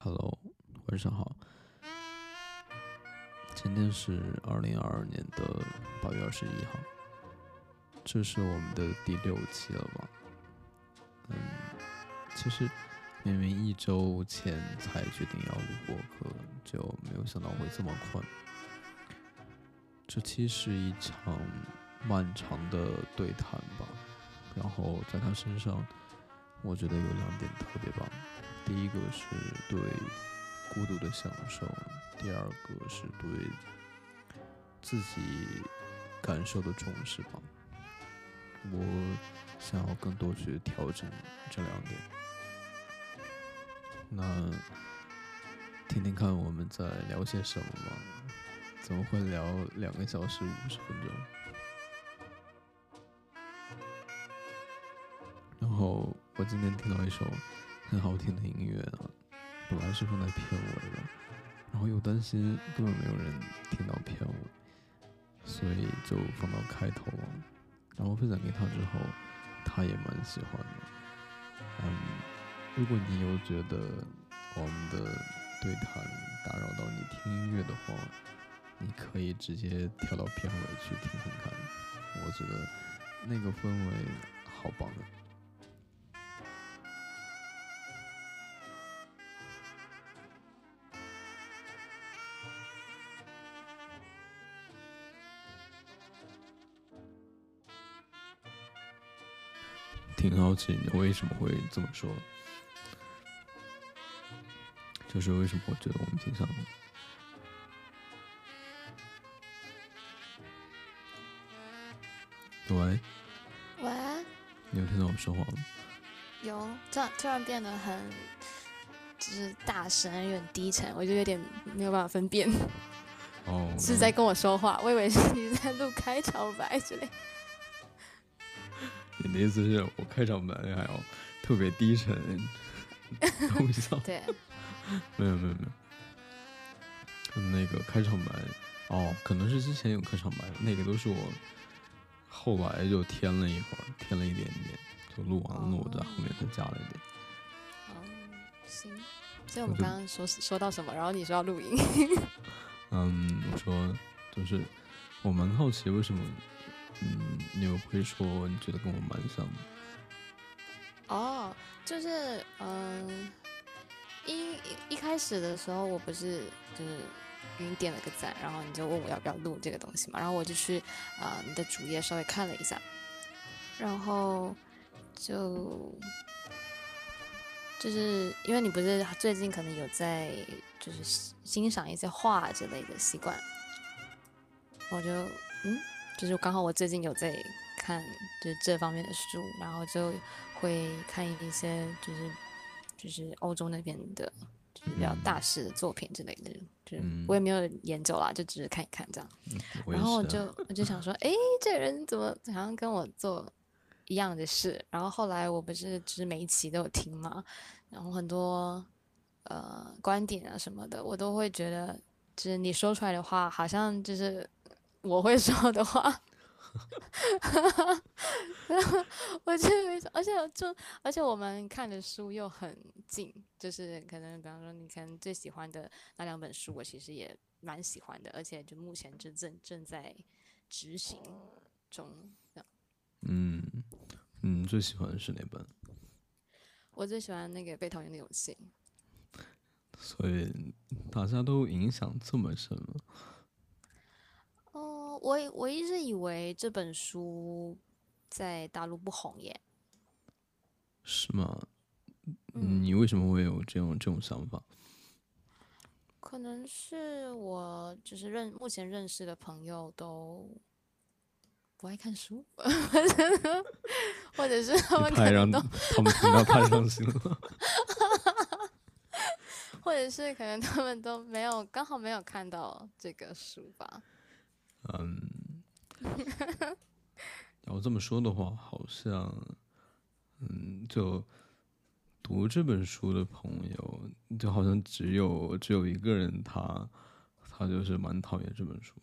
Hello，晚上好。今天是二零二二年的八月二十一号，这是我们的第六期了吧？嗯，其实明明一周前才决定要录播客，就没有想到会这么快。这期是一场漫长的对谈吧，然后在他身上，我觉得有两点特别棒。第一个是对孤独的享受，第二个是对自己感受的重视吧。我想要更多去调整这两点。那听听看我们在聊些什么吧？怎么会聊两个小时五十分钟？然后我今天听到一首很好听的音乐啊，本来是放在片尾的，然后又担心根本没有人听到片尾，所以就放到开头了。然后分享给他之后，他也蛮喜欢的。嗯，如果你有觉得我们的对谈打扰到你听音乐的话，你可以直接跳到片尾去听听看。我觉得那个氛围好棒啊！奇你为什么会这么说，就是为什么我觉得我们挺像的。喂，喂，你有听到我说话吗？有，突然突然变得很，就是大声，有点低沉，我就有点没有办法分辨哦，是在跟我说话，我以为是你在录开场白之类。你的意思是我开场白还要特别低沉，搞笑？对，没有没有没有，那个开场白哦，可能是之前有开场白，那个都是我后来就添了一会儿，添了一点点，就录完了，我在后面再加了一点。哦，行。所以我们刚刚说说到什么？然后你说要录音。嗯，我说就是我蛮好奇为什么。嗯，你又会说你觉得跟我蛮像的？哦，就是嗯，一一开始的时候，我不是就是给你点了个赞，然后你就问我要不要录这个东西嘛，然后我就去啊你的主页稍微看了一下，然后就就是因为你不是最近可能有在就是欣赏一些画之类的习惯，我就嗯。就是刚好我最近有在看就是这方面的书，然后就会看一些就是就是欧洲那边的，就是比较大师的作品之类的，就是我也没有研究啦，就只是看一看这样。然后我就我就想说，哎，这个人怎么好像跟我做一样的事？然后后来我不是就是每一期都有听嘛，然后很多呃观点啊什么的，我都会觉得，就是你说出来的话，好像就是。我会说的话，我就会说，而且就而且我们看的书又很近，就是可能比方说，你看最喜欢的那两本书，我其实也蛮喜欢的，而且就目前正正正在执行中。嗯嗯，最喜欢的是哪本？我最喜欢那个《被讨厌的勇气》。所以大家都影响这么深吗？我我一直以为这本书在大陆不红耶，是吗？你为什么会有这种这种想法？可能是我就是认目前认识的朋友都不爱看书，或者是他们太让都他们听到太伤心了，或者是可能他们都没有刚好没有看到这个书吧。嗯，要这么说的话，好像，嗯，就读这本书的朋友，就好像只有只有一个人，他他就是蛮讨厌这本书。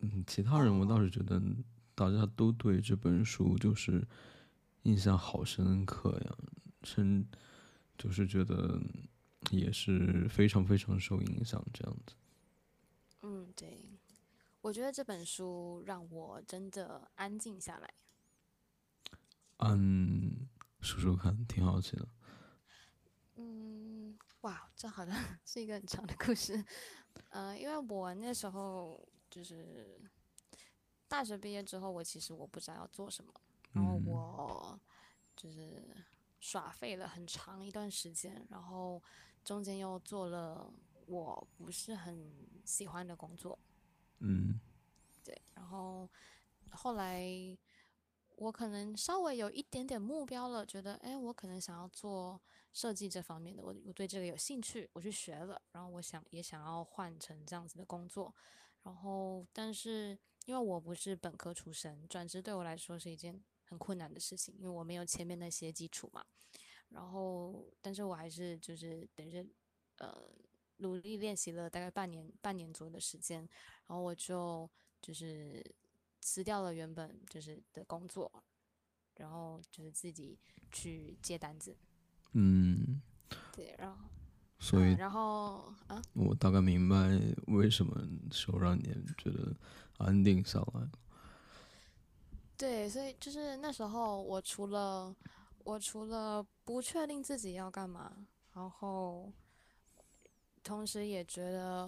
嗯，其他人我倒是觉得大家都对这本书就是印象好深刻呀，深就是觉得也是非常非常受影响，这样子。嗯，对，我觉得这本书让我真的安静下来。嗯，说说看，挺好奇的。嗯，哇，这好像 是一个很长的故事。呃，因为我那时候就是大学毕业之后，我其实我不知道要做什么，然后我就是耍废了很长一段时间，然后中间又做了我不是很喜欢的工作。嗯，对，然后后来我可能稍微有一点点目标了，觉得哎，我可能想要做。设计这方面的，我我对这个有兴趣，我去学了，然后我想也想要换成这样子的工作，然后但是因为我不是本科出身，转职对我来说是一件很困难的事情，因为我没有前面那些基础嘛，然后但是我还是就是等于呃努力练习了大概半年半年左右的时间，然后我就就是辞掉了原本就是的工作，然后就是自己去接单子。嗯，对，然后，所以，然后啊，我大概明白为什么说让你觉得安定下来。对，所以就是那时候，我除了我除了不确定自己要干嘛，然后，同时也觉得，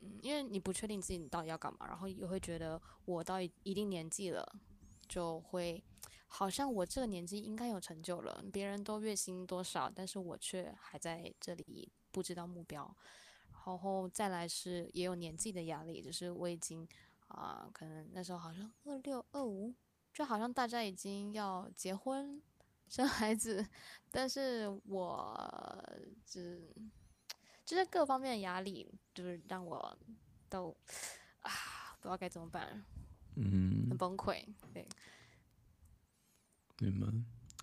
嗯，因为你不确定自己到底要干嘛，然后也会觉得我到一定年纪了，就会。好像我这个年纪应该有成就了，别人都月薪多少，但是我却还在这里不知道目标。然后再来是也有年纪的压力，就是我已经啊，可能那时候好像二六二五，就好像大家已经要结婚生孩子，但是我只就是各方面的压力，就是让我都啊不知道该怎么办，嗯，很崩溃，对。明白。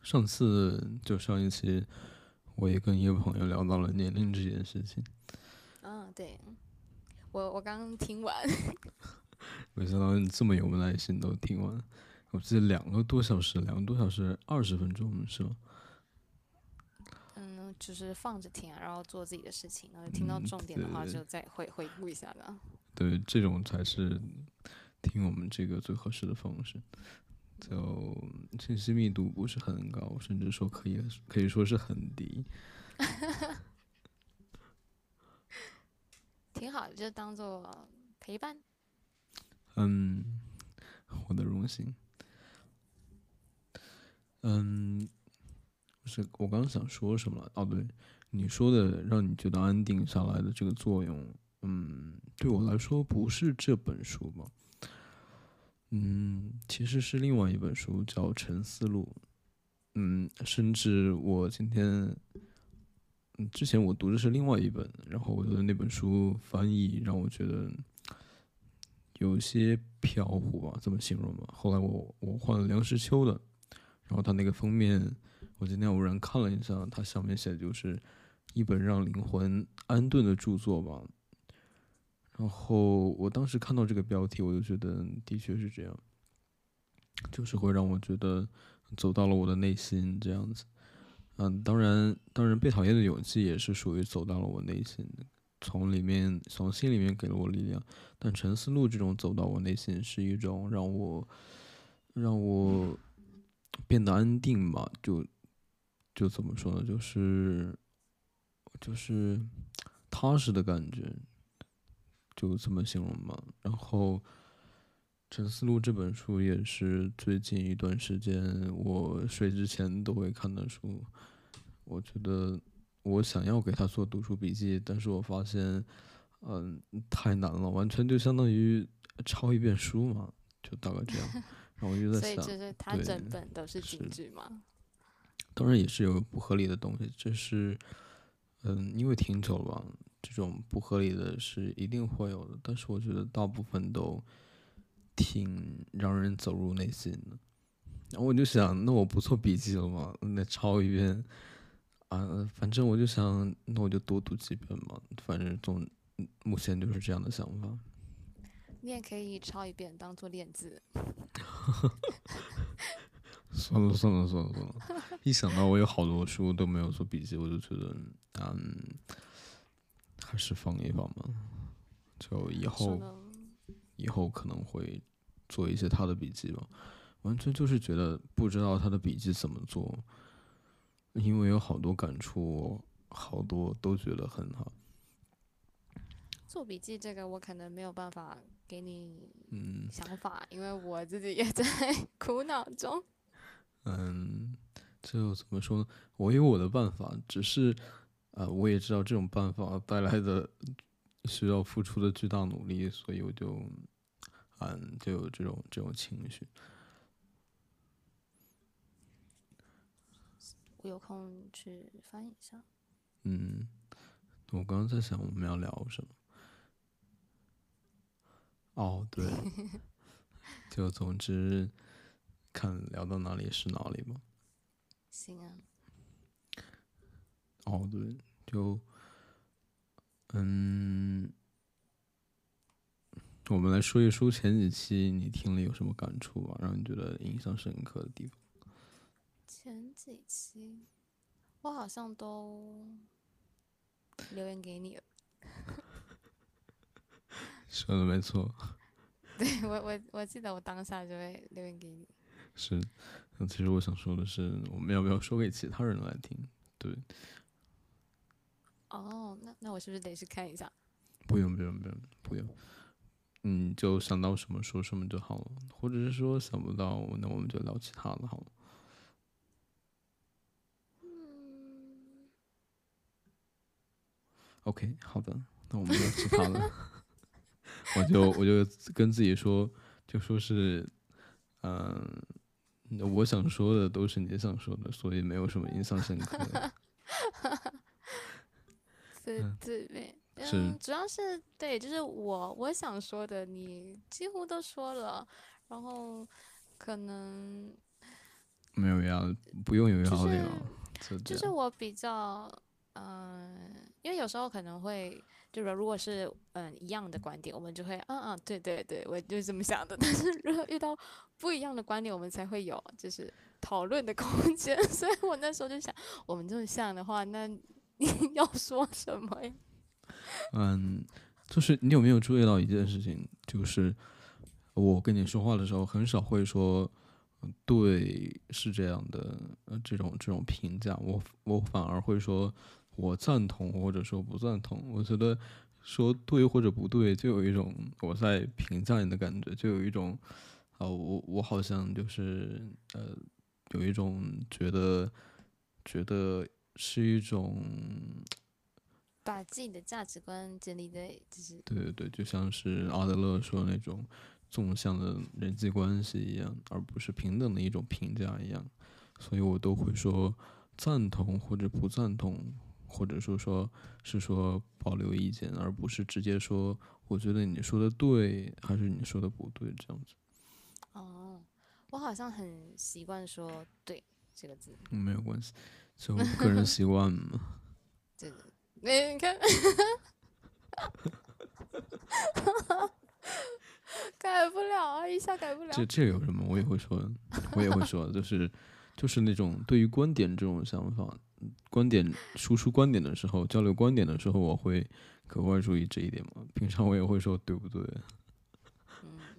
上次就上一期，我也跟一个朋友聊到了年龄这件事情。嗯，对。我我刚听完。没想到你这么有耐心都听完。我记得两个多小时，两个多小时二十分钟是吗？嗯，就是放着听，然后做自己的事情，然后听到重点的话就再回回顾一下的。对，这种才是听我们这个最合适的方式。就信息密度不是很高，甚至说可以可以说是很低，挺好的，就当做陪伴。嗯，我的荣幸。嗯，是我刚刚想说什么了？哦，对，你说的让你觉得安定下来的这个作用，嗯，对我来说不是这本书吧？嗯，其实是另外一本书，叫《沉思录》。嗯，甚至我今天，嗯，之前我读的是另外一本，然后我觉得那本书翻译让我觉得有些飘忽吧，这么形容吧。后来我我换了梁实秋的，然后他那个封面，我今天偶然看了一下，它上面写的就是一本让灵魂安顿的著作吧。然后我当时看到这个标题，我就觉得的确是这样，就是会让我觉得走到了我的内心这样子。嗯，当然，当然，被讨厌的勇气也是属于走到了我内心，从里面从心里面给了我力量。但沉思录这种走到我内心是一种让我让我变得安定吧，就就怎么说呢，就是就是踏实的感觉。就这么形容吧。然后，《陈思录》这本书也是最近一段时间我睡之前都会看的书。我觉得我想要给他做读书笔记，但是我发现，嗯，太难了，完全就相当于抄一遍书嘛，就大概这样。然后我就在想，所以就是他整本都是京剧吗？当然也是有不合理的东西，这是，嗯，因为挺久了吧。这种不合理的是一定会有的，但是我觉得大部分都挺让人走入内心的。然后我就想，那我不做笔记了吗？那抄一遍啊，反正我就想，那我就多读几遍嘛。反正总目前就是这样的想法。你也可以抄一遍当做练字。算了算了算了算了，一想到我有好多书都没有做笔记，我就觉得，嗯，还是放一放吧。就以后以后可能会做一些他的笔记吧。完全就是觉得不知道他的笔记怎么做，因为有好多感触，好多都觉得很好。做笔记这个我可能没有办法给你嗯想法，因为我自己也在苦恼中。嗯，这怎么说呢？我有我的办法，只是，呃，我也知道这种办法带来的需要付出的巨大努力，所以我就，嗯，就有这种这种情绪。我有空去翻译一下。嗯，我刚刚在想我们要聊什么。哦，对，就总之，看聊到哪里是哪里吧。行啊。哦，对，就，嗯，我们来说一说前几期你听了有什么感触吧，让你觉得印象深刻的地方。前几期，我好像都留言给你了。说的没错，对我我我记得我当下就会留言给你。是，其实我想说的是，我们要不要说给其他人来听？对。哦，那那我是不是得去看一下？不用不用不用不用，嗯，就想到什么说什么就好了，或者是说想不到，那我们就聊其他的好了。嗯。OK，好的，那我们聊其他的。我就我就跟自己说，就说是，嗯，我想说的都是你想说的，所以没有什么印象深刻。对对对，是，主要是对，就是我我想说的，你几乎都说了，然后可能没有要，不用有压力了，就是我比较，嗯，因为有时候可能会。就是如果是嗯一样的观点，我们就会嗯嗯对对对，我就是这么想的。但是如果遇到不一样的观点，我们才会有就是讨论的空间。所以我那时候就想，我们这么像的话，那你 要说什么呀？嗯，就是你有没有注意到一件事情？就是我跟你说话的时候，很少会说对是这样的呃这种这种评价，我我反而会说。我赞同或者说不赞同，我觉得说对或者不对，就有一种我在评价你的感觉，就有一种啊，我我好像就是呃，有一种觉得觉得是一种把自己的价值观建立在就是对对对，就像是阿德勒说那种纵向的人际关系一样，而不是平等的一种评价一样，所以我都会说赞同或者不赞同。或者说说是说保留意见，而不是直接说我觉得你说的对，还是你说的不对这样子。哦，我好像很习惯说“对”这个字。没有关系，就个人习惯嘛。对对，你看，改不了啊，一下改不了。这这有什么？我也会说，我也会说，就是就是那种对于观点这种想法。观点输出观点的时候，交流观点的时候，我会格外注意这一点嘛。平常我也会说对不对，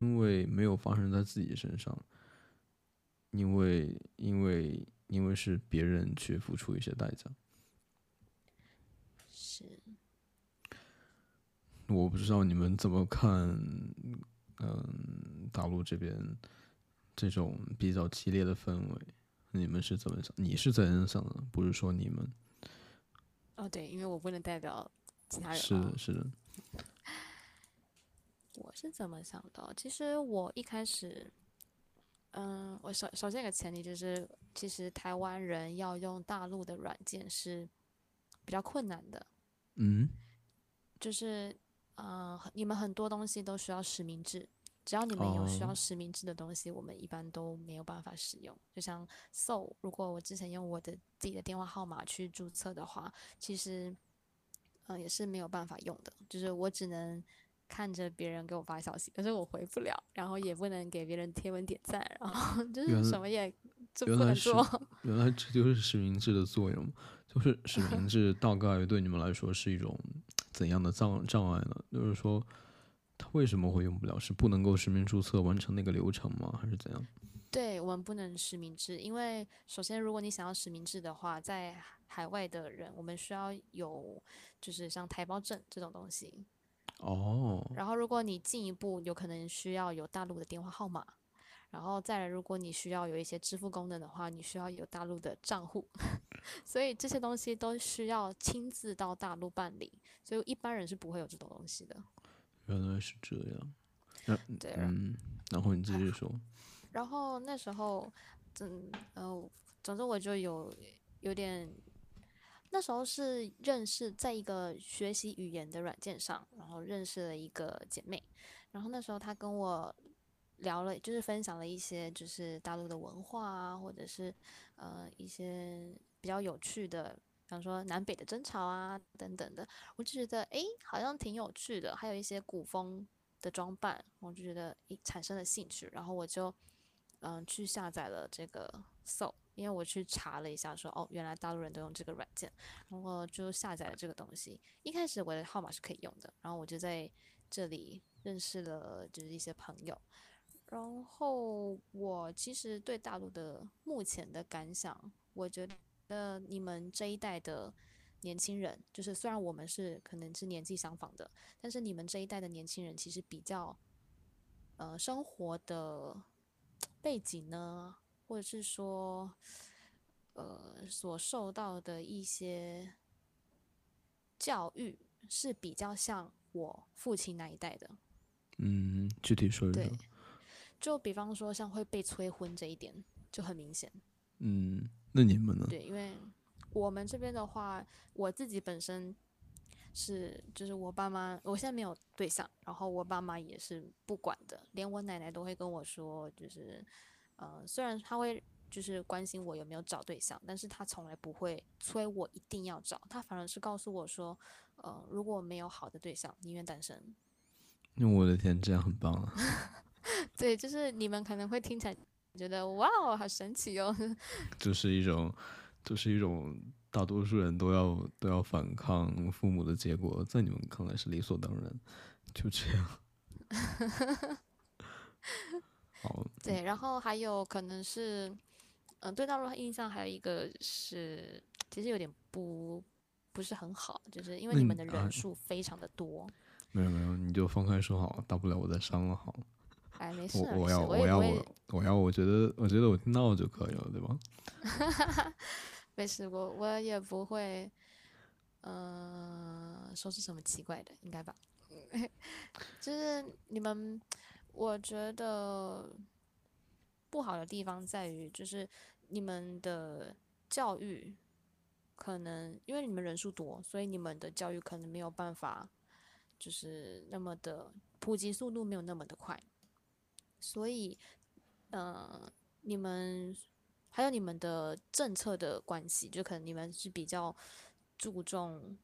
因为没有发生在自己身上，因为因为因为是别人去付出一些代价。是，我不知道你们怎么看，嗯，大陆这边这种比较激烈的氛围。你们是怎么想？你是怎样想的？不是说你们。哦，对，因为我不能代表其他人。是的，是的。我是怎么想的？其实我一开始，嗯，我首首先一个前提就是，其实台湾人要用大陆的软件是比较困难的。嗯。就是，嗯，你们很多东西都需要实名制。只要你们有需要实名制的东西，我们一般都没有办法使用。就像 So，如果我之前用我的自己的电话号码去注册的话，其实嗯也是没有办法用的。就是我只能看着别人给我发消息，可是我回不了，然后也不能给别人贴文点赞，然后就是什么也就不原来是能做。原来这就是实名制的作用，就是实名 制大概对你们来说是一种怎样的障障碍呢？就是说，它为什么会用不了？是不能够实名注册完成那个流程吗？还是怎样？对我们不能实名制，因为首先，如果你想要实名制的话，在海外的人，我们需要有就是像台胞证这种东西。哦，然后，如果你进一步，有可能需要有大陆的电话号码。然后再来，如果你需要有一些支付功能的话，你需要有大陆的账户。所以这些东西都需要亲自到大陆办理，所以一般人是不会有这种东西的。原来是这样。嗯，然后你继续说。然后那时候，嗯呃，总之我就有有点，那时候是认识在一个学习语言的软件上，然后认识了一个姐妹，然后那时候她跟我聊了，就是分享了一些就是大陆的文化啊，或者是呃一些比较有趣的，比方说南北的争吵啊等等的，我就觉得诶好像挺有趣的，还有一些古风的装扮，我就觉得诶产生了兴趣，然后我就。嗯，去下载了这个 So，因为我去查了一下说，哦，原来大陆人都用这个软件，然后就下载了这个东西。一开始我的号码是可以用的，然后我就在这里认识了就是一些朋友。然后我其实对大陆的目前的感想，我觉得得你们这一代的年轻人，就是虽然我们是可能是年纪相仿的，但是你们这一代的年轻人其实比较，呃，生活的。背景呢，或者是说，呃，所受到的一些教育是比较像我父亲那一代的。嗯，具体说一说。对，就比方说像会被催婚这一点就很明显。嗯，那你们呢？对，因为我们这边的话，我自己本身是，就是我爸妈，我现在没有对象，然后我爸妈也是不管的，连我奶奶都会跟我说，就是。呃，虽然他会就是关心我有没有找对象，但是他从来不会催我一定要找，他反而是告诉我说，呃，如果没有好的对象，宁愿单身。那我的天，这样很棒啊！对，就是你们可能会听起来觉得哇哦，好神奇哦。就是一种，就是一种大多数人都要都要反抗父母的结果，在你们看来是理所当然，就这样。好对，然后还有可能是，嗯，对大陆印象还有一个是，其实有点不不是很好，就是因为你们的人数非常的多。没有没有，你就放开说好，大不了我再删了好。哎，没事，我我要我要我我要我觉得我觉得我听到就可以了，对吧？没事，我我也不会，嗯，说是什么奇怪的，应该吧？就是你们。我觉得不好的地方在于，就是你们的教育可能因为你们人数多，所以你们的教育可能没有办法，就是那么的普及速度没有那么的快，所以，呃，你们还有你们的政策的关系，就可能你们是比较注重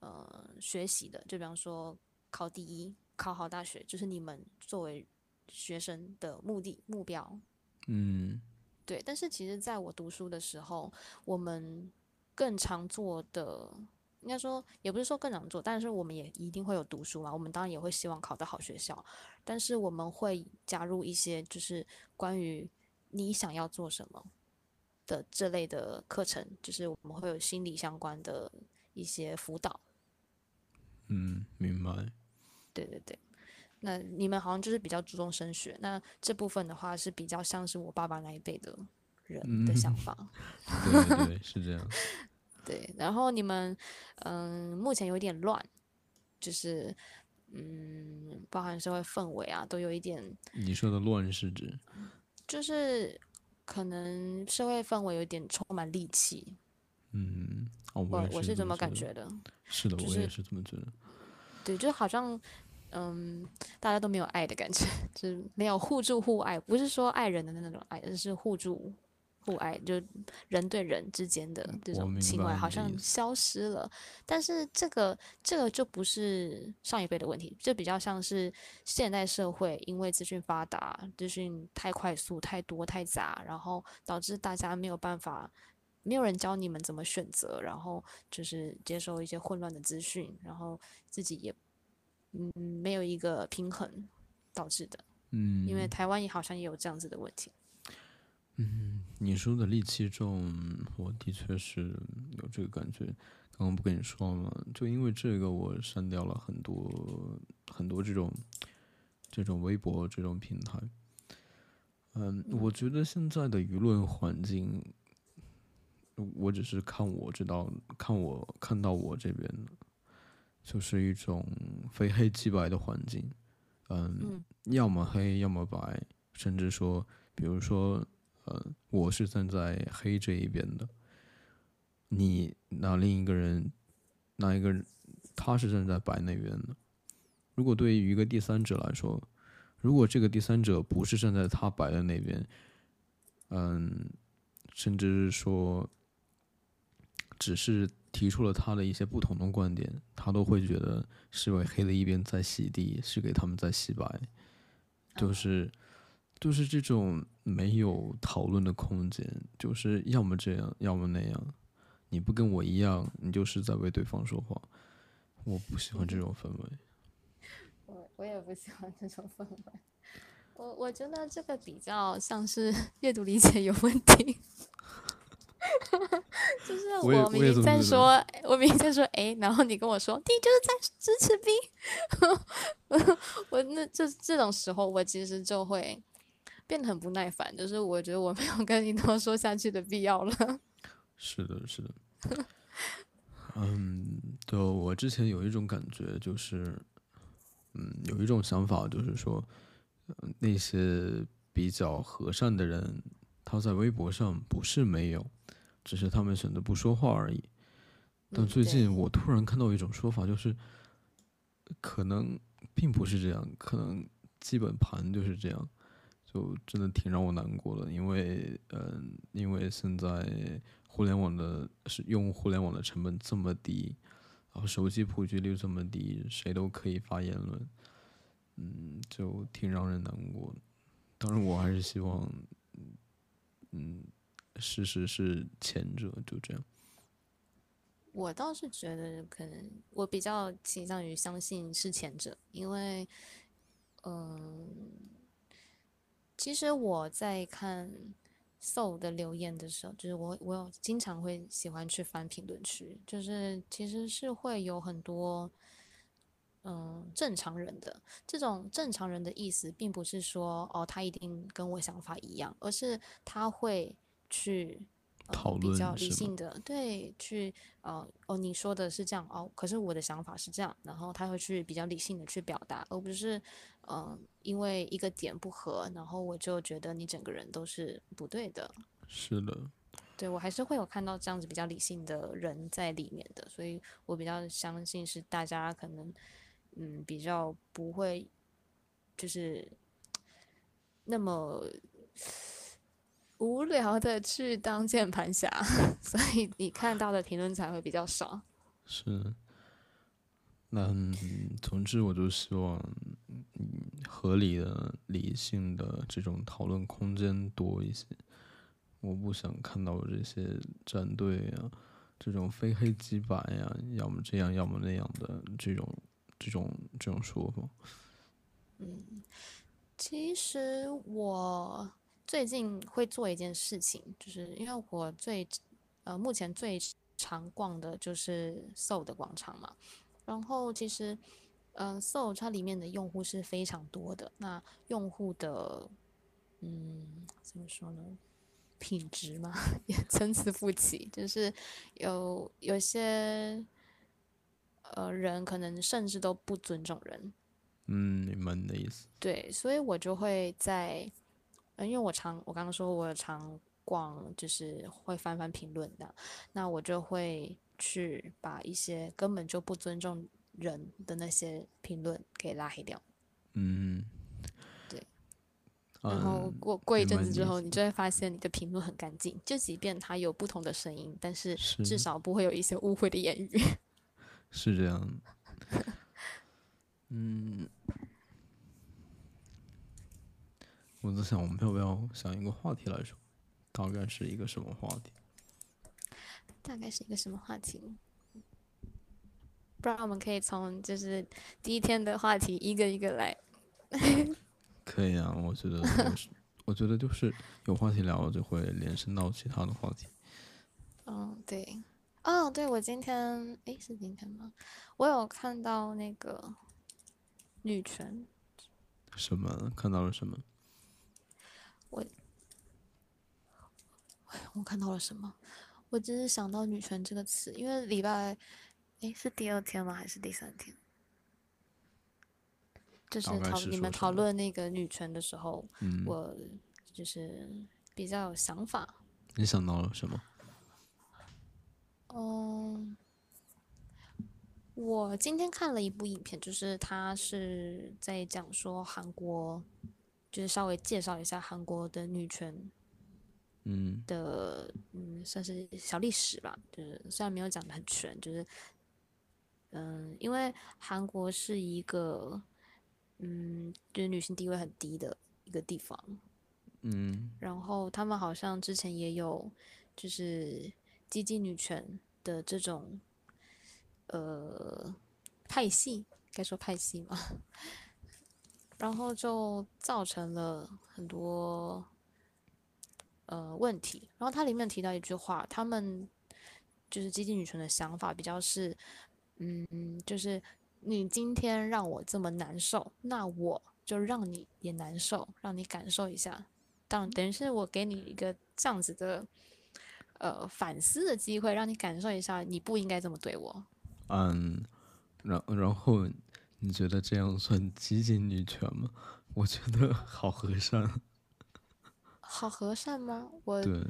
呃学习的，就比方说考第一。考好大学就是你们作为学生的目的目标，嗯，对。但是其实，在我读书的时候，我们更常做的，应该说也不是说更难做，但是我们也一定会有读书嘛。我们当然也会希望考到好学校，但是我们会加入一些就是关于你想要做什么的这类的课程，就是我们会有心理相关的一些辅导。嗯，明白。对对对，那你们好像就是比较注重升学，那这部分的话是比较像是我爸爸那一辈的人的想法。对对，是这样。对，然后你们嗯，目前有点乱，就是嗯，包含社会氛围啊，都有一点。你说的乱是指？就是可能社会氛围有点充满戾气。嗯，我我是这么感觉的。是的，我也是这么觉得。对，就好像。嗯，大家都没有爱的感觉，就是没有互助互爱，不是说爱人的那种爱，而是互助互爱，就人对人之间的这种情怀好像消失了。但是这个这个就不是上一辈的问题，这比较像是现代社会因为资讯发达，资讯太快速、太多、太杂，然后导致大家没有办法。没有人教你们怎么选择，然后就是接受一些混乱的资讯，然后自己也嗯没有一个平衡导致的。嗯，因为台湾也好像也有这样子的问题。你说的戾气重，我的确是有这个感觉。刚刚不跟你说了吗？就因为这个，我删掉了很多很多这种这种微博这种平台。嗯，我觉得现在的舆论环境，我只是看我知道，看我看到我这边的，就是一种非黑即白的环境。嗯，嗯要么黑，要么白，甚至说，比如说，呃，我是站在黑这一边的，你那另一个人，那一个人，他是站在白那边的。如果对于一个第三者来说，如果这个第三者不是站在他白的那边，嗯，甚至是说，只是提出了他的一些不同的观点，他都会觉得是为黑的一边在洗地，是给他们在洗白，就是就是这种没有讨论的空间，就是要么这样，要么那样，你不跟我一样，你就是在为对方说话，我不喜欢这种氛围。我我也不喜欢这种氛围。我我觉得这个比较像是 阅读理解有问题。就是我明明在说，我明明在说 A，然后你跟我说 D 就是在支持 B，我那这这种时候，我其实就会变得很不耐烦，就是我觉得我没有跟你多说下去的必要了。是的，是的。嗯，对我之前有一种感觉，就是，嗯，有一种想法，就是说，呃那些比较和善的人，他在微博上不是没有，只是他们选择不说话而已。但最近我突然看到一种说法，就是可能并不是这样，可能基本盘就是这样，就真的挺让我难过的。因为，嗯、因为现在互联网的是用互联网的成本这么低，然后手机普及率这么低，谁都可以发言论，嗯，就挺让人难过。当然，我还是希望，嗯，事实是前者，就这样。我倒是觉得，可能我比较倾向于相信是前者，因为，嗯，其实我在看 Soul 的留言的时候，就是我我有经常会喜欢去翻评论区，就是其实是会有很多。嗯，正常人的这种正常人的意思，并不是说哦，他一定跟我想法一样，而是他会去、呃、比较理性的对去呃哦，你说的是这样哦，可是我的想法是这样，然后他会去比较理性的去表达，而不是嗯、呃因为一个点不合，然后我就觉得你整个人都是不对的。是的，对我还是会有看到这样子比较理性的人在里面的，所以我比较相信是大家可能嗯比较不会就是那么无聊的去当键盘侠，所以你看到的评论才会比较少。是。那嗯总之，我就希望，嗯，合理的、理性的这种讨论空间多一些。我不想看到这些战队啊，这种非黑即白呀、要么这样，要么那样的这种、这种、这种说法。嗯其实我最近会做一件事情，就是因为我最呃目前最常逛的就是 Soul 的广场嘛，然后其实嗯、呃、Soul 它里面的用户是非常多的，那用户的嗯怎么说呢？品质嘛，也参差不齐，就是有有些呃人可能甚至都不尊重人，嗯，你们的意思。对，所以我就会在，呃因为我常我刚刚说我常逛，就是会翻翻评论的，那我就会去把一些根本就不尊重人的那些评论给拉黑掉。嗯，对。然后嗯过过一阵子之后，你就会发现你的评论很干净，就即便它有不同的声音，但是是至少不会有一些误会的言语。是这样。嗯，我在想，我们要不要想一个话题来说？大概是一个什么话题？大概是一个什么话题？不然我们可以从就是第一天的话题一个一个来。可以啊，我觉得就是，我觉得就是有话题聊，就会延伸到其他的话题。嗯，对，哦，对，我今天，诶，是今天吗？我有看到那个女权，什么？看到了什么？我我看到了什么？我只是想到“女权”这个词，因为礼拜，诶，是第二天吗？还是第三天？就是讨你们讨论那个女权的时候，嗯，我就是比较有想法。你想到了什么？嗯，我今天看了一部影片，就是他是在讲说韩国，就是稍微介绍一下韩国的女权嗯的，嗯，算是小历史吧。就是虽然没有讲的很全，就是，嗯，因为韩国是一个，嗯，就是女性地位很低的一个地方，嗯然后他们好像之前也有就是激进女权的这种呃派系，该说派系吗？然后就造成了很多呃问题。然后它里面提到一句话，他们就是激进女权的想法比较是，嗯，就是你今天让我这么难受，那我就让你也难受，让你感受一下。当等于是我给你一个这样子的呃反思的机会，让你感受一下你不应该这么对我。嗯，然然后你觉得这样算激进女权吗？我觉得好和善。好和善吗？我对，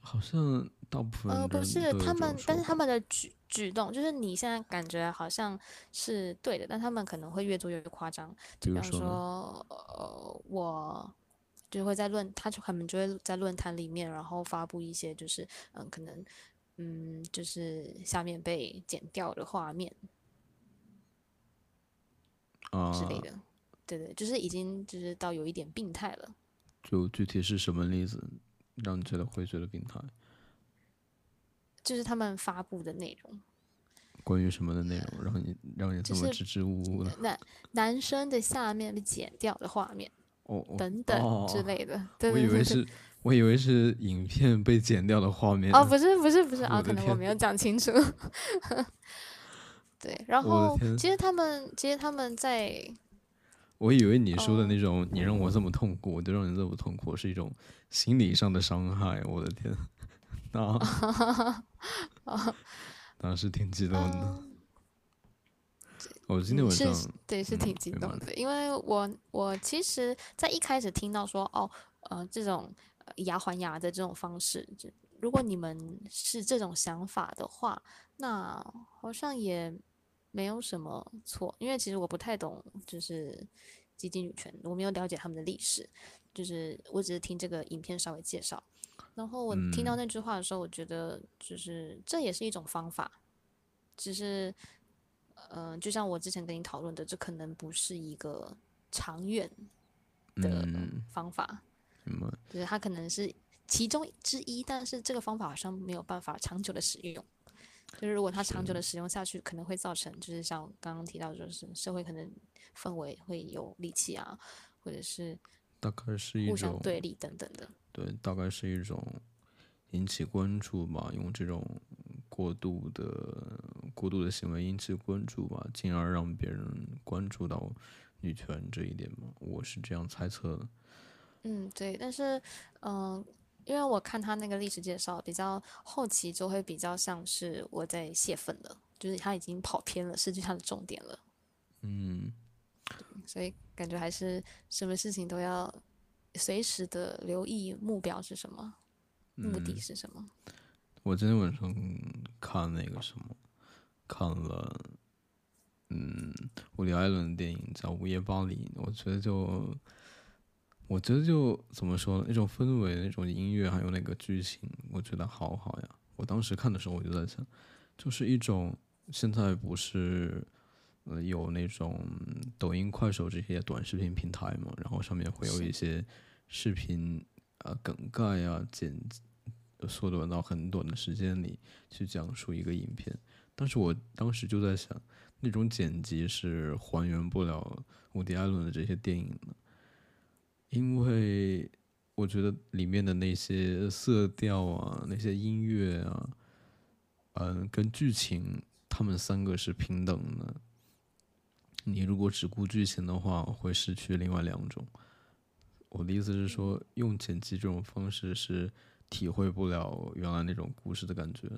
好像大部分呃不是他们但是他们的举举动，就是你现在感觉好像是对的，但他们可能会越做越夸张。比方说，呃，我就会在论，他就他们就会在论坛里面，然后发布一些就是嗯，可能嗯，就是下面被剪掉的画面啊，之类的。对对，就是已经就是到有一点病态了。就具体是什么例子让你觉得会觉得病态？就是他们发布的内容，关于什么的内容让你让你这么支支吾吾的？男男生的下面被剪掉的画面哦，哦等等之哦类的。对我对对对。以为是，我以为是影片被剪掉的画面。哦，不是不是不是啊，可能我没有讲清楚。对，然后其实他们其实他们在我以为你说的哦那种，你让我这么痛苦，我就让你这么痛苦，是一种心理上的伤害。我的天，那 当时挺激动的。嗯我今天晚上，对是嗯挺激动的，因为我我其实，在一开始听到说哦呃这种呃牙还牙的这种方式，就如果你们是这种想法的话，那好像也没有什么错，因为其实我不太懂就是基金女权，我没有了解他们的历史，就是我只是听这个影片稍微介绍，然后我听到嗯那句话的时候，我觉得就是这也是一种方法，只是。嗯、就像我之前跟你讨论的，这可能不是一个长远的嗯，方法。就是它可能是其中之一，但是这个方法好像没有办法长久的使用。就是如果它长久的使用下去，可能会造成就是像刚刚提到，就是社会可能氛围会有戾气啊，或者是大概是一互相种对立等等的。对，大概是一种引起关注吧，用这种过度的过度的行为引起关注吧，进而让别人关注到女权这一点嘛，我是这样猜测的。嗯，对，但是嗯、因为我看他那个历史介绍，比较后期就会比较像是我在泄愤了，就是他已经跑偏了，失去他的重点了。嗯，所以感觉还是什么事情都要随时的留意目标是什么，目的嗯是什么。我今天晚上看那个什么，看了，嗯，伍迪·艾伦的电影叫《午夜巴黎》，我觉得就我觉得就怎么说呢，那种氛围、那种音乐，还有那个剧情，我觉得好好呀。我当时看的时候，我就在想，就是一种现在不是呃有那种抖音、快手这些短视频平台嘛，然后上面会有一些视频啊、梗概啊、剪缩短到很短的时间里去讲述一个影片。但是我当时就在想，那种剪辑是还原不了伍迪·艾伦的这些电影的，因为我觉得里面的那些色调啊、那些音乐啊，嗯，跟剧情他们三个是平等的。你如果只顾剧情的话，会失去另外两种。我的意思是说，用剪辑这种方式是体会不了原来那种故事的感觉。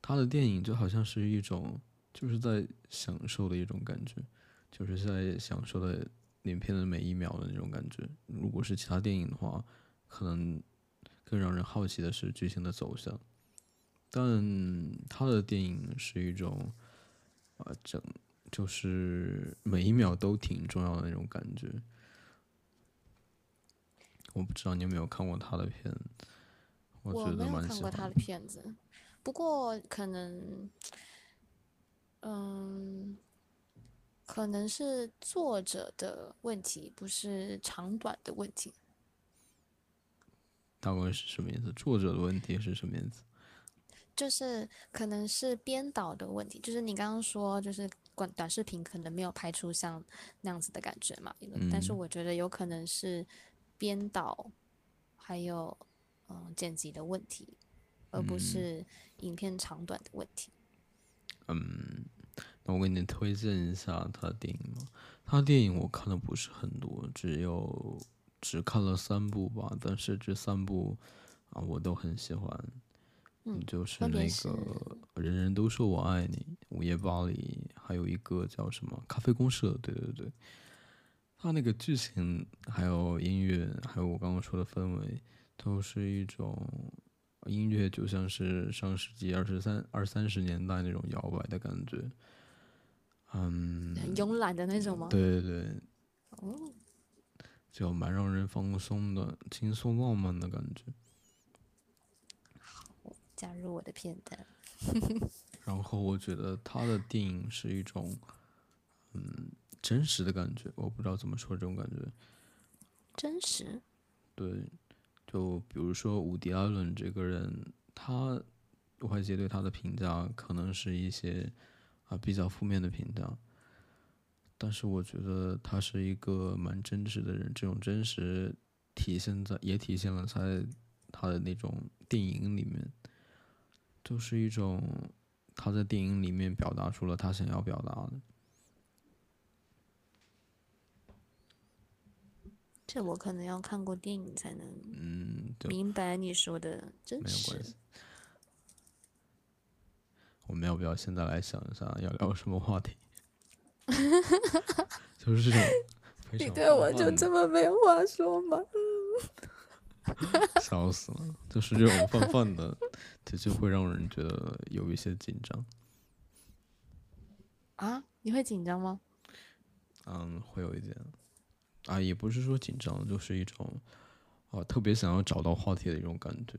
他的电影就好像是一种，就是在享受的一种感觉，就是在享受的影片的每一秒的那种感觉。如果是其他电影的话，可能更让人好奇的是剧情的走向。但他的电影是一种，啊，整就是每一秒都挺重要的那种感觉。我不知道你有没有看过他的片，我我觉得没有看过蛮喜欢的。他的片子，不过可能，嗯，可能是作者的问题，不是长短的问题。大概是什么意思？作者的问题是什么意思？就是可能是编导的问题，就是你刚刚说，就是短短视频可能没有拍出像那样子的感觉嘛，但是嗯我觉得有可能是编导还有嗯剪辑的问题，而不是影片长短的问题。嗯，那我给你推荐一下他的电影吧。他的电影我看的不是很多，只有只看了三部吧，但是这三部啊我都很喜欢。嗯就是那个人人都说我爱你，午夜巴黎，还有一个叫什么咖啡公社，对对对。他那个剧情，还有音乐，还有我刚刚说的氛围，都是一种音乐，就像是上世纪二十三、二三十年代那种摇摆的感觉。嗯，很慵懒的那种吗？对对对，哦，就蛮让人放松的、轻松浪漫的感觉。好加入我的片单。然后我觉得他的电影是一种，嗯，真实的感觉，我不知道怎么说这种感觉。真实，对，就比如说伍迪·艾伦这个人，他外界对他的评价可能是一些啊比较负面的评价，但是我觉得他是一个蛮真实的人，这种真实体现在也体现了在他的那种电影里面，就是一种他在电影里面表达出了他想要表达的。这我可能要看过电影才能嗯，明白你说的真实没有关。系。我们要不要现在来想一下要聊什么话题？就是这种你对我就这么没有话说吗？笑死了，就是这种泛泛的，的确会让人觉得有一些紧张。啊，你会紧张吗？嗯，会有一点啊，也不是说紧张，就是一种啊特别想要找到话题的一种感觉。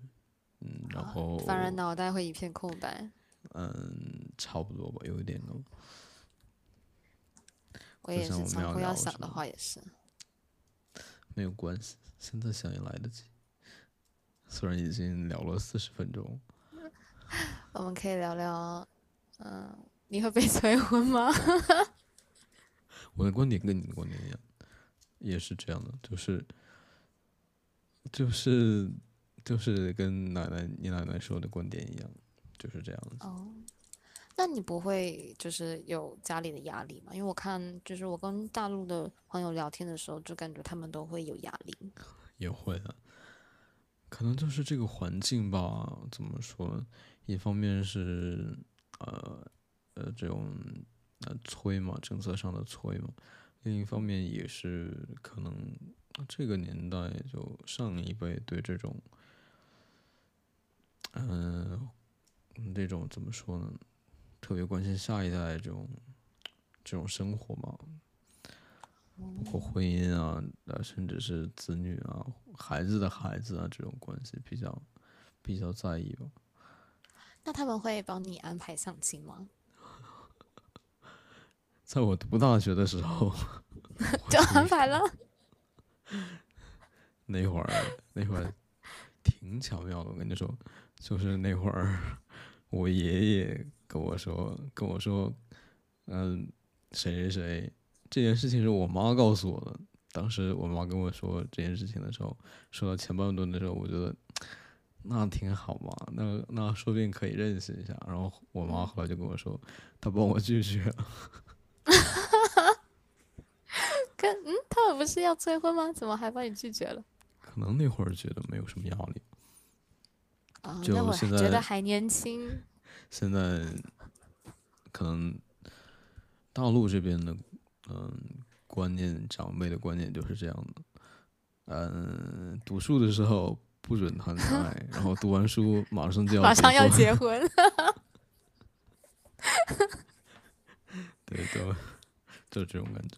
嗯，然后反而脑袋会一片空白。嗯，差不多吧，有一点哦。我也是，们常会要想的话也是。没有关系，现在想也来得及。虽然已经聊了四十分钟，我们可以聊聊，嗯、你会被催婚吗？我的观点跟你的观点一样，也是这样的，就是就是就是跟奶奶你奶奶说的观点一样，就是这样子。哦，那你不会就是有家里的压力吗？因为我看就是我跟大陆的朋友聊天的时候，就感觉他们都会有压力。也会啊，可能就是这个环境吧。怎么说？一方面是呃呃这种呃催嘛，政策上的催嘛；另一方面也是可能这个年代就上一辈对这种嗯、这种怎么说呢？特别关心下一代这种这种生活嘛。包括婚姻啊，呃，甚至是子女啊、孩子的孩子啊这种关系比较比较在意吧。那他们会帮你安排相亲吗？在我读大学的时候，就安排了。那会儿那会儿挺巧妙的，我跟你说，就是那会儿我爷爷跟我说跟我说，嗯，谁谁谁，这件事情是我妈告诉我的。当时我妈跟我说这件事情的时候，说到前半段的时候，我觉得那挺好嘛，那那说不定可以认识一下。然后我妈后来就跟我说，她帮我拒绝了。跟嗯，他们不是要催婚吗？怎么还把你拒绝了？可能那会儿觉得没有什么压力。啊、就那会儿现在还觉得还年轻。现在可能大陆这边的嗯观念，长辈的观念就是这样的。嗯，读书的时候不准谈恋爱，然后读完书马上就要马上要结婚，对对，就这种感觉。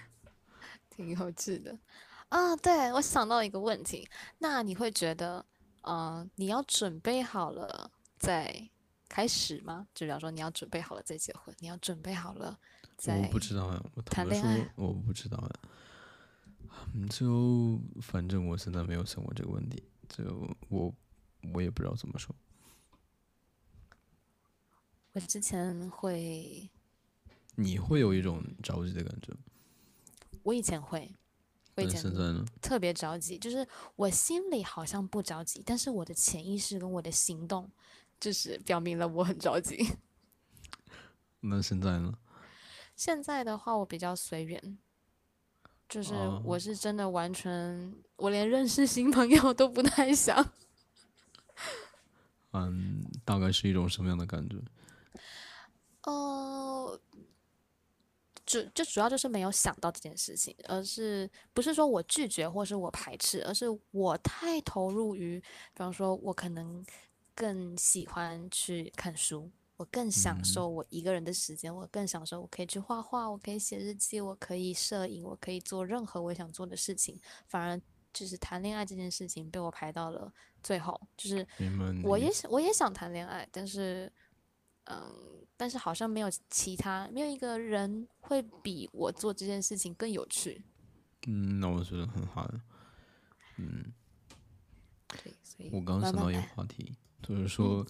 挺幼稚的啊！对，我想到一个问题，那你会觉得，嗯、你要准备好了再开始吗？就比方说，你要准备好了再结婚，你要准备好了再我不知道呀，我谈恋爱，我不知道呀。嗯，就反正我现在没有想过这个问题，就我我也不知道怎么说。我之前会，你会有一种着急的感觉，我以前会，我特别着急，就是我心里好像不着急，但是我的潜意识跟我的行动，就是表明了我很着急。那现在呢？现在的话，我比较随缘，就是哦我是真的完全，我连认识新朋友都不太想。嗯，大概是一种什么样的感觉？呃，主就主要就是没有想到这件事情，而是不是说我拒绝或是我排斥，而是我太投入于，比方说，我可能更喜欢去看书，我更享受我一个人的时间，我更享受我可以去画画，我可以写日记，我可以摄影，我可以做任何我想做的事情，反而就是谈恋爱这件事情被我排到了最后，就是我也想我也想谈恋爱，但是，嗯，但是好像没有其他没有一个人会比我做这件事情更有趣。嗯，那我觉得很好的。嗯，对，所以我刚想到一个慢慢来话题，就是说，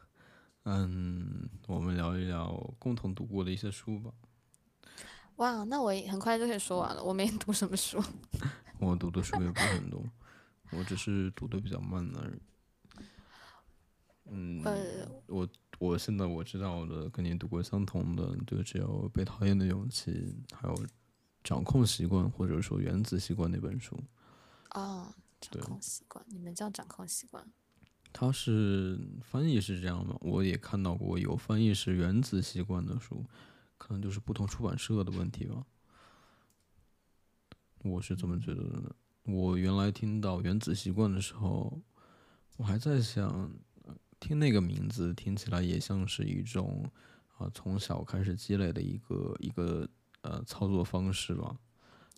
嗯，我们聊一聊共同读过的一些书吧。哇，那我也很快就可以说完了。我没读什么书，我读的书也不是很多，我只是读的比较慢而已。嗯，呃，我我现在我知道的跟你读过相同的，就只有《被讨厌的勇气》，还有《掌控习惯》或者说《原子习惯》那本书。哦，掌控习惯，你们叫掌控习惯。它是翻译是这样吗？我也看到过有翻译是《原子习惯》的书，可能就是不同出版社的问题吧。我是这么觉得的。我原来听到《原子习惯》的时候，我还在想，呃听那个名字听起来也像是一种啊从小开始积累的一个一个呃操作方式吧。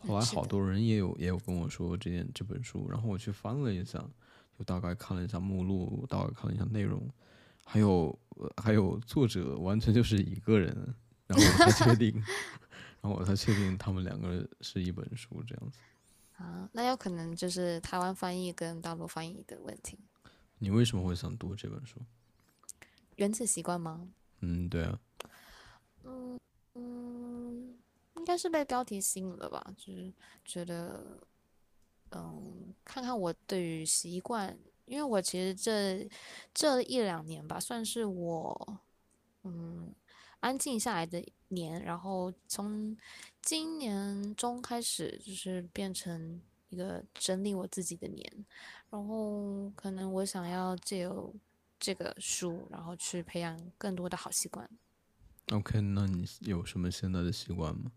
后来好多人也有也有跟我说这件这本书，然后我去翻了一下，就大概看了一下目录，大概看了一下内容，还有、呃、还有作者完全就是一个人，然后我才确定，然后我才确定他们两个是一本书这样子。啊，那有可能就是台湾翻译跟大陆翻译的问题。你为什么会想读这本书？原子习惯吗？嗯，对啊，嗯嗯，应该是被标题吸引了吧，就是觉得，嗯，看看我对于习惯，因为我其实这这一两年吧，算是我，嗯，安静下来的年，然后从今年中开始，就是变成一个整理我自己的年，然后可能我想要借由这个书，然后去培养更多的好习惯。OK，那你有什么现在的习惯吗？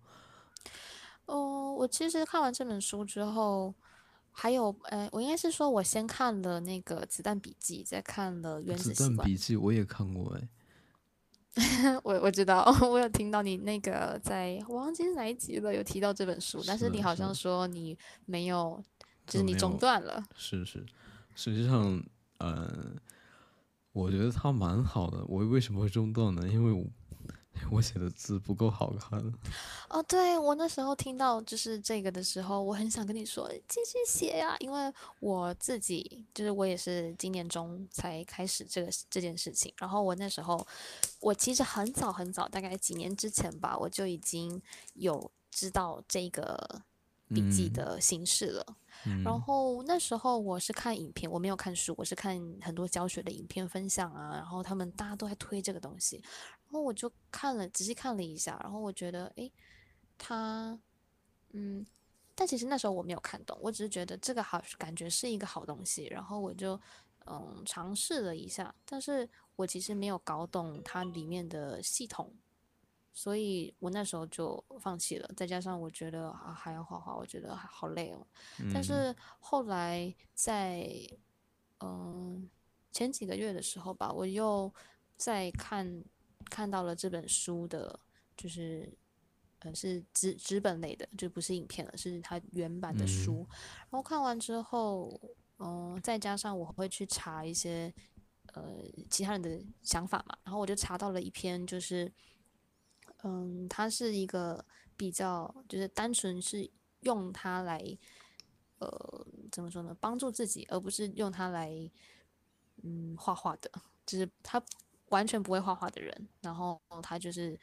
哦，我其实看完这本书之后，还有，呃，我应该是说，我先看了那个《子弹笔记》，再看了《原子子弹》。笔记我也看过哎，我我知道，我有听到你那个在我忘记是哪一集了，有提到这本书，但是是你好像说你没有，就是你中断了。是是，实际上，呃，我觉得它蛮好的。我为什么会中断呢？因为我 我写的字不够好看。哦，对，我那时候听到就是这个的时候，我很想跟你说继续写呀，因为我自己就是我也是今年中才开始这个这件事情，然后我那时候我其实很早很早，大概几年之前吧，我就已经有知道这个笔记嗯的形式了。嗯然后那时候我是看影片，我没有看书，我是看很多教学的影片分享啊，然后他们大家都在推这个东西，然后我就看了，仔细看了一下，然后我觉得，诶，他，嗯，但其实那时候我没有看懂，我只是觉得这个好，感觉是一个好东西，然后我就，嗯，尝试了一下，但是我其实没有搞懂它里面的系统。所以我那时候就放弃了，再加上我觉得啊还要画画，我觉得好累哦。但嗯是后来在嗯、前几个月的时候吧，我又在看看到了这本书的，就是呃是纸纸本类的，就不是影片了，是它原版的书。然后看完之后，嗯、再加上我会去查一些呃其他人的想法嘛，然后我就查到了一篇，就是嗯，它是一个比较就是单纯是用它来。呃，怎么说呢？帮助自己，而不是用它来，嗯，画画的。就是他完全不会画画的人，然后他就是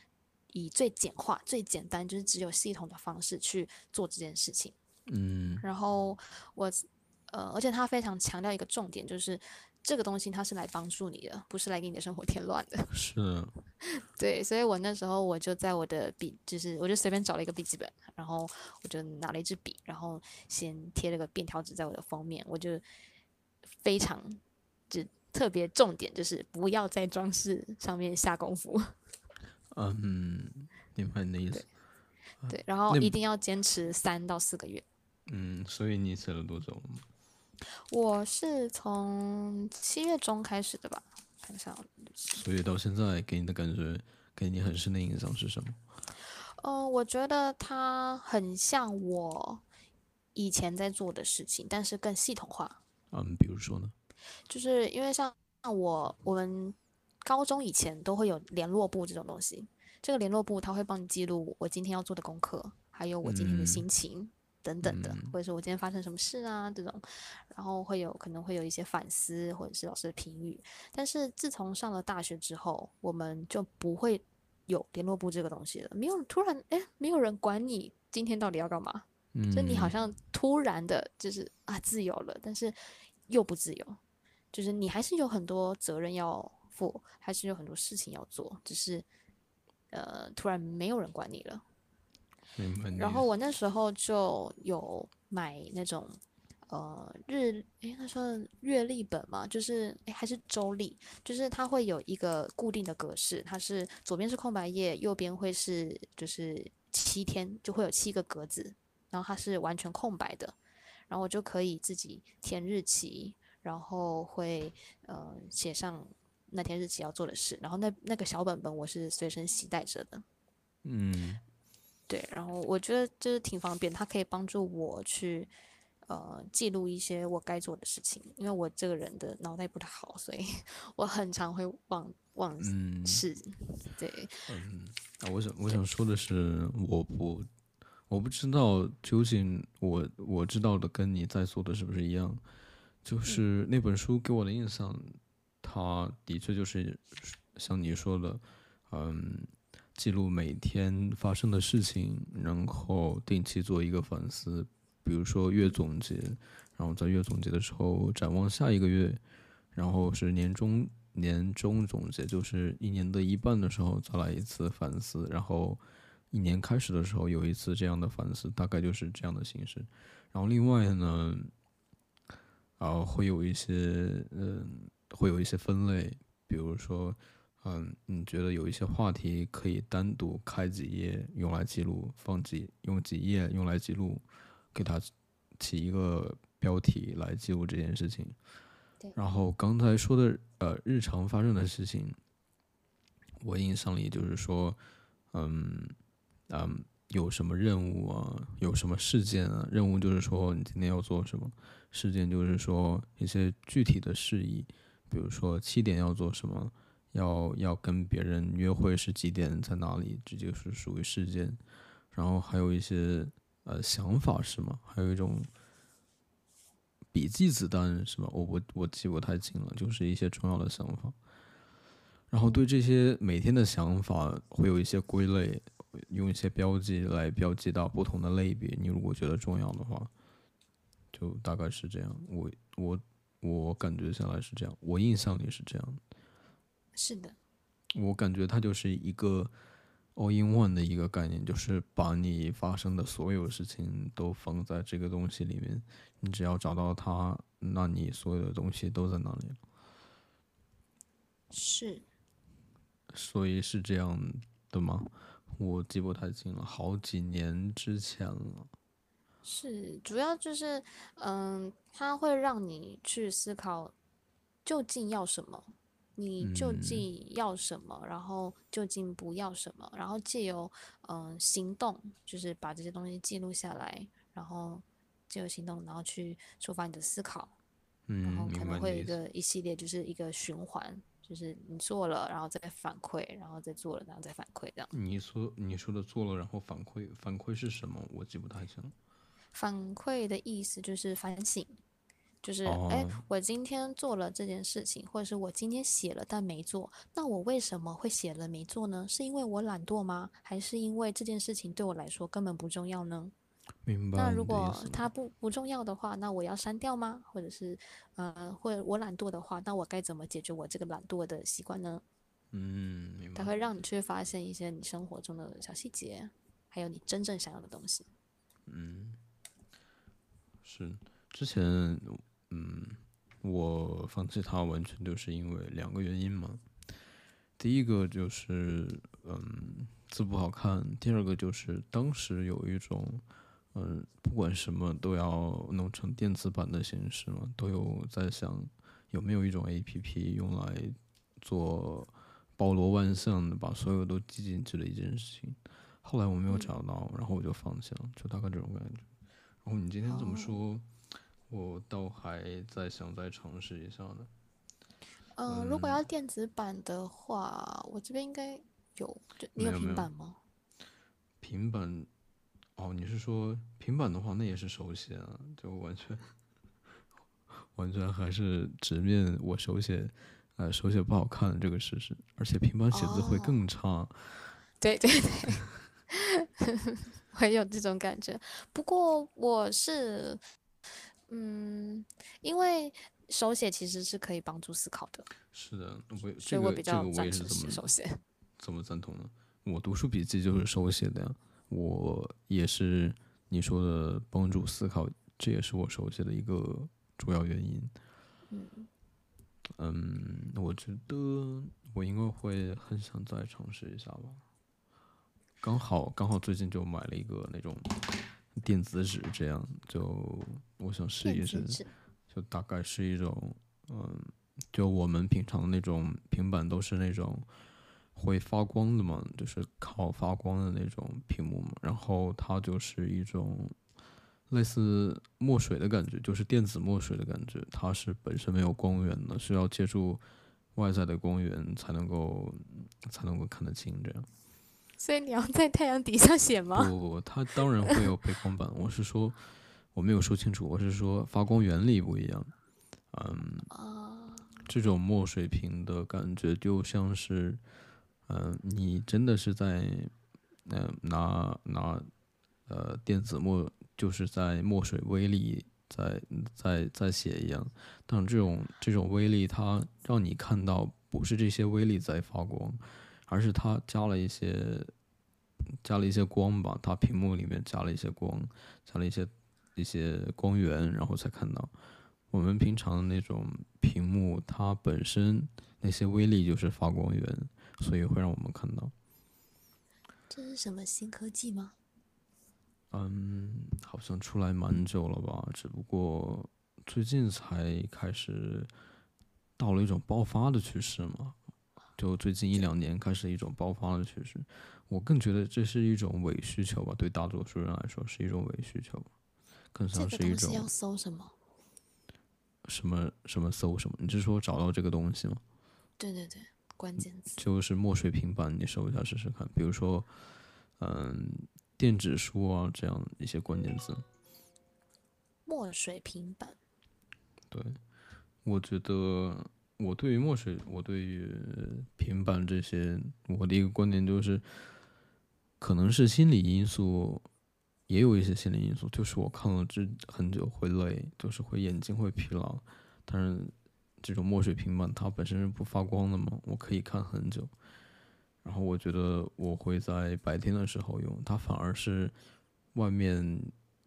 以最简化、最简单，就是只有系统的方式去做这件事情。嗯然后我，呃，而且他非常强调一个重点，就是这个东西它是来帮助你的，不是来给你的生活添乱的。是 对，所以我那时候我就在我的笔，就是我就随便找了一个笔记本，然后我就拿了一支笔，然后先贴了个便条纸在我的封面，我就非常就特别重点就是不要在装饰上面下功夫，嗯，明白你的意思。对，然后一定要坚持三到四个月。嗯，所以你写了多久？我是从七月中开始的吧，看一下，所以到现在给你的感觉，给你很深的印象是什么？嗯，我觉得它很像我以前在做的事情，但是更系统化。嗯，比如说呢？就是因为像我我们高中以前都会有联络簿这种东西，这个联络簿它会帮你记录我今天要做的功课，还有我今天的嗯心情等等的，嗯或者说我今天发生什么事啊这种，然后会有可能会有一些反思或者是老师的评语。但是自从上了大学之后，我们就不会有联络部这个东西了，没有突然哎，没有人管你今天到底要干嘛，嗯，就你好像突然的，就是啊自由了，但是又不自由，就是你还是有很多责任要负，还是有很多事情要做，只是呃突然没有人管你了。然后我那时候就有买那种呃日诶，那时候月历本嘛，就是诶还是周历，就是它会有一个固定的格式，它是左边是空白页，右边会是就是七天，就会有七个格子，然后它是完全空白的，然后我就可以自己填日期，然后会呃写上那天日期要做的事，然后那那个小本本我是随身携带着的。嗯对，然后我觉得就是挺方便，它可以帮助我去呃记录一些我该做的事情，因为我这个人的脑袋不太好，所以 我很常会忘忘嗯是。对，嗯，啊，我想我想说的是，我不我不知道究竟我我知道的跟你在做的是不是一样，就是那本书给我的印象，它的确就是像你说的，嗯，记录每天发生的事情，然后定期做一个反思，比如说月总结，然后在月总结的时候展望下一个月，然后是年终年终总结，就是一年的一半的时候再来一次反思，然后一年开始的时候有一次这样的反思，大概就是这样的形式。然后另外呢，啊、会有一些嗯，会有一些分类，比如说。嗯，你觉得有一些话题可以单独开几页用来记录，放几用几页用来记录，给它起一个标题来记录这件事情。对然后刚才说的呃日常发生的事情，我印象里就是说，嗯嗯，有什么任务啊，有什么事件啊？任务就是说你今天要做什么，事件就是说一些具体的事宜，比如说七点要做什么，要要跟别人约会是几点，在哪里，这就是属于事件。然后还有一些呃想法是吗？还有一种笔记子弹是吗？我我我记不太清了，就是一些重要的想法。然后对这些每天的想法会有一些归类，用一些标记来标记到不同的类别。你如果觉得重要的话，就大概是这样。我我我感觉下来是这样，我印象里是这样。是的，我感觉它就是一个 all in one 的一个概念，就是把你发生的所有事情都放在这个东西里面，你只要找到它，那你所有的东西都在那里了。是。所以是这样的吗？我记不太清了，好几年之前了。是，主要就是，嗯，它会让你去思考究竟要什么，你究竟要什么，然后究竟不要什么，然后借由嗯行动，就是把这些东西记录下来，然后借由行动，然后去触发你的思考，嗯，然后可能会有一个一系列，就是一个循环。就是你做了，然后再反馈，然后再做了，然后再反馈，这样。你说你说的做了，然后反馈，反馈是什么？我记不太清。反馈的意思就是反省，就是哎，我今天做了这件事情，或者是我今天写了但没做，那我为什么会写了没做呢？是因为我懒惰吗？还是因为这件事情对我来说根本不重要呢？明白。那如果它不不重要的话，那我要删掉吗？或者是，呃，或者我懒惰的话，那我该怎么解决我这个懒惰的习惯呢？嗯，它会让你去发现一些你生活中的小细节，还有你真正想要的东西。嗯，是之前，嗯，我放弃它完全就是因为两个原因嘛。第一个就是，嗯，字不好看；第二个就是当时有一种。嗯，不管什么都要弄成电子版的形式嘛，都有在想有没有一种 A P P 用来做包罗万象的，把所有都记进去的一件事情。后来我没有找到，然后我就放弃了，就大概这种感觉。然后你今天这么说，我倒还在想再尝试一下呢。嗯，如果要电子版的话，我这边应该有，你有平板吗？平板。哦，你是说平板的话，那也是手写啊，就完全 完全还是直面我手写，呃，手写不好看这个事实，而且平板写字会更差。对对对，会 有这种感觉。不过我是，嗯，因为手写其实是可以帮助思考的。是的，我所以我比较赞成手写。怎么赞同呢？我读书笔记就是手写的呀。我也是你说的帮助思考，这也是我手写的一个主要原因。嗯，嗯，我觉得我应该会很想再尝试一下吧。刚好刚好最近就买了一个那种电子纸，这样就我想试一试，就大概是一种嗯，就我们平常那种平板都是那种。会发光的嘛，就是靠发光的那种屏幕嘛。然后它就是一种类似墨水的感觉，就是电子墨水的感觉。它是本身没有光源的，需要借助外在的光源才能够才能够看得清这样。所以你要在太阳底下写吗？不不不，它当然会有背光板。我是说我没有说清楚，我是说发光原理不一样。嗯，这种墨水屏的感觉就像是。嗯，你真的是在，嗯，拿拿，呃，电子墨，就是在墨水微粒在在在写一样，但这种这种微粒，它让你看到不是这些微粒在发光，而是它加了一些加了一些光吧，它屏幕里面加了一些光，加了一些一些光源，然后才看到。我们平常的那种屏幕，它本身那些微粒就是发光源。所以会让我们看到，这是什么新科技吗？嗯，好像出来蛮久了吧，只不过最近才开始到了一种爆发的趋势嘛。就最近一两年开始一种爆发的趋势。我更觉得这是一种伪需求吧，对大多数人来说是一种伪需求，更像是一种要搜什么什么什么搜什么？你是说找到这个东西吗？对对对，关键词就是墨水平板，你搜一下试试看。比如说，嗯，电子书啊，这样一些关键字。墨水平板。对，我觉得我对于墨水，我对于平板这些，我的一个观点就是。可能是心理因素，也有一些心理因素，就是我看了这很久会累，就是会眼睛会疲劳。但是这种墨水平板它本身是不发光的嘛，我可以看很久。然后我觉得我会在白天的时候用它，反而是外面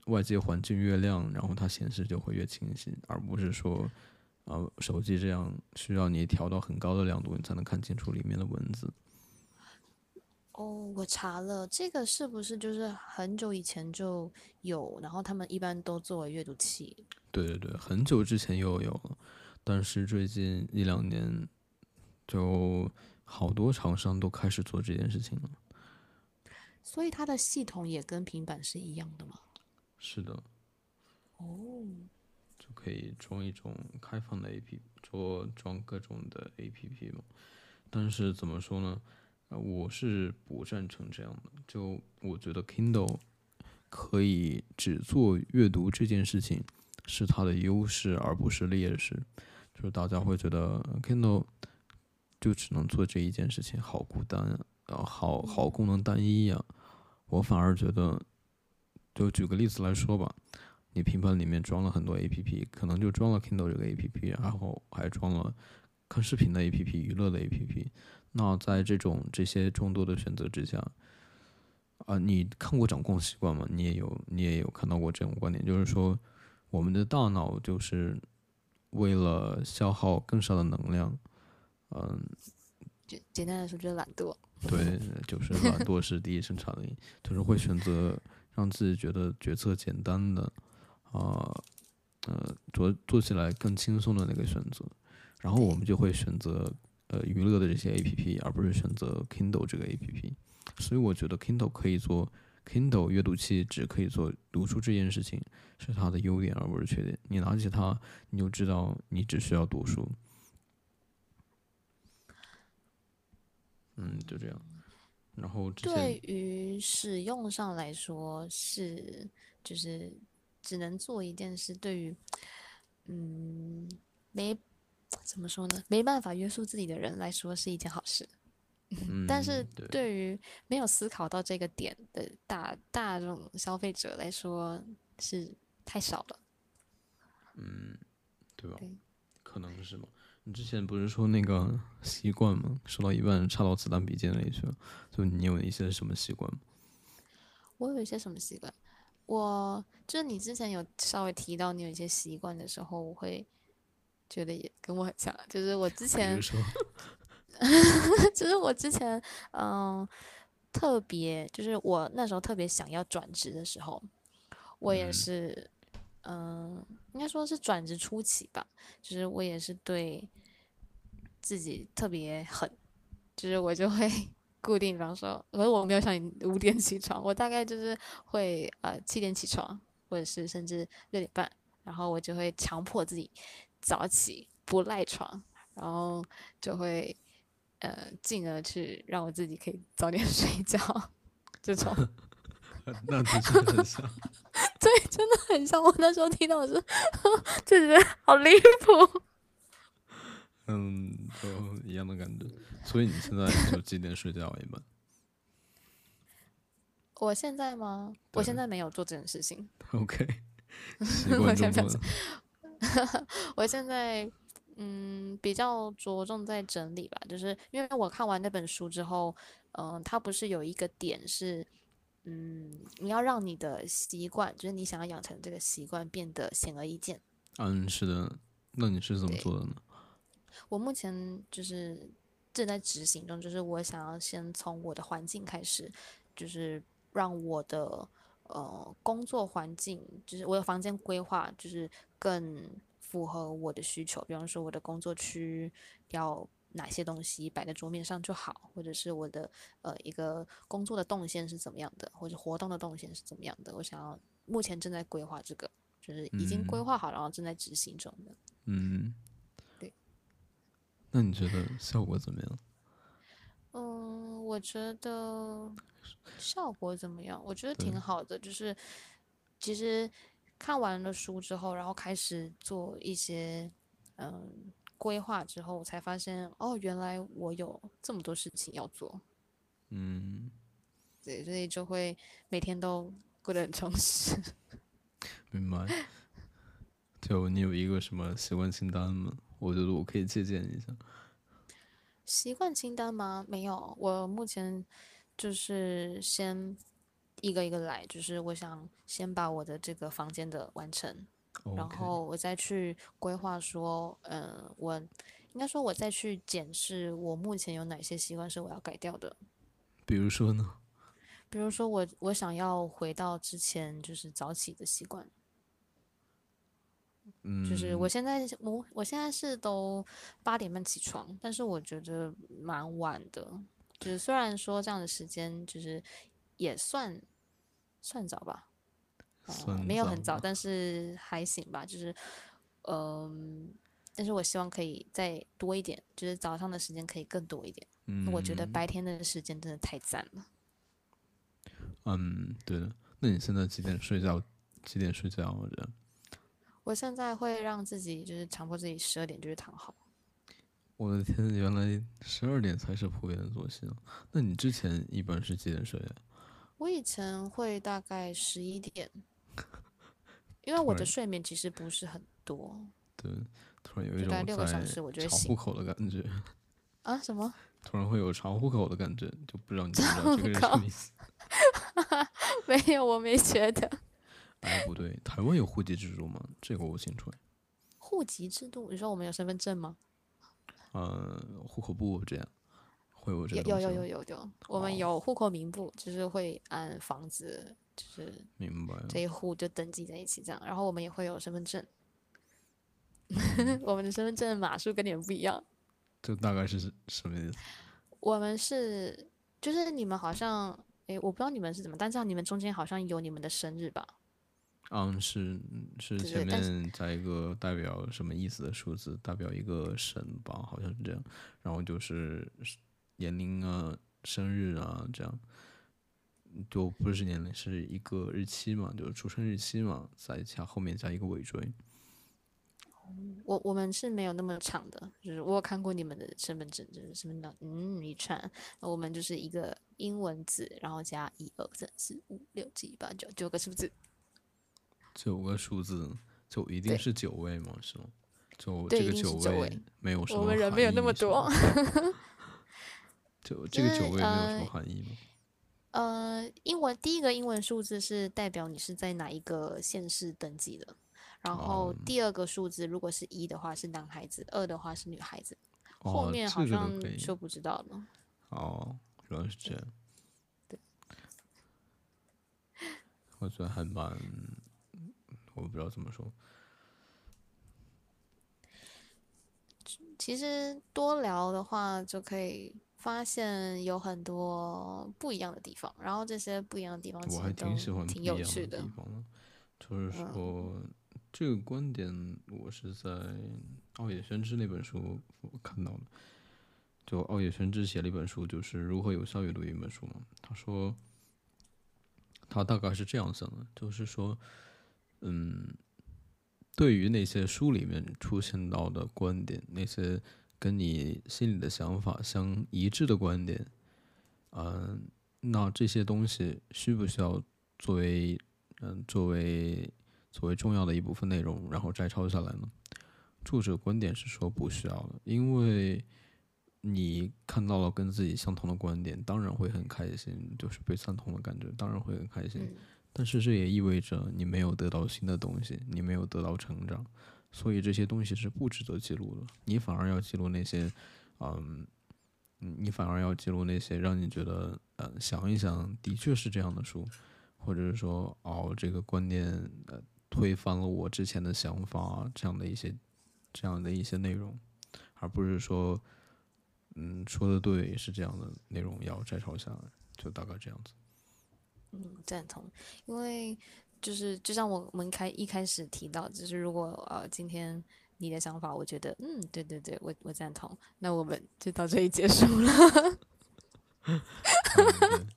外界环境越亮，然后它显示就会越清晰，而不是说啊手机这样需要你调到很高的亮度，你才能看清楚里面的文字。哦，我查了，这个是不是就是很久以前就有？然后他们一般都作为阅读器。对对对，很久之前又有了，但是最近一两年，就好多厂商都开始做这件事情了。所以它的系统也跟平板是一样的吗？是的。哦。可以装一种开放的 A P 做装各种的 A P P 嘛。但是怎么说呢？我是不赞成这样的。就我觉得 Kindle 可以只做阅读这件事情是它的优势，而不是劣势。就是大家会觉得 Kindle 就只能做这一件事情，好孤单啊，好好功能单一呀。我反而觉得，就举个例子来说吧，你平板里面装了很多 APP，可能就装了 Kindle 这个 APP，然后还装了看视频的 APP、娱乐的 APP。那在这种这些众多的选择之下，啊，你看过掌控习惯吗？你也有，你也有看到过这种观点，就是说，我们的大脑就是为了消耗更少的能量，嗯，简简单来说就是懒惰。对，就是懒惰是第一生产力，就是会选择让自己觉得决策简单的，啊，呃，做做起来更轻松的那个选择，然后我们就会选择。呃，娱乐的这些 A P P，而不是选择 Kindle 这个 A P P，所以我觉得 Kindle 可以做 Kindle 阅读器，只可以做读书这件事情，是它的优点，而不是缺点。你拿起它，你就知道你只需要读书。嗯，就这样。然后对于使用上来说，是就是只能做一件事。对于嗯没。怎么说呢？没办法约束自己的人来说是一件好事，但是对于没有思考到这个点的大大众消费者来说是太少了。嗯，对吧？可能是吧？你之前不是说那个习惯吗？说到一半插到子弹笔记那里去了。就你有一些什么习惯吗？我有一些什么习惯？我就是你之前有稍微提到你有一些习惯的时候，我会。觉得也跟我很像，就是我之前，就是我之前，嗯，特别就是我那时候特别想要转职的时候，我也是，嗯，应该说是转职初期吧，就是我也是对自己特别狠，就是我就会固定，比方说，可是我没有像你五点起床，我大概就是会呃七点起床，或者是甚至六点半，然后我就会强迫自己。早起不赖床，然后就会呃，进而去让我自己可以早点 睡觉。这种，那真的确很像。对，真的很像。我那时候听到是，就觉得好离谱。嗯，都一样的感觉。所以你现在就几点睡觉一般？我现在吗？我现在没有做这件事情。OK，习惯就过了。我现在 嗯比较着重在整理吧，就是因为我看完那本书之后，嗯，它不是有一个点是，嗯，你要让你的习惯，就是你想要养成这个习惯变得显而易见。嗯，是的，那你是怎么做的呢？我目前就是正在执行中，就是我想要先从我的环境开始，就是让我的。呃，工作环境就是我的房间规划，就是更符合我的需求。比方说，我的工作区要哪些东西摆在桌面上就好，或者是我的呃一个工作的动线是怎么样的，或者活动的动线是怎么样的。我想要目前正在规划这个，就是已经规划好，然后正在执行中的。嗯，对。那你觉得效果怎么样？嗯，我觉得效果怎么样？我觉得挺好的，就是其实看完了书之后，然后开始做一些嗯规划之后，我才发现哦，原来我有这么多事情要做。嗯，对，所以就会每天都过得很充实。明白。就你有一个什么习惯清单吗？我觉得我可以借鉴一下。习惯清单吗？没有，我目前就是先一个一个来，就是我想先把我的这个房间的完成，然后我再去规划说，嗯，我应该说我再去检视我目前有哪些习惯是我要改掉的。比如说呢？比如说我我想要回到之前就是早起的习惯。就是我现在我我现在是都八点半起床，但是我觉得蛮晚的。就是虽然说这样的时间就是也算算早吧，没有很早，但是还行吧。就是嗯，但是我希望可以再多一点，就是早上的时间可以更多一点。嗯，我觉得白天的时间真的太赞了。嗯，对的。那你现在几点睡觉？几点睡觉？我觉得。我现在会让自己就是强迫自己十二点就是躺好。我的天，原来十二点才是普遍的作息啊。那你之前一般是几点睡啊？我以前会大概十一点，因为我的睡眠其实不是很多。对，突然有一种六个小时我觉得查户口的感觉。啊？什么？突然会有查户口的感觉，就不知道你知道这个是什么意思？没有，我没觉得。哎，不对，台湾有户籍制度吗？这个我不清楚。户籍制度？你说我们有身份证吗？呃，户口簿这样会有这有有有有有有，我们有户口名簿，就是会按房子，就是明白这一户就登记在一起这样。然后我们也会有身份证，我们的身份证码数跟你们不一样。这大概是什么意思？我们是就是你们好像哎，我不知道你们是怎么，但是你们中间好像有你们的生日吧？嗯，是是前面加一个代表什么意思的数字，代表一个神吧，好像是这样。然后就是年龄啊、生日啊这样，就不是年龄，是一个日期嘛，就是出生日期嘛，再加后面加一个尾缀。我我们是没有那么长的，就是我有看过你们的身份证，就是身份证，嗯，一串，我们就是一个英文字，然后加一二三四五六七八九九个数字。九个数字，就一定是九位吗？是吗？就 这个九位没有什么我们人没有那么多。就这个九位没有什么含义吗？呃，英文第一个英文数字是代表你是在哪一个县市登记的，然后第二个数字如果是一的话是男孩子，二的话是女孩子，后面好像就不知道了。哦，原来是这样。对，我觉得还蛮。我不知道怎么说。其实多聊的话，就可以发现有很多不一样的地方。然后这些不一样的地方，我还挺喜欢挺有趣的地方的。就是说，这个观点我是在奥野宣之那本书看到的。就奥野宣之写了一本书，就是如何有效阅读一本书嘛。他说，他大概是这样想的，就是说。嗯，对于那些书里面出现到的观点，那些跟你心里的想法相一致的观点，嗯，那这些东西需不需要作为嗯作为作为重要的一部分内容，然后摘抄下来呢？作者观点是说不需要的，因为你看到了跟自己相同的观点，当然会很开心，就是被赞同的感觉，当然会很开心。但是这也意味着你没有得到新的东西，你没有得到成长，所以这些东西是不值得记录的。你反而要记录那些，嗯，你反而要记录那些让你觉得，呃，想一想，的确是这样的书，或者是说，哦，这个观念呃推翻了我之前的想法，这样的一些，这样的一些内容，而不是说，嗯，说的对，是这样的内容要摘抄下来，就大概这样子。嗯，赞同，因为就是就像我们开一开始提到，就是如果呃今天你的想法，我觉得嗯，对对对，我我赞同，那我们就到这里结束了。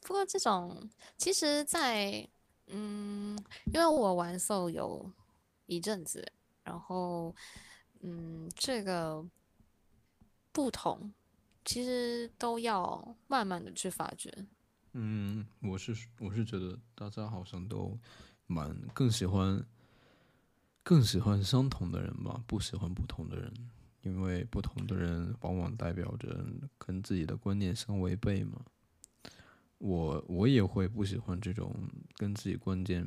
不过这种其实，在嗯，因为我玩 SO 有一阵子，然后嗯，这个不同。其实都要慢慢的去发掘。嗯，我是我是觉得大家好像都蛮更喜欢更喜欢相同的人吧，不喜欢不同的人，因为不同的人往往代表着跟自己的观念相违背嘛。我我也会不喜欢这种跟自己观念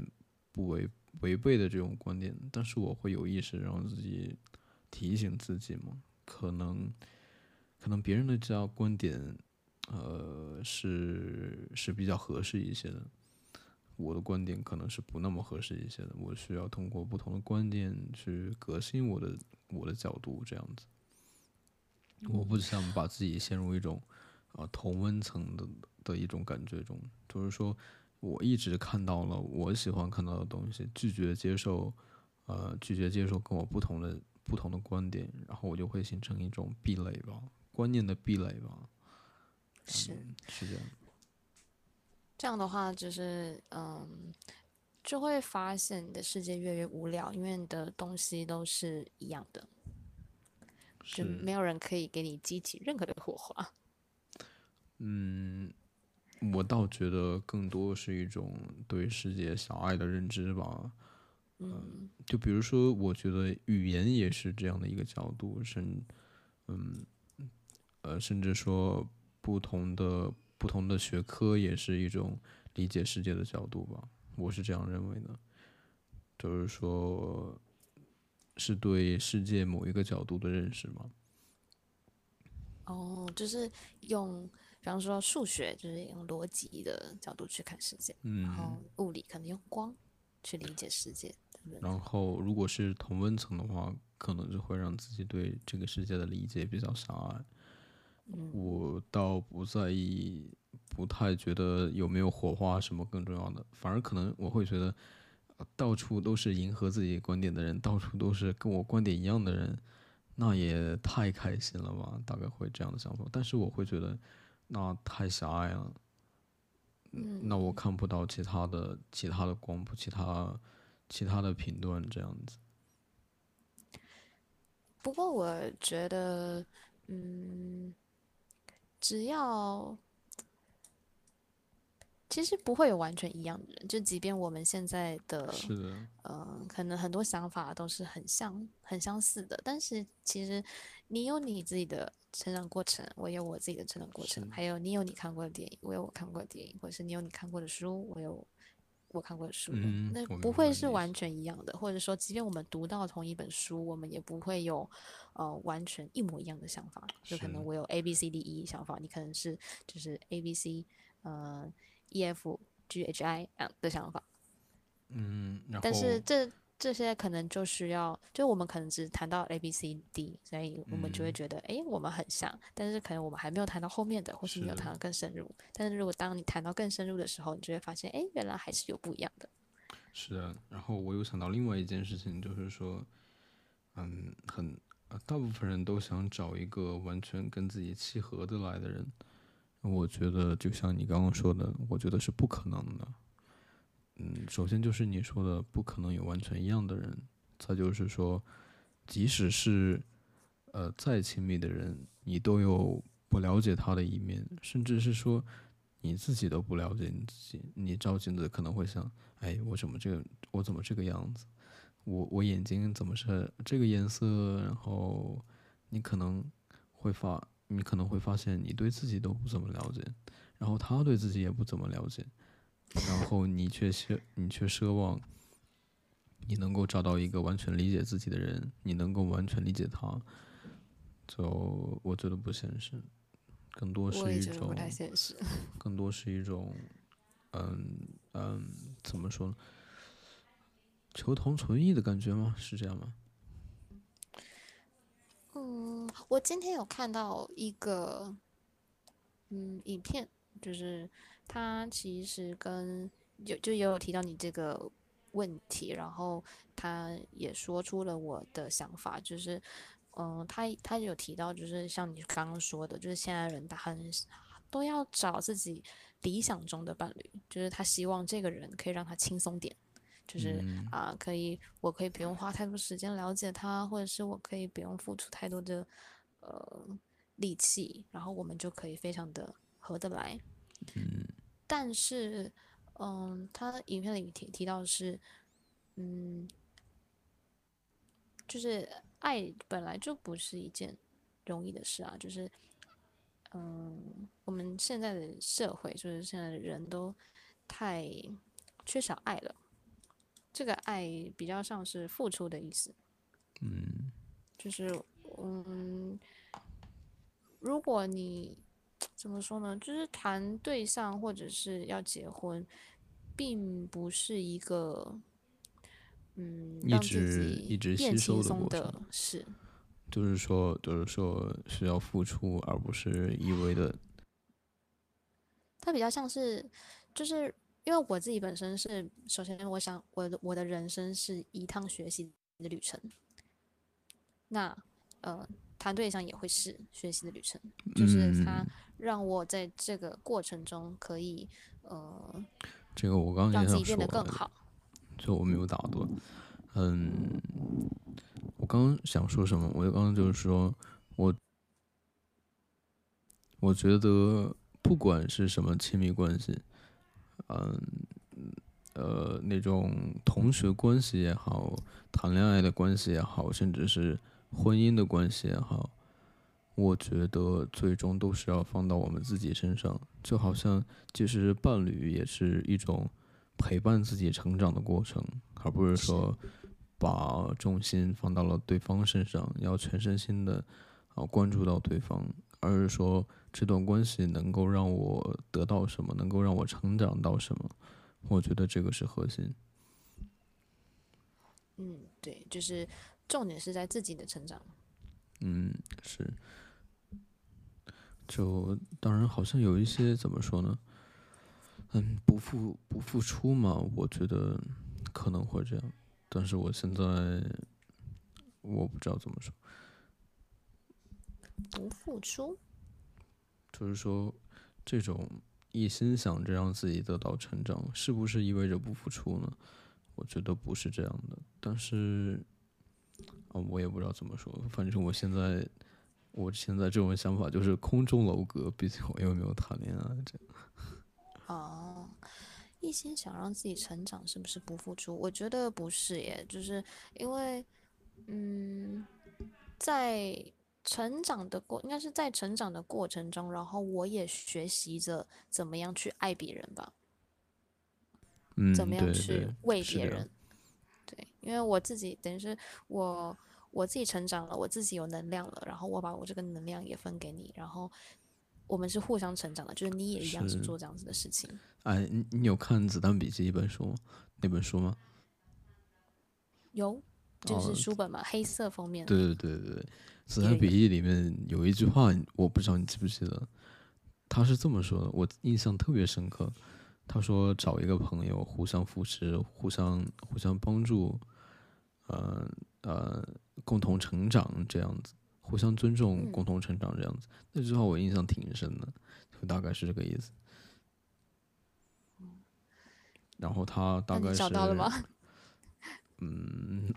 不违违背的这种观点，但是我会有意识让自己提醒自己嘛，可能。可能别人的这样观点，呃，是是比较合适一些的。我的观点可能是不那么合适一些的。我需要通过不同的观点去革新我的我的角度，这样子。我不想把自己陷入一种啊同温层的的一种感觉中，就是说我一直看到了我喜欢看到的东西，拒绝接受，呃，拒绝接受跟我不同的不同的观点，然后我就会形成一种壁垒吧。观念的壁垒吧，是是这样。这样的话，就是嗯，就会发现你的世界越来越无聊，因为你的东西都是一样的，就没有人可以给你激起任何的火花。嗯，我倒觉得更多是一种对世界小爱的认知吧。嗯，就比如说，我觉得语言也是这样的一个角度，是嗯。呃，甚至说不同的不同的学科也是一种理解世界的角度吧，我是这样认为的，就是说是对世界某一个角度的认识吗？哦，就是用，比方说数学就是用逻辑的角度去看世界，嗯，然后物理可能用光去理解世界，然后如果是同温层的话，可能就会让自己对这个世界的理解比较狭隘。我倒不在意，不太觉得有没有火花什么更重要的，反而可能我会觉得，到处都是迎合自己观点的人，到处都是跟我观点一样的人，那也太开心了吧？大概会这样的想法，但是我会觉得那太狭隘了，那我看不到其他的其他的光谱，其他其他的频段这样子。不过我觉得，嗯。只要其实不会有完全一样的人，就即便我们现在的，嗯，可能很多想法都是很像、很相似的，但是其实你有你自己的成长过程，我有我自己的成长过程，还有你有你看过的电影，我有我看过的电影，或者是你有你看过的书，我有。我看过的书，那不会是完全一样的，或者说，即便我们读到同一本书，我们也不会有呃完全一模一样的想法。就可能我有 A B C D E 想法，你可能是就是 A B C 呃 E F G H I 的想法。嗯，但是这。这些可能就需要，就我们可能只谈到 A B C D，所以我们就会觉得，哎，我们很像。但是可能我们还没有谈到后面的，或是没有谈到更深入。但是如果当你谈到更深入的时候，你就会发现，哎，原来还是有不一样的。是的，然后我又想到另外一件事情，就是说，嗯，很大部分人都想找一个完全跟自己契合的来的人。我觉得就像你刚刚说的，我觉得是不可能的。嗯，首先就是你说的不可能有完全一样的人，再就是说，即使是呃再亲密的人，你都有不了解他的一面，甚至是说你自己都不了解你自己。你照镜子可能会想，哎，我怎么这个，我怎么这个样子？我我眼睛怎么是这个颜色？然后你可能会发，你可能会发现你对自己都不怎么了解，然后他对自己也不怎么了解。然后你却奢，你却奢望，你能够找到一个完全理解自己的人，你能够完全理解他，就我觉得不现实，更多是一种，更多是一种，嗯嗯，怎么说呢？求同存异的感觉吗？是这样吗？嗯我今天有看到一个嗯影片，就是他其实跟有就也有提到你这个问题，然后他也说出了我的想法，就是嗯，他他有提到，就是像你刚刚说的，就是现在人他很都要找自己理想中的伴侣，就是他希望这个人可以让他轻松点。就是啊，可以，我可以不用花太多时间了解他，或者是我可以不用付出太多的呃力气，然后我们就可以非常的合得来。嗯，但是，嗯，他影片里提提到的是，嗯，就是爱本来就不是一件容易的事啊，就是，嗯，我们现在的社会，就是现在的人都太缺少爱了。这个爱比较像是付出的意思，嗯，就是嗯，如果你怎么说呢？就是谈对象或者是要结婚，并不是一个嗯一直一直吸收的过程，是，就是说，就是说是要付出，而不是一味的。它比较像是，就是。因为我自己本身是，首先我想我的我的人生是一趟学习的旅程，那呃谈对象也会是学习的旅程，就是他让我在这个过程中可以呃，这个我刚刚让自己变得更好，就我没有打断，嗯，我刚刚想说什么？我刚刚就是说我我觉得不管是什么亲密关系。嗯，呃，那种同学关系也好，谈恋爱的关系也好，甚至是婚姻的关系也好，我觉得最终都是要放到我们自己身上。就好像，即使是伴侣，也是一种陪伴自己成长的过程，而不是说把重心放到了对方身上，要全身心的啊关注到对方，而是说。这段关系能够让我得到什么？能够让我成长到什么？我觉得这个是核心。嗯，对，就是重点是在自己的成长。嗯，是。就当然，好像有一些怎么说呢？嗯，不付不付出嘛，我觉得可能会这样。但是我现在我不知道怎么说。不付出。就是说，这种一心想着让自己得到成长，是不是意味着不付出呢？我觉得不是这样的。但是，啊，我也不知道怎么说。反正我现在，我现在这种想法就是空中楼阁，毕竟我又没有谈恋爱。这样。哦，一心想让自己成长，是不是不付出？我觉得不是耶，就是因为，嗯，在。成长的过应该是在成长的过程中，然后我也学习着怎么样去爱别人吧，嗯，怎么样去为别人，对，因为我自己等于是我我自己成长了，我自己有能量了，然后我把我这个能量也分给你，然后我们是互相成长的，就是你也一样是做这样子的事情。哎，你你有看《子弹笔记》一本书吗那本书吗？有，就是书本嘛，黑色封面。对对对对对。《子弹笔记》里面有一句话，我不知道你记不记得，他是这么说的，我印象特别深刻。他说：“找一个朋友，互相扶持，互相互相帮助，呃呃，共同成长这样子，互相尊重，共同成长这样子。”那句话我印象挺深的，就大概是这个意思。然后他大概是找到了吗？嗯，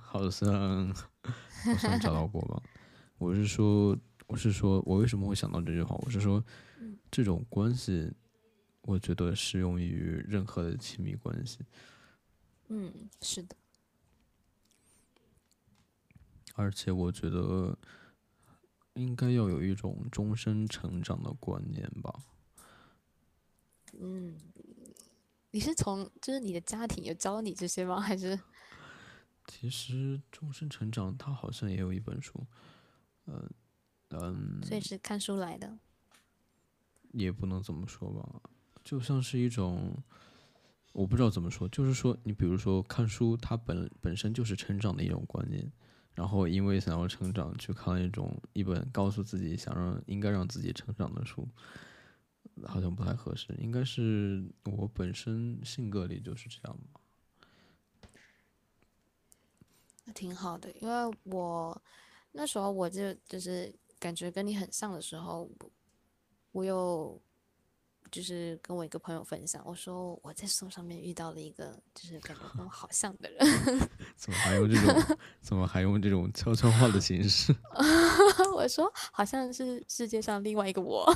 好像 好像找到过吧。我是说，我是说，我为什么会想到这句话？我是说，这种关系，我觉得适用于任何的亲密关系。嗯，是的。而且我觉得，应该要有一种终身成长的观念吧。嗯，你是从就是你的家庭有教你这些吗？还是？其实终身成长，他好像也有一本书，嗯嗯，所以是看书来的，也不能这么说吧，就像是一种，我不知道怎么说，就是说，你比如说看书，它本本身就是成长的一种观念，然后因为想要成长，去看了一种一本告诉自己想让应该让自己成长的书，好像不太合适。应该是我本身性格里就是这样吧。那挺好的，因为我那时候我就就是感觉跟你很像的时候，我有就是跟我一个朋友分享，我说我在书上面遇到了一个就是感觉跟我好像的人，怎么还用这种怎么还用这种悄悄话的形式？我说好像是世界上另外一个我，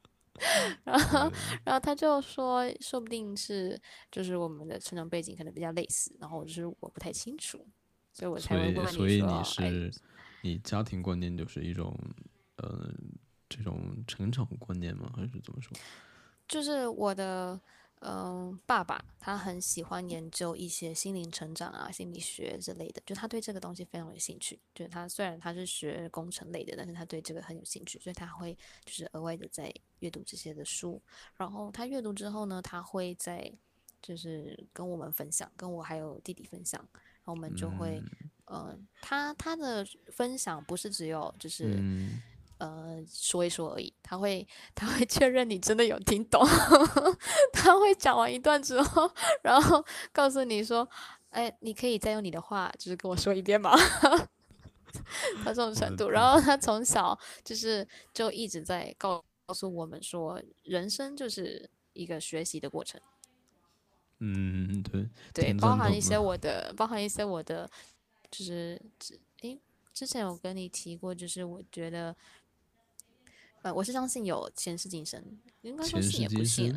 然后然后他就说说不定是就是我们的成长背景可能比较类似，然后就是我不太清楚。所以我才会问你所以你是，你家庭观念就是一种，呃，这种成长观念吗？还是怎么说？就是我的，嗯，爸爸他很喜欢研究一些心灵成长啊、心理学之类的，就他对这个东西非常有兴趣。就是他虽然他是学工程类的，但是他对这个很有兴趣，所以他会就是额外的在阅读这些的书。然后他阅读之后呢，他会在就是跟我们分享，跟我还有弟弟分享。然后我们就会，呃，他他的分享不是只有就是，呃，说一说而已。他会他会确认你真的有听懂，他会讲完一段之后，然后告诉你说，哎，你可以再用你的话就是跟我说一遍吗？到这种程度。然后他从小就是就一直在告告诉我们说，人生就是一个学习的过程。嗯，对对，包含一些我的，包含一些我的，就是之诶，之前有跟你提过，就是我觉得，呃，我是相信有前世今生，应该说信也不信，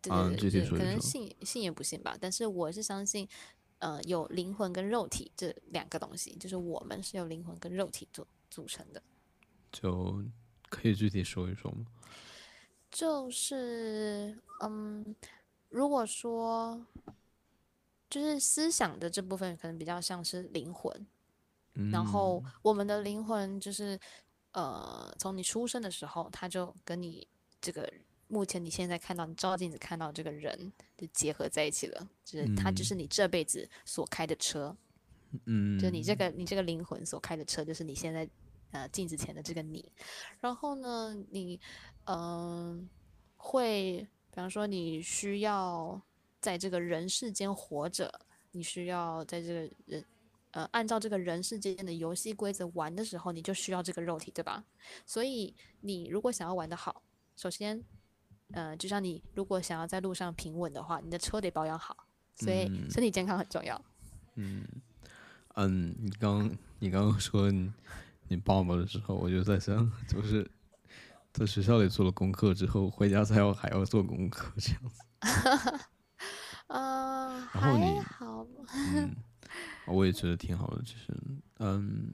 对对对，可能信信也不信吧。但是我是相信，呃，有灵魂跟肉体这两个东西，就是我们是由灵魂跟肉体组组成的。就可以具体说一说吗？就是嗯。如果说，就是思想的这部分可能比较像是灵魂，然后我们的灵魂就是，呃，从你出生的时候，他就跟你这个目前你现在看到你照镜子看到这个人就结合在一起了，就是他就是你这辈子所开的车，嗯，就你这个你这个灵魂所开的车，就是你现在呃镜子前的这个你，然后呢，你嗯会。比方说，你需要在这个人世间活着，你需要在这个人，呃，按照这个人世间的游戏规则玩的时候，你就需要这个肉体，对吧？所以，你如果想要玩得好，首先，呃，就像你如果想要在路上平稳的话，你的车得保养好，所以身体健康很重要。嗯，嗯，你刚你刚刚说你你爸爸的时候，我就在想，就是。在学校里做了功课之后，回家才要还要做功课这样子。啊，还好。嗯，我也觉得挺好的。其实，嗯，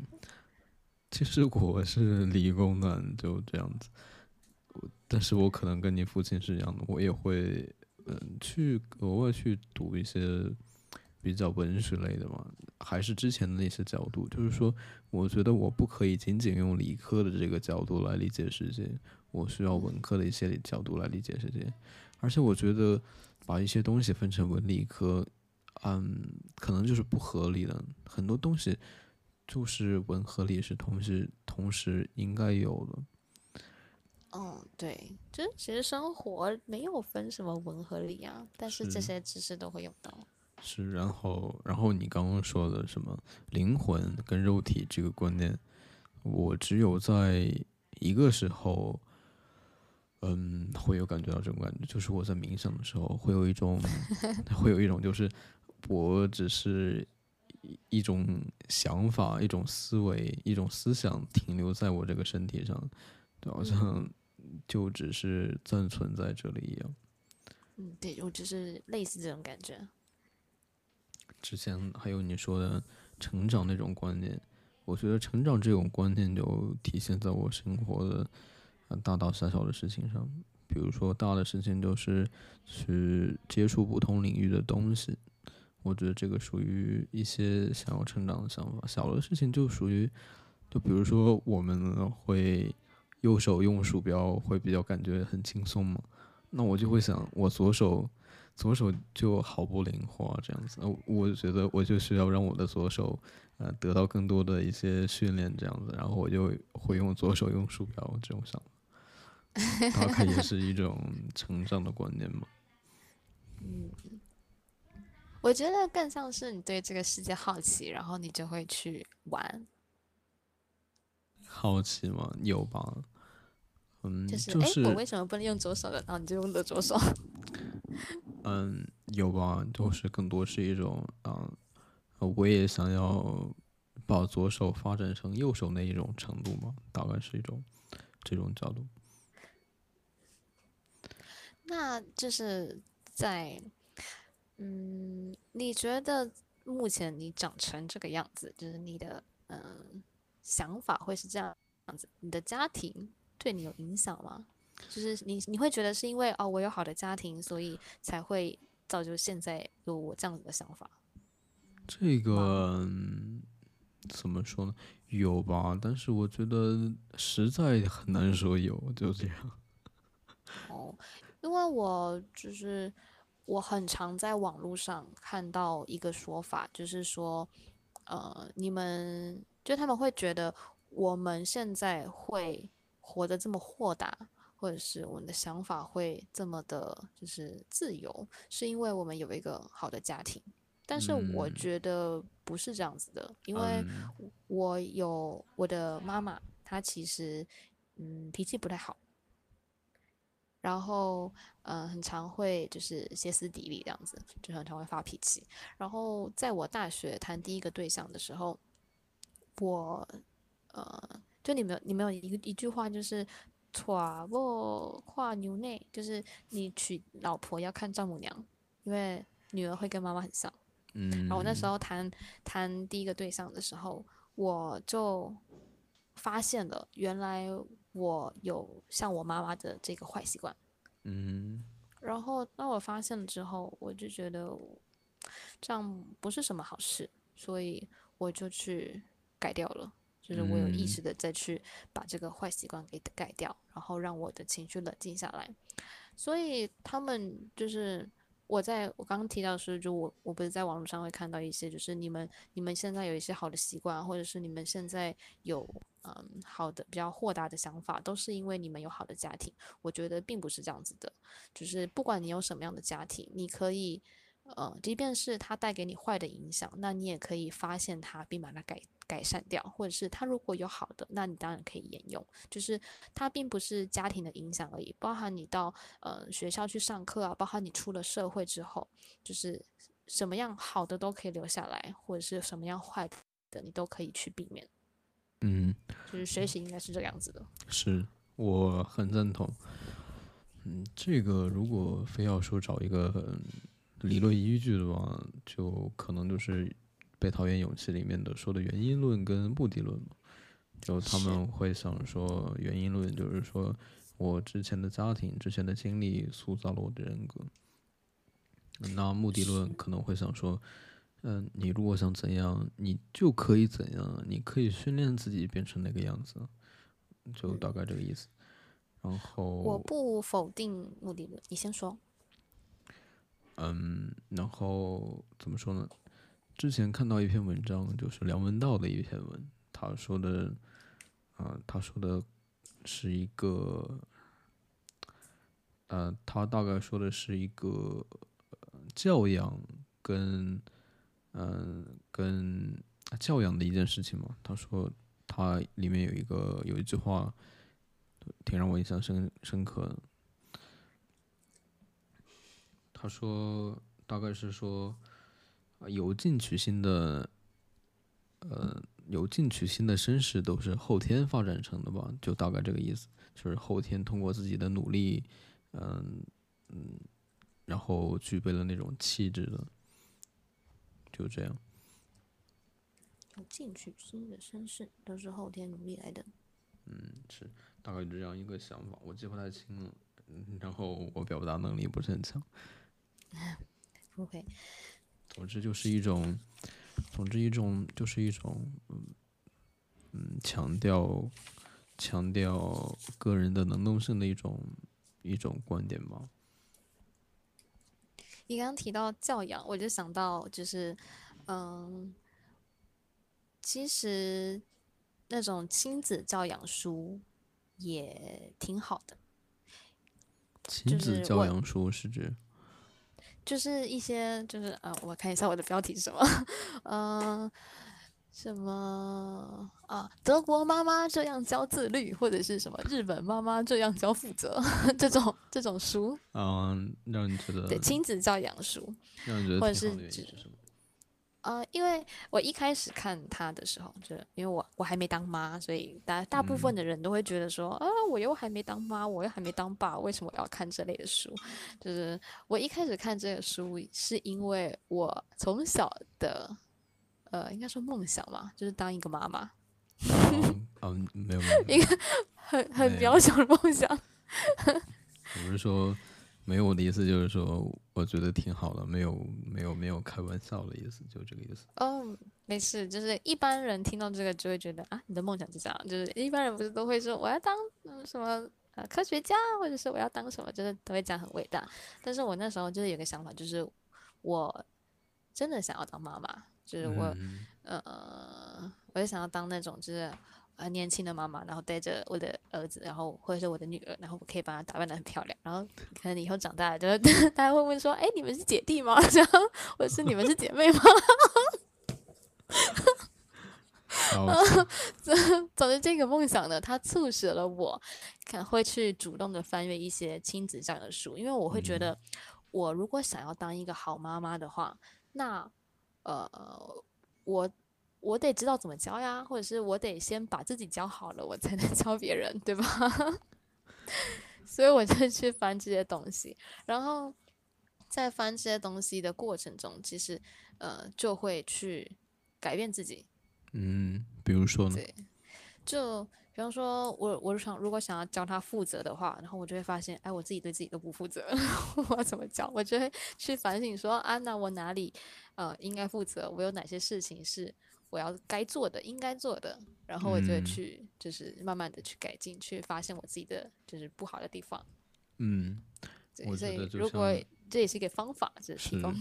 其实我是理工男，就这样子。但是我可能跟你父亲是一样的，我也会嗯去额外去读一些比较文学类的嘛。还是之前的那些角度，就是说，我觉得我不可以仅仅用理科的这个角度来理解世界，我需要文科的一些角度来理解世界。而且我觉得把一些东西分成文理科，嗯，可能就是不合理的。很多东西就是文和理是同时同时应该有的。嗯，对，就是其实生活没有分什么文和理啊，但是这些知识都会用到。是，然后，然后你刚刚说的什么灵魂跟肉体这个观念，我只有在一个时候，嗯，会有感觉到这种感觉，就是我在冥想的时候，会有一种，会有一种，就是我只是一种想法、一种思维、一种思想停留在我这个身体上，就好像就只是暂存在这里一样。嗯，对，我就是类似这种感觉。之前还有你说的成长那种观念，我觉得成长这种观念就体现在我生活的大大小小的事情上。比如说大的事情就是去接触不同领域的东西，我觉得这个属于一些想要成长的想法。小的事情就属于，就比如说我们会右手用鼠标会比较感觉很轻松嘛，那我就会想，我左手左手就好不灵活，这样子。我我觉得我就需要让我的左手呃得到更多的一些训练，这样子，然后我就会用左手用鼠标这种想法，它可也是一种成长的观念嘛。嗯，我觉得更像是你对这个世界好奇，然后你就会去玩。好奇吗？有吧。嗯，就是哎，我为什么不能用左手的？然后你就用的左手。嗯，有吧，就是更多是一种嗯，我也想要把左手发展成右手那一种程度嘛，大概是一种这种角度。那就是在，嗯，你觉得目前你长成这个样子，就是你的嗯想法会是这样样子？你的家庭？对你有影响吗？就是你你会觉得是因为哦，我有好的家庭，所以才会造就现在有我这样子的想法。这个怎么说呢？有吧，但是我觉得实在很难说有，就这样。哦，因为我就是我很常在网络上看到一个说法，就是说，呃，你们就他们会觉得我们现在会。活得这么豁达，或者是我们的想法会这么的，就是自由，是因为我们有一个好的家庭。但是我觉得不是这样子的，因为我有我的妈妈，她其实嗯脾气不太好，然后嗯很常会就是歇斯底里这样子，就很常会发脾气。然后在我大学谈第一个对象的时候，我呃。就你们，你们有一个一句话，就是“娶不跨牛内”，就是你娶老婆要看丈母娘，因为女儿会跟妈妈很像。嗯。然后我那时候谈谈第一个对象的时候，我就发现了，原来我有像我妈妈的这个坏习惯。嗯。然后当我发现了之后，我就觉得这样不是什么好事，所以我就去改掉了。就是我有意识的再去把这个坏习惯给改掉，然后让我的情绪冷静下来。所以他们就是我在我刚刚提到是，就我我不是在网络上会看到一些，就是你们你们现在有一些好的习惯，或者是你们现在有嗯好的比较豁达的想法，都是因为你们有好的家庭。我觉得并不是这样子的，就是不管你有什么样的家庭，你可以呃，即便是他带给你坏的影响，那你也可以发现它并把它改。改善掉，或者是他如果有好的，那你当然可以沿用。就是它并不是家庭的影响而已，包含你到呃学校去上课啊，包含你出了社会之后，就是什么样好的都可以留下来，或者是什么样坏的你都可以去避免。嗯，就是学习应该是这个样子的。是我很认同。嗯，这个如果非要说找一个理论依据的话，就可能就是。被讨厌勇气里面的说的原因论跟目的论嘛，就他们会想说原因论就是说我之前的家庭、之前的经历塑造了我的人格，那目的论可能会想说，嗯，你如果想怎样，你就可以怎样，你可以训练自己变成那个样子，就大概这个意思。然后我不否定目的论，你先说。嗯，然后怎么说呢？之前看到一篇文章，就是梁文道的一篇文，他说的，啊，他说的是一个，呃，他大概说的是一个教养跟，嗯，跟教养的一件事情嘛。他说他里面有一个有一句话，挺让我印象深深刻的。他说大概是说。有进取心的，呃，有进取心的绅士都是后天发展成的吧？就大概这个意思，就是后天通过自己的努力，嗯嗯，然后具备了那种气质的，就这样。有进取心的绅士都是后天努力来的。嗯，是大概这样一个想法，我记不太清了。然后我表达能力不是很强。不会。总之就是一种，总之一种就是一种，嗯嗯，强调强调个人的能动性的一种一种观点吧。你刚刚提到教养，我就想到就是，嗯，其实那种亲子教养书也挺好的，亲子教养书是指就是一些就是呃，我看一下我的标题是什么，嗯、什么啊？德国妈妈这样教自律，或者是什么日本妈妈这样教负责 这种这种书，嗯，让你觉得对亲子教养书。让你觉或者是？呃，因为我一开始看他的时候，就是因为我我还没当妈，所以大大部分的人都会觉得说，啊，我又还没当妈，我又还没当爸，为什么我要看这类的书？就是我一开始看这个书，是因为我从小的，呃，应该说梦想嘛，就是当一个妈妈，嗯嗯，没有没有，没有很很渺小的梦想。我不是说没有我的意思，就是说我觉得挺好的，没有没有没有开玩笑的意思，就这个意思。哦，没事，就是一般人听到这个就会觉得啊，你的梦想是这样，就是一般人不是都会说我要当嗯什么呃科学家，或者是我要当什么，就是都会讲很伟大。但是我那时候就是有个想法，就是我真的想要当妈妈，就是我、嗯呃，我就想要当那种就是。呃，年轻的妈妈，然后带着我的儿子，然后或者是我的女儿，然后我可以把她打扮的很漂亮，然后可能以后长大了，就是 大家会问说，哎，你们是姐弟吗？这样，或者是你们是姐妹吗？然后 总之，这个梦想呢，它促使了我可能会去主动的翻阅一些亲子这样的书，因为我会觉得，我如果想要当一个好妈妈的话，那呃，我我得知道怎么教呀，或者是我得先把自己教好了，我才能 教别人，对吧？所以我就去翻这些东西，然后在翻这些东西的过程中，其实呃就会去改变自己，嗯，比如说呢？对，就比方说我我想如果想要教他负责的话，然后我就会发现，哎，我自己对自己都不负责，我要怎么教？我就会去反省说，啊，那我哪里呃应该负责？我有哪些事情是我要该做的、应该做的？然后我就去就是慢慢的去改进，去发现我自己的就是不好的地方。嗯，对，我所以觉得如果这也是一个方法，这是提是供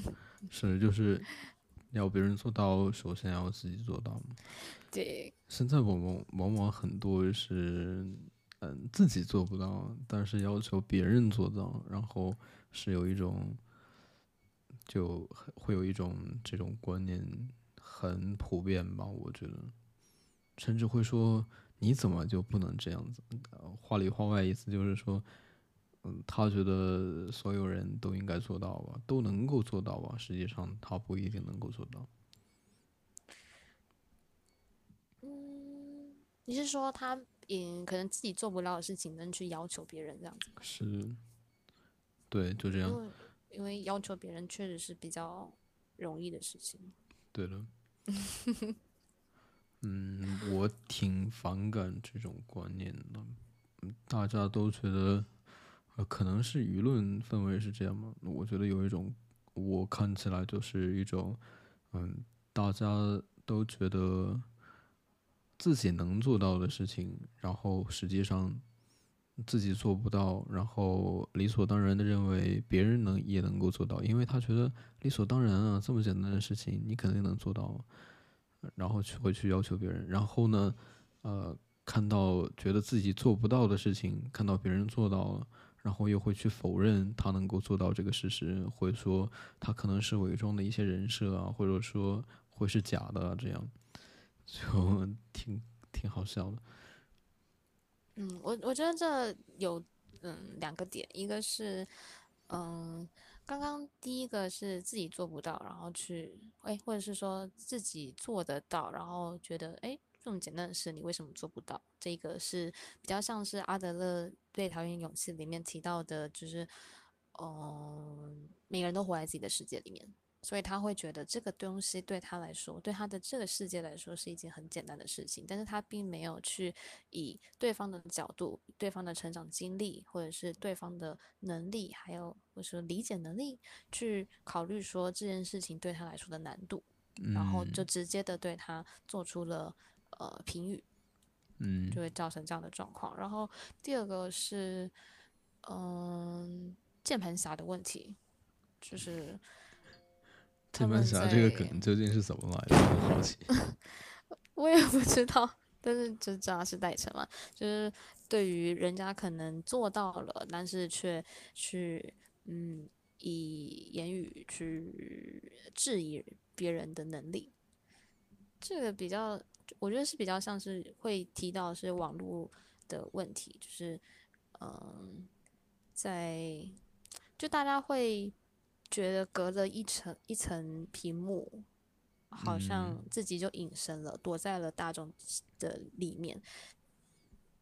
是就是 要别人做到，首先要自己做到嘛。对现在我们往往很多是，嗯，自己做不到，但是要求别人做到，然后是有一种，就会有一种这种观念很普遍吧，我觉得，甚至会说你怎么就不能这样子？呃话里话外意思就是说，嗯，他觉得所有人都应该做到吧，都能够做到吧，实际上他不一定能够做到。你是说他嗯可能自己做不到的事情，能去要求别人这样子？是，对，就这样。因为因为要求别人确实是比较容易的事情。对了，嗯，我挺反感这种观念的。大家都觉得，可能是舆论氛围是这样嘛？我觉得有一种，我看起来就是一种，嗯，大家都觉得自己能做到的事情，然后实际上自己做不到，然后理所当然的认为别人能也能够做到，因为他觉得理所当然啊，这么简单的事情你肯定能做到，然后去会去要求别人，然后呢，呃，看到觉得自己做不到的事情，看到别人做到了，然后又会去否认他能够做到这个事实，会说他可能是伪装的一些人设啊，或者说会是假的、这样 就挺挺好笑的。嗯，我我觉得这有嗯两个点，一个是嗯刚刚第一个是自己做不到，然后去哎，或者是说自己做得到，然后觉得哎这么简单的事你为什么做不到？这个是比较像是阿德勒对讨厌勇气里面提到的，就是嗯每个人都活在自己的世界里面。所以他会觉得这个东西对他来说，对他的这个世界来说是一件很简单的事情，但是他并没有去以对方的角度、对方的成长经历，或者是对方的能力，还有或者说理解能力，去考虑说这件事情对他来说的难度，然后就直接的对他做出了呃评语，嗯就会造成这样的状况。然后第二个是，嗯、键盘侠的问题，就是这他们般侠这个梗究竟是怎么来的？很好奇。我也不知道，但是就知道是代称嘛，就是对于人家可能做到了，但是却去嗯以言语去质疑别人的能力，这个比较，我觉得是比较像是会提到是网络的问题，就是嗯，在就大家会觉得隔着一层一层屏幕，好像嗯自己就隐身了，躲在了大众的里面。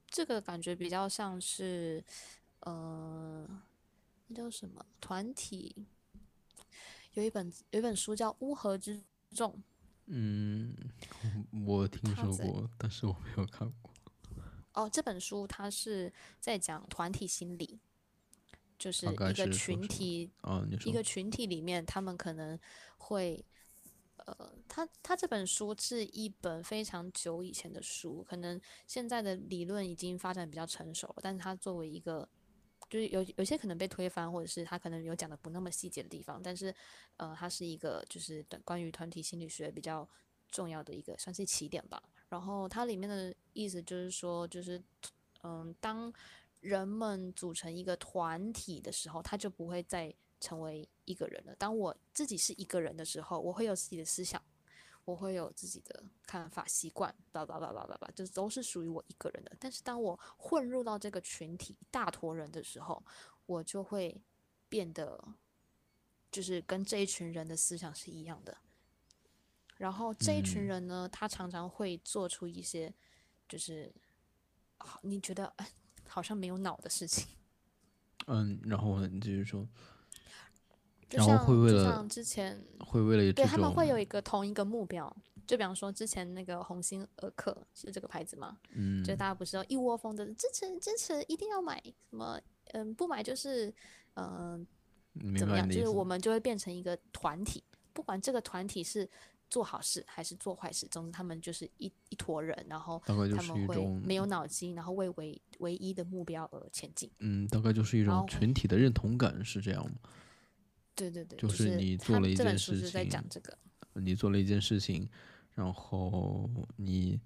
这个感觉比较像是，呃，那叫什么团体？有一本有一本书叫《乌合之众》，嗯，我听说过，但是我没有看过。哦，这本书它是在讲团体心理，就是一个群体一个群体里面，他们可能会，呃，他他这本书是一本非常久以前的书，可能现在的理论已经发展比较成熟了，但是他作为一个，就是有有些可能被推翻，或者是他可能有讲的不那么细节的地方，但是，呃，它是一个就是关于团体心理学比较重要的一个算是起点吧。然后它里面的意思就是说，就是嗯，当人们组成一个团体的时候，他就不会再成为一个人了。当我自己是一个人的时候，我会有自己的思想，我会有自己的看法、习惯，叭叭叭叭叭叭，这都是属于我一个人的。但是当我混入到这个群体一大坨人的时候，我就会变得就是跟这一群人的思想是一样的。然后这一群嗯人呢，他常常会做出一些就是好你觉得哎好像没有脑的事情。嗯，然后，你继续说，就然后像会为了就像之前会为了对他们会有一个同一个目标，就比方说之前那个鸿星尔克是这个牌子吗？嗯就大家不是说一窝蜂的支持支持，一定要买什么？嗯，不买就是嗯、明怎么样？就是我们就会变成一个团体，不管这个团体是做好事还是做坏事，总之他们就是一一坨人，然后大概就他们会是一种没有脑筋，然后为唯唯一的目标而前进。嗯，大概就是一种群体的认同感，是这样吗？对对对，就是是你做了一件事情在讲这个。你做了一件事情，然后你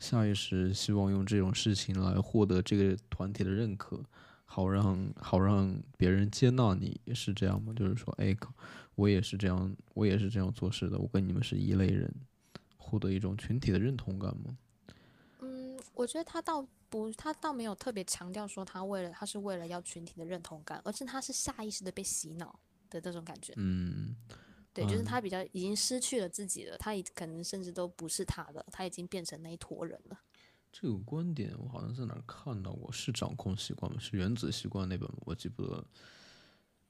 下意识希望用这种事情来获得这个团体的认可，好让好让别人接纳你，是这样吗？就是说，哎，靠我也是这样，我也是这样做事的，我跟你们是一类人，获得一种群体的认同感吗？嗯，我觉得他倒不，他倒没有特别强调说他为了他是为了要群体的认同感，而是他是下意识的被洗脑的这种感觉。嗯，对，就是嗯他比较已经失去了自己了，他已可能甚至都不是他的，他已经变成那一坨人了。这个观点我好像在哪儿看到过，是掌控习惯吗？是原子习惯那本吗？我记不得了。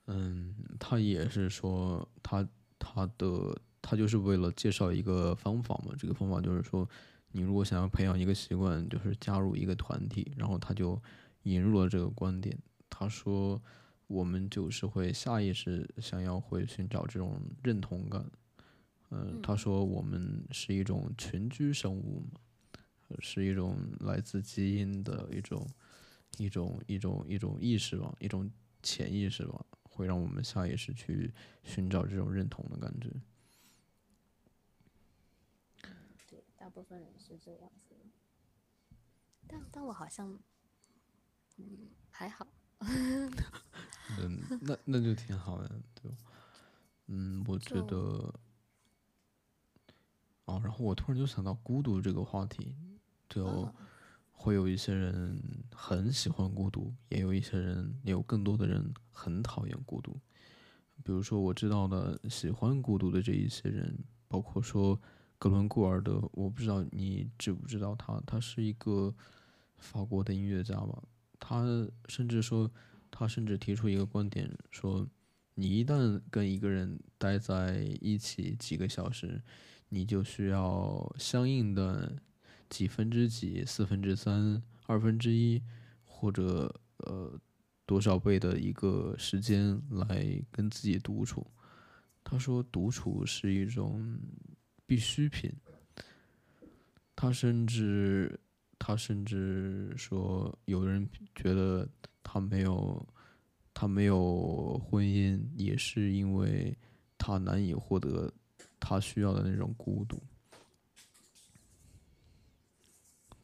嗯，他也是说他他的他就是为了介绍一个方法嘛，这个方法就是说，你如果想要培养一个习惯，就是加入一个团体，然后他就引入了这个观点。他说，我们就是会下意识想要会寻找这种认同感。嗯，他说我们是一种群居生物嘛。是一种来自基因的一种一种一种一种意识吧，一种潜意识吧，会让我们下意识去寻找这种认同的感觉。对，大部分人是这样子。但但我好像，嗯，还好。嗯，那那就挺好的，对吧。嗯，我觉得，哦，然后我突然就想到孤独这个话题，就嗯会有一些人很喜欢孤独，也有一些人，也有更多的人很讨厌孤独。比如说我知道的喜欢孤独的这一些人，包括说格伦固尔德，我不知道你知不知道他，他是一个法国的音乐家吧，他甚至说，他甚至提出一个观点说，你一旦跟一个人待在一起几个小时，你就需要相应的几分之几、四分之三、二分之一，或者呃多少倍的一个时间来跟自己独处。他说，独处是一种必需品。他甚至，他甚至说，有人觉得他没有他没有婚姻，也是因为他难以获得他需要的那种孤独，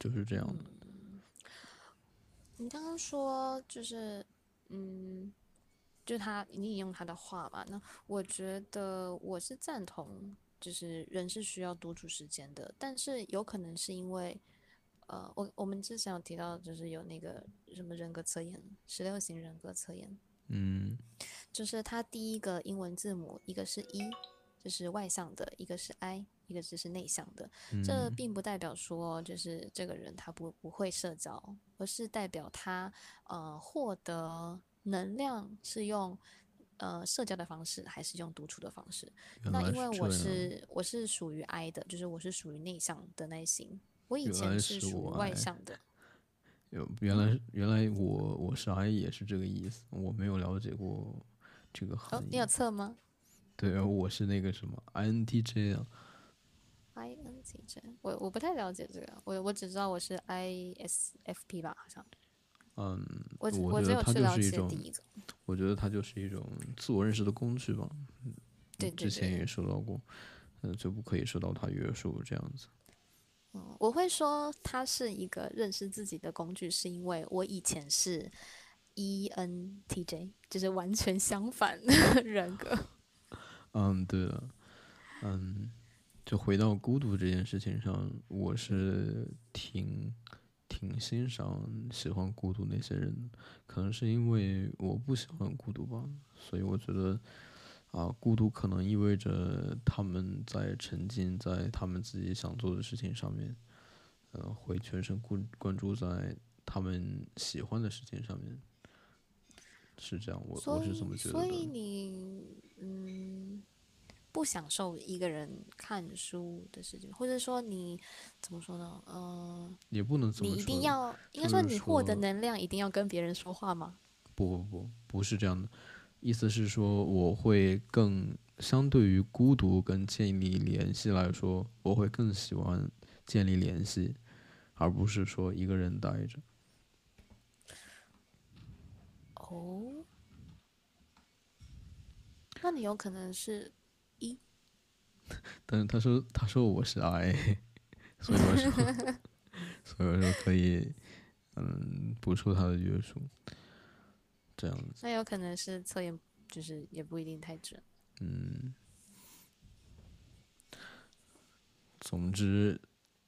就是这样的。你刚刚说就是，嗯，就他你引用他的话嘛，那我觉得我是赞同，就是人是需要独处时间的，但是有可能是因为，呃，我我们之前有提到，就是有那个什么人格测验，十六型人格测验，嗯。就是它第一个英文字母，一个是一，就是外向的；一个是 I，一个就是内向的。这嗯并不代表说就是这个人他不不会社交，而是代表他呃获得能量是用呃社交的方式，还是用独处的方式。那因为我是我是属于 I 的，就是我是属于内向的那一型。我以前是属于外向的，有原来原来我我是 I 也是这个意思，我没有了解过这个哦，你有。测吗对，我是那个什么 INTJ 啊，？INTJ，我我不太了解这个，我我只知道我是 ISFP 吧，好像。嗯，我我只有觉得了解就是一种第一个，我觉得它就是一种自我认识的工具吧。嗯对对对之前也说到过，呃，就不可以受到它约束这样子。嗯，我会说它是一个认识自己的工具，是因为我以前是 E ENTJ，就是完全相反的人格。嗯，对了，嗯，就回到孤独这件事情上，我是挺挺欣赏喜欢孤独那些人的，可能是因为我不喜欢孤独吧，所以我觉得啊，孤独可能意味着他们在沉浸在他们自己想做的事情上面，呃，会全神关关注在他们喜欢的事情上面，是这样，我，我是这么觉得所以的。你嗯不享受一个人看书的事情，或者说你怎么说呢？嗯、也不能这你一么说的。定要应该说你获得能量一定要跟别人说话吗？不不不，不是这样的，意思是说我会更相对于孤独跟建立联系来说，我会更喜欢建立联系，而不是说一个人待着。哦，那你有可能是 但是他说他说我是 I，所以我说 所以我说可以嗯不受他的约束，这样子那有可能是测验，就是也不一定太准。嗯。总之，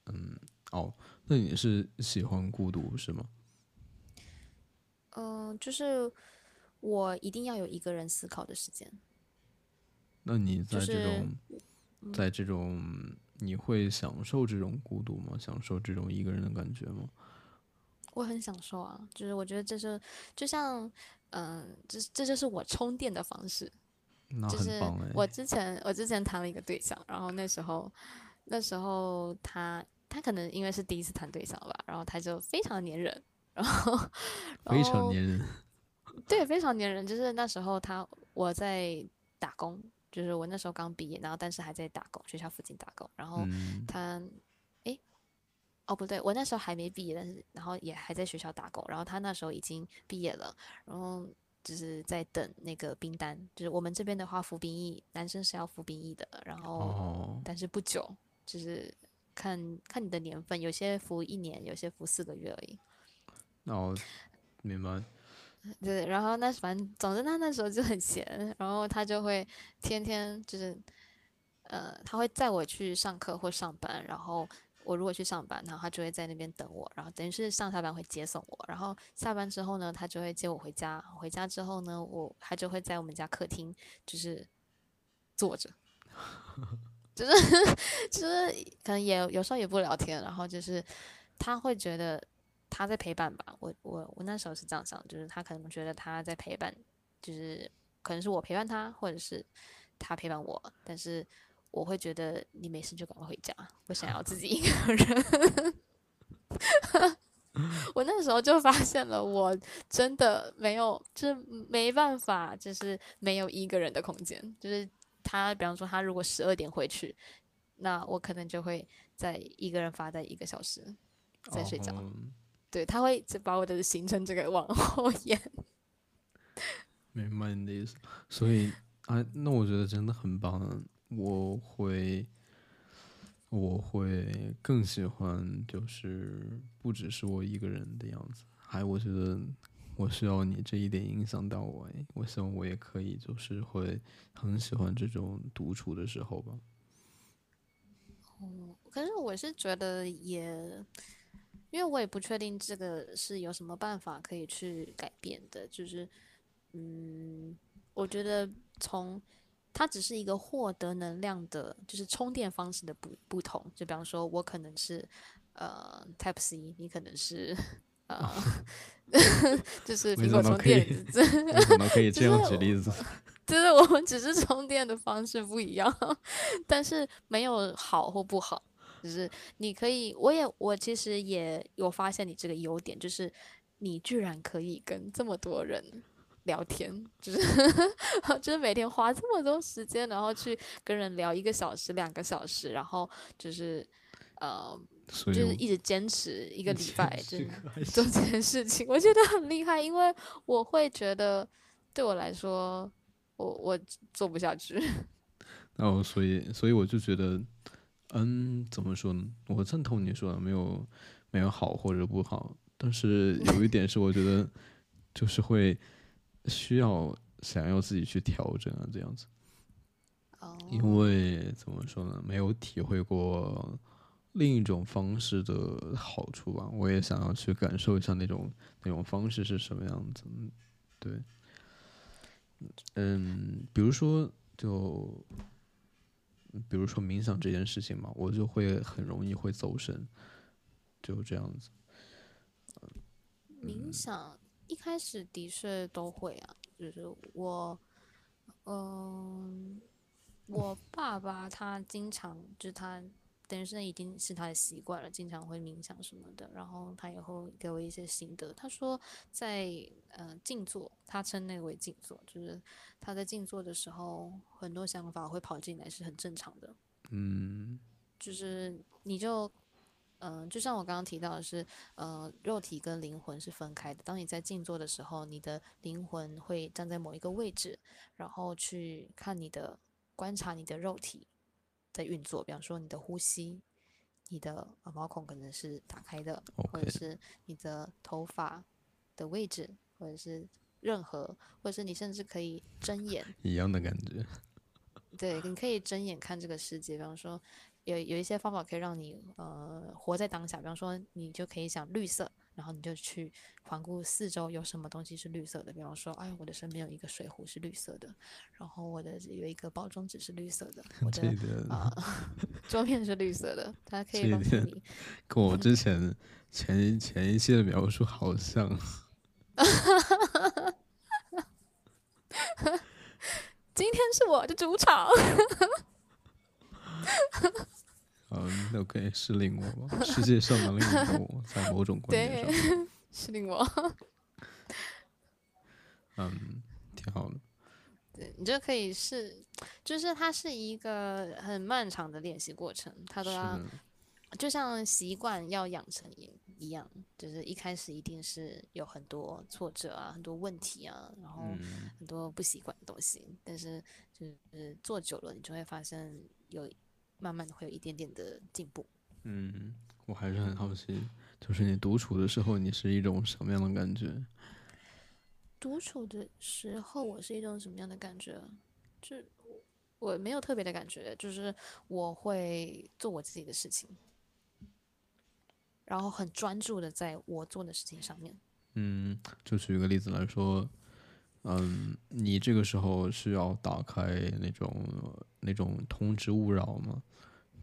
嗯，哦，那你是喜欢孤独是吗？嗯、就是我一定要有一个人思考的时间。那你在这就是种，在这种，你会享受这种孤独吗？享受这种一个人的感觉吗？我很享受啊，就是我觉得这是就像，嗯、这这就是我充电的方式。那就是很棒哎。我之前我之前谈了一个对象，然后那时候那时候他他可能因为是第一次谈对象吧，然后他就非常粘人，然后非常粘人。对，非常粘人。就是那时候他我在打工，就是我那时候刚毕业，然后但是还在打工，学校附近打工。然后嗯他，诶，哦不对，我那时候还没毕业，但是然后也还在学校打工。然后他那时候已经毕业了，然后就是在等那个兵单，就是我们这边的话服兵役，男生是要服兵役的，然后、哦，但是不久，就是看看你的年份，有些服一年，有些服四个月而已。那我明白。对，然后那反正总之他那时候就很闲，然后他就会天天就是，呃，他会载我去上课或上班，然后我如果去上班，然后他就会在那边等我，然后等于是上下班会接送我，然后下班之后呢，他就会接我回家，回家之后呢，我他就会在我们家客厅就是坐着，就是 就是可能也有时候也不聊天，然后就是他会觉得他在陪伴吧，我我我那时候是这样想，就是他可能觉得他在陪伴，就是可能是我陪伴他，或者是他陪伴我，但是我会觉得你没事就赶快回家，我想要自己一个人。我那时候就发现了，我真的没有，就是没办法，就是没有一个人的空间。就是他，比方说他如果十二点回去，那我可能就会在一个人发呆一个小时，再睡觉。对，他会只把我的行程这个往后延。明白你的意思。所以啊，那我觉得真的很棒。我会，我会更喜欢，就是不只是我一个人的样子。还我觉得我需要你这一点影响到我。我希望我也可以，就是会很喜欢这种独处的时候吧。哦，可是我是觉得也。因为我也不确定这个是有什么办法可以去改变的，就是，嗯，我觉得从它只是一个获得能量的，就是充电方式的不不同。就比方说，我可能是呃 Type C，你可能是呃，就是苹果充电，怎么可以 这样举例子，就是我们只是充电的方式不一样，但是没有好或不好。就是你可以，我也我其实也有发现你这个优点，就是你居然可以跟这么多人聊天，就是 就是每天花这么多时间，然后去跟人聊一个小时、两个小时，然后就是呃，就是一直坚持一个礼拜，就是做这件事情，我觉得很厉害，因为我会觉得对我来说，我我做不下去。那 我，所以所以我就觉得。嗯，怎么说呢？我赞同你说的，没有没有好或者不好，但是有一点是，我觉得就是会需要想要自己去调整啊，这样子。因为怎么说呢？没有体会过另一种方式的好处吧，我也想要去感受一下那种那种方式是什么样子。对，嗯，比如说就。比如说冥想这件事情嘛，我就会很容易会走神，就这样子。冥想一开始的确都会啊，就是我，嗯，我爸爸他经常就他。等于是已经是他的习惯了，经常会冥想什么的。然后他以后给我一些心得，他说在呃静坐，他称那个为静坐，就是他在静坐的时候，很多想法会跑进来，是很正常的。嗯，就是你就嗯，就像我刚刚提到的是，呃，肉体跟灵魂是分开的。当你在静坐的时候，你的灵魂会站在某一个位置，然后去看你的观察你的肉体。在运作，比方说你的呼吸，你的毛孔可能是打开的，或者是你的头发的位置，或者是任何，或者是你甚至可以睁眼，一样的感觉。对，你可以睁眼看这个世界，比方说有有一些方法可以让你呃活在当下，比方说你就可以想绿色。然后你就去环顾四周，有什么东西是绿色的？比方说，哎，我的身边有一个水壶是绿色的，然后我的有一个包装纸是绿色的，我的啊 桌面是绿色的，它可以帮助你。跟我之 前前前一期的描述好像。今天是我的主场。嗯，那可以是令我吗？世界上的另一我，在某种观点上，是令我。嗯，挺好的。对你就可以是，就是它是一个很漫长的练习过程，它都要，就像习惯要养成一样，就是一开始一定是有很多挫折啊，很多问题啊，然后很多不习惯的东西，但是就是做久了，你就会发现有。慢慢的会有一点点的进步。嗯，我还是很好奇，就是你独处的时候，你是一种什么样的感觉？独处的时候，我是一种什么样的感觉？就我没有特别的感觉，就是我会做我自己的事情，然后很专注的在我做的事情上面。嗯，就举个例子来说。嗯，你这个时候需要打开那种那种通知勿扰吗？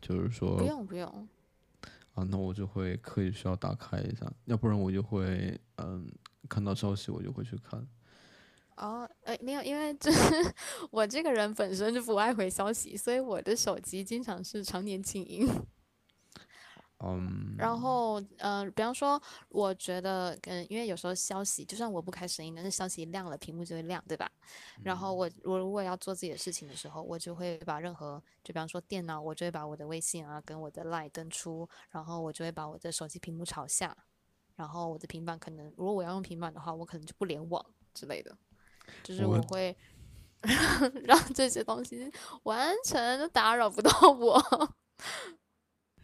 就是说不用不用啊，那我就会刻意需要打开一下，要不然我就会嗯看到消息我就会去看。哦，哎，没有，因为这是 我这个人本身就不爱回消息，所以我的手机经常是常年静音。嗯，然后，呃，比方说，我觉得，嗯，因为有时候消息，就算我不开声音，但是消息亮了，屏幕就会亮，对吧？然后我，我如果要做自己的事情的时候，我就会把任何，就比方说电脑，我就会把我的微信啊，跟我的 Line 登出，然后我就会把我的手机屏幕朝下，然后我的平板可能，如果我要用平板的话，我可能就不联网之类的。就是我我会 让这些东西完全都打扰不到我。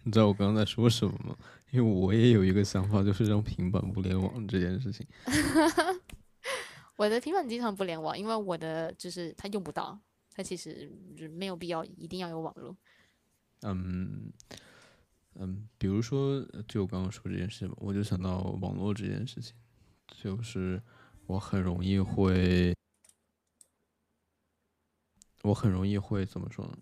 你知道我刚刚在说什么吗？因为我也有一个想法，就是让平板不联网这件事情。我的平板经常不联网，因为我的就是它用不到，它其实没有必要一定要有网络。嗯嗯，比如说，就我刚刚说这件事嘛，我就想到网络这件事情，就是我很容易会，我很容易会怎么说呢？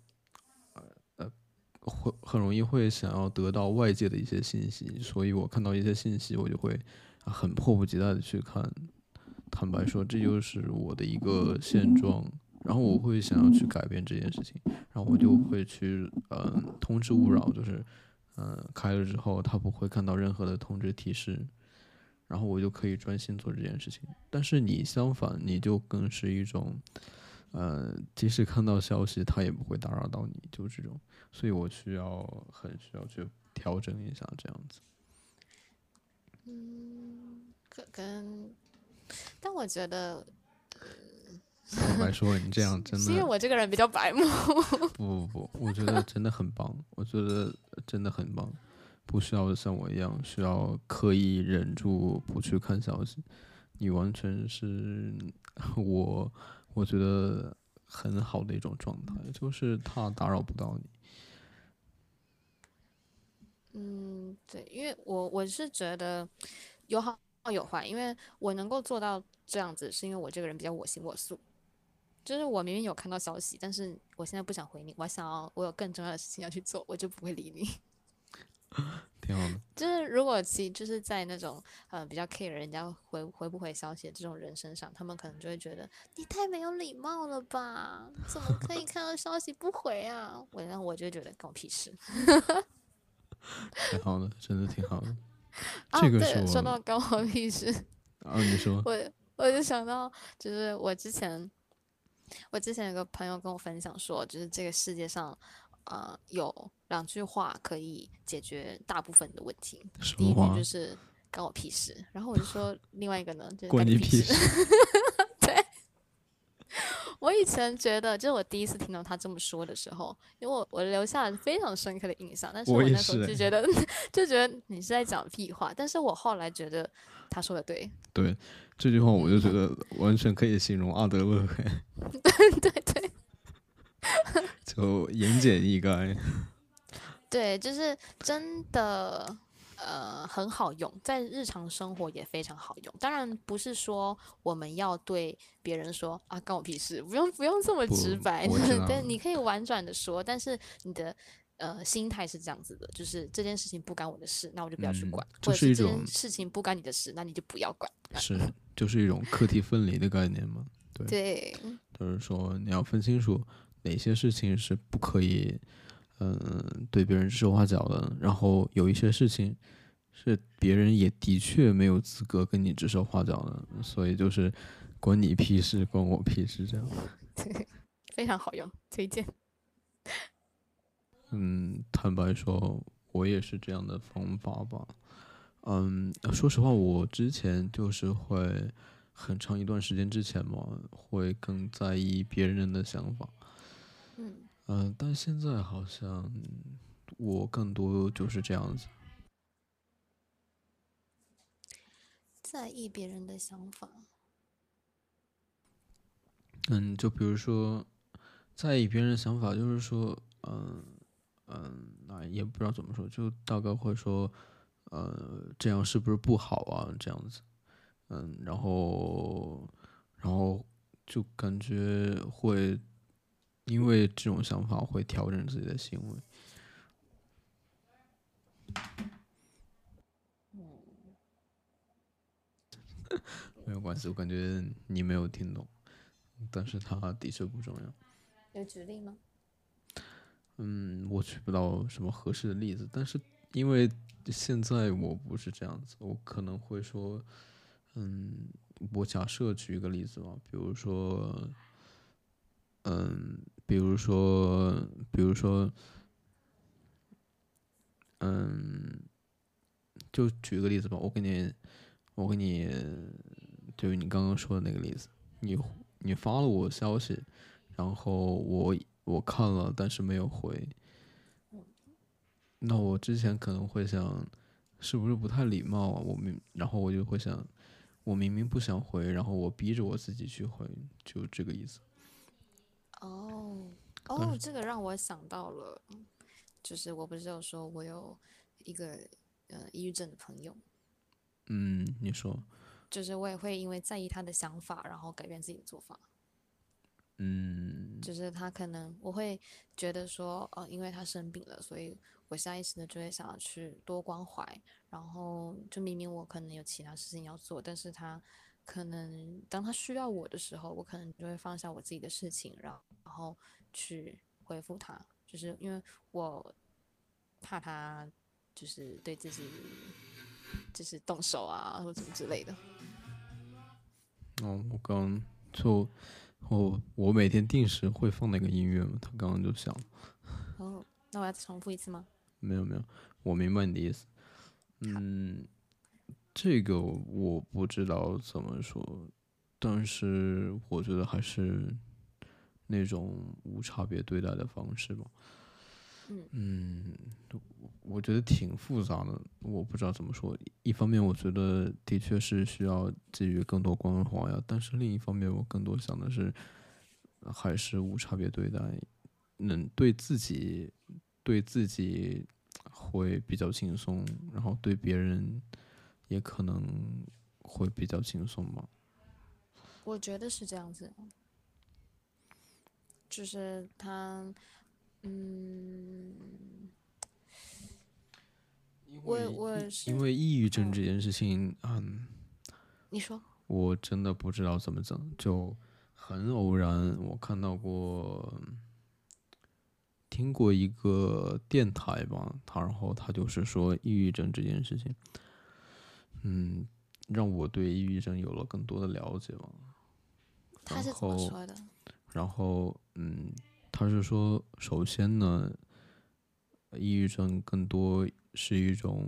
会很容易会想要得到外界的一些信息，所以我看到一些信息，我就会很迫不及待的去看。坦白说，这就是我的一个现状。然后我会想要去改变这件事情，然后我就会去呃通知勿扰，就是嗯、开了之后，他不会看到任何的通知提示，然后我就可以专心做这件事情。但是你相反，你就更是一种呃，即使看到消息，他也不会打扰到你，就这种。所以我需要很需要去调整一下这样子。嗯，可跟，但我觉得坦白说，你这样真的 因为我这个人比较白目。不不不，我觉得真的很棒，我觉得真的很棒，不需要像我一样需要刻意忍住不去看消息，你完全是 我我觉得很好的一种状态，就是他打扰不到你。嗯，对，因为我我是觉得有好有坏，因为我能够做到这样子，是因为我这个人比较我行我素。就是我明明有看到消息，但是我现在不想回你，我想要我有更重要的事情要去做，我就不会理你。挺好的，就是如果其就是在那种呃比较 care 人家回回不回消息的这种人身上，他们可能就会觉得你太没有礼貌了吧？怎么可以看到消息不回啊？我然后我就觉得关我屁事。挺好的，真的挺好的。啊，这个说到关我屁事，啊，你说，我我就想到，就是我之前，我之前有个朋友跟我分享说，就是这个世界上，呃，有两句话可以解决大部分的问题。第一句就？是关我屁事，然后我就说 另外一个呢，就是关你屁事。对，我以前觉得，就是我第一次听到他这么说的时候，因为我我留下了非常深刻的印象，但是我那时候就觉得 就觉得你是在讲屁话，但是我后来觉得他说的对，对这句话，我就觉得完全可以形容阿德勒，对对对 就言简意赅。对，就是真的。呃，很好用，在日常生活也非常好用。当然不是说我们要对别人说啊，关我屁事，不用不用这么直白我知道。对，你可以婉转的说，但是你的呃心态是这样子的，就是这件事情不干我的事，那我就不要去嗯管；就或者这件是一种事情不干你的事，那你就不要管。是，就是一种课题分离的概念嘛。对，对，就是说你要分清楚哪些事情是不可以，嗯、对别人指手画脚的，然后有一些事情是别人也的确没有资格跟你指手画脚的，所以就是关你屁事，关我屁事这样。非常好用，推荐。嗯，坦白说，我也是这样的方法吧。嗯，说实话，我之前就是会很长一段时间之前嘛，会更在意别人的想法。嗯，嗯、但现在好像我更多就是这样子。在意别人的想法。嗯，就比如说，在意别人的想法，就是说，嗯嗯，那也不知道怎么说，就大概会说，呃，这样是不是不好啊？这样子，嗯，然后，然后就感觉会因为这种想法会调整自己的行为。没有关系，我感觉你没有听懂，但是它的确不重要。有举例吗？嗯，我举不到什么合适的例子，但是因为现在我不是这样子，我可能会说，嗯，我假设举一个例子吧，比如说，嗯，比如说，比如说，嗯，就举个例子吧，我给你，我给你，就是你刚刚说的那个例子，你你发了我消息，然后我我看了，但是没有回。那我之前可能会想，是不是不太礼貌啊？我明，然后我就会想，我明明不想回，然后我逼着我自己去回，就这个意思。哦哦，这个让我想到了，就是我不是有说我有一个呃抑郁症的朋友，嗯，你说，就是我也会因为在意他的想法，然后改变自己的做法。嗯，就是他可能我会觉得说，哦，因为他生病了，所以我下意识的就会想要去多关怀，然后就明明我可能有其他事情要做，但是他可能当他需要我的时候，我可能就会放下我自己的事情，然后然后去回复他，就是因为我怕他就是对自己就是动手啊或者什么之类的。哦，我刚就。我我每天定时会放那个音乐嘛，他刚刚就响了。哦，那我要再重复一次吗？没有没有，我明白你的意思。嗯，这个我不知道怎么说，但是我觉得还是那种无差别对待的方式吧。嗯，我觉得挺复杂的，我不知道怎么说。一方面，我觉得的确是需要给予更多关怀呀，但是另一方面，我更多想的是，还是无差别对待，能对自己对自己会比较轻松，然后对别人也可能会比较轻松吧。我觉得是这样子，就是他。嗯，我我是因为抑郁症这件事情，嗯，你说，我真的不知道怎么整，就很偶然，我看到过，听过一个电台吧，他然后他就是说抑郁症这件事情，嗯，让我对抑郁症有了更多的了解嘛。他是怎么说的？然后，嗯。他是说，首先呢，抑郁症更多是一种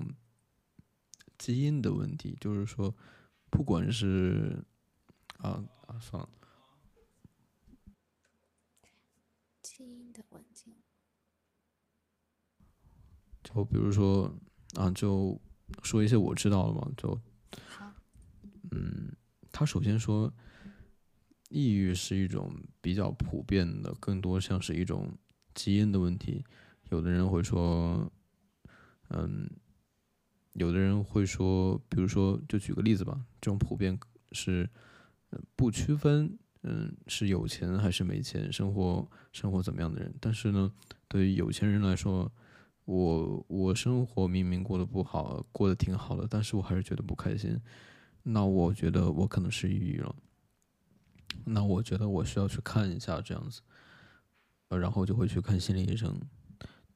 基因的问题，就是说，不管是啊啊，算了，基因的问题，就比如说啊，就说一些我知道的嘛，就，嗯，他首先说。抑郁是一种比较普遍的，更多像是一种基因的问题。有的人会说，嗯，有的人会说，比如说，就举个例子吧，这种普遍是不区分，嗯，是有钱还是没钱，生活生活怎么样的人。但是呢，对于有钱人来说，我我生活明明过得不好，过得挺好的，但是我还是觉得不开心。那我觉得我可能是抑郁了。那我觉得我需要去看一下这样子，呃，然后就会去看心理医生。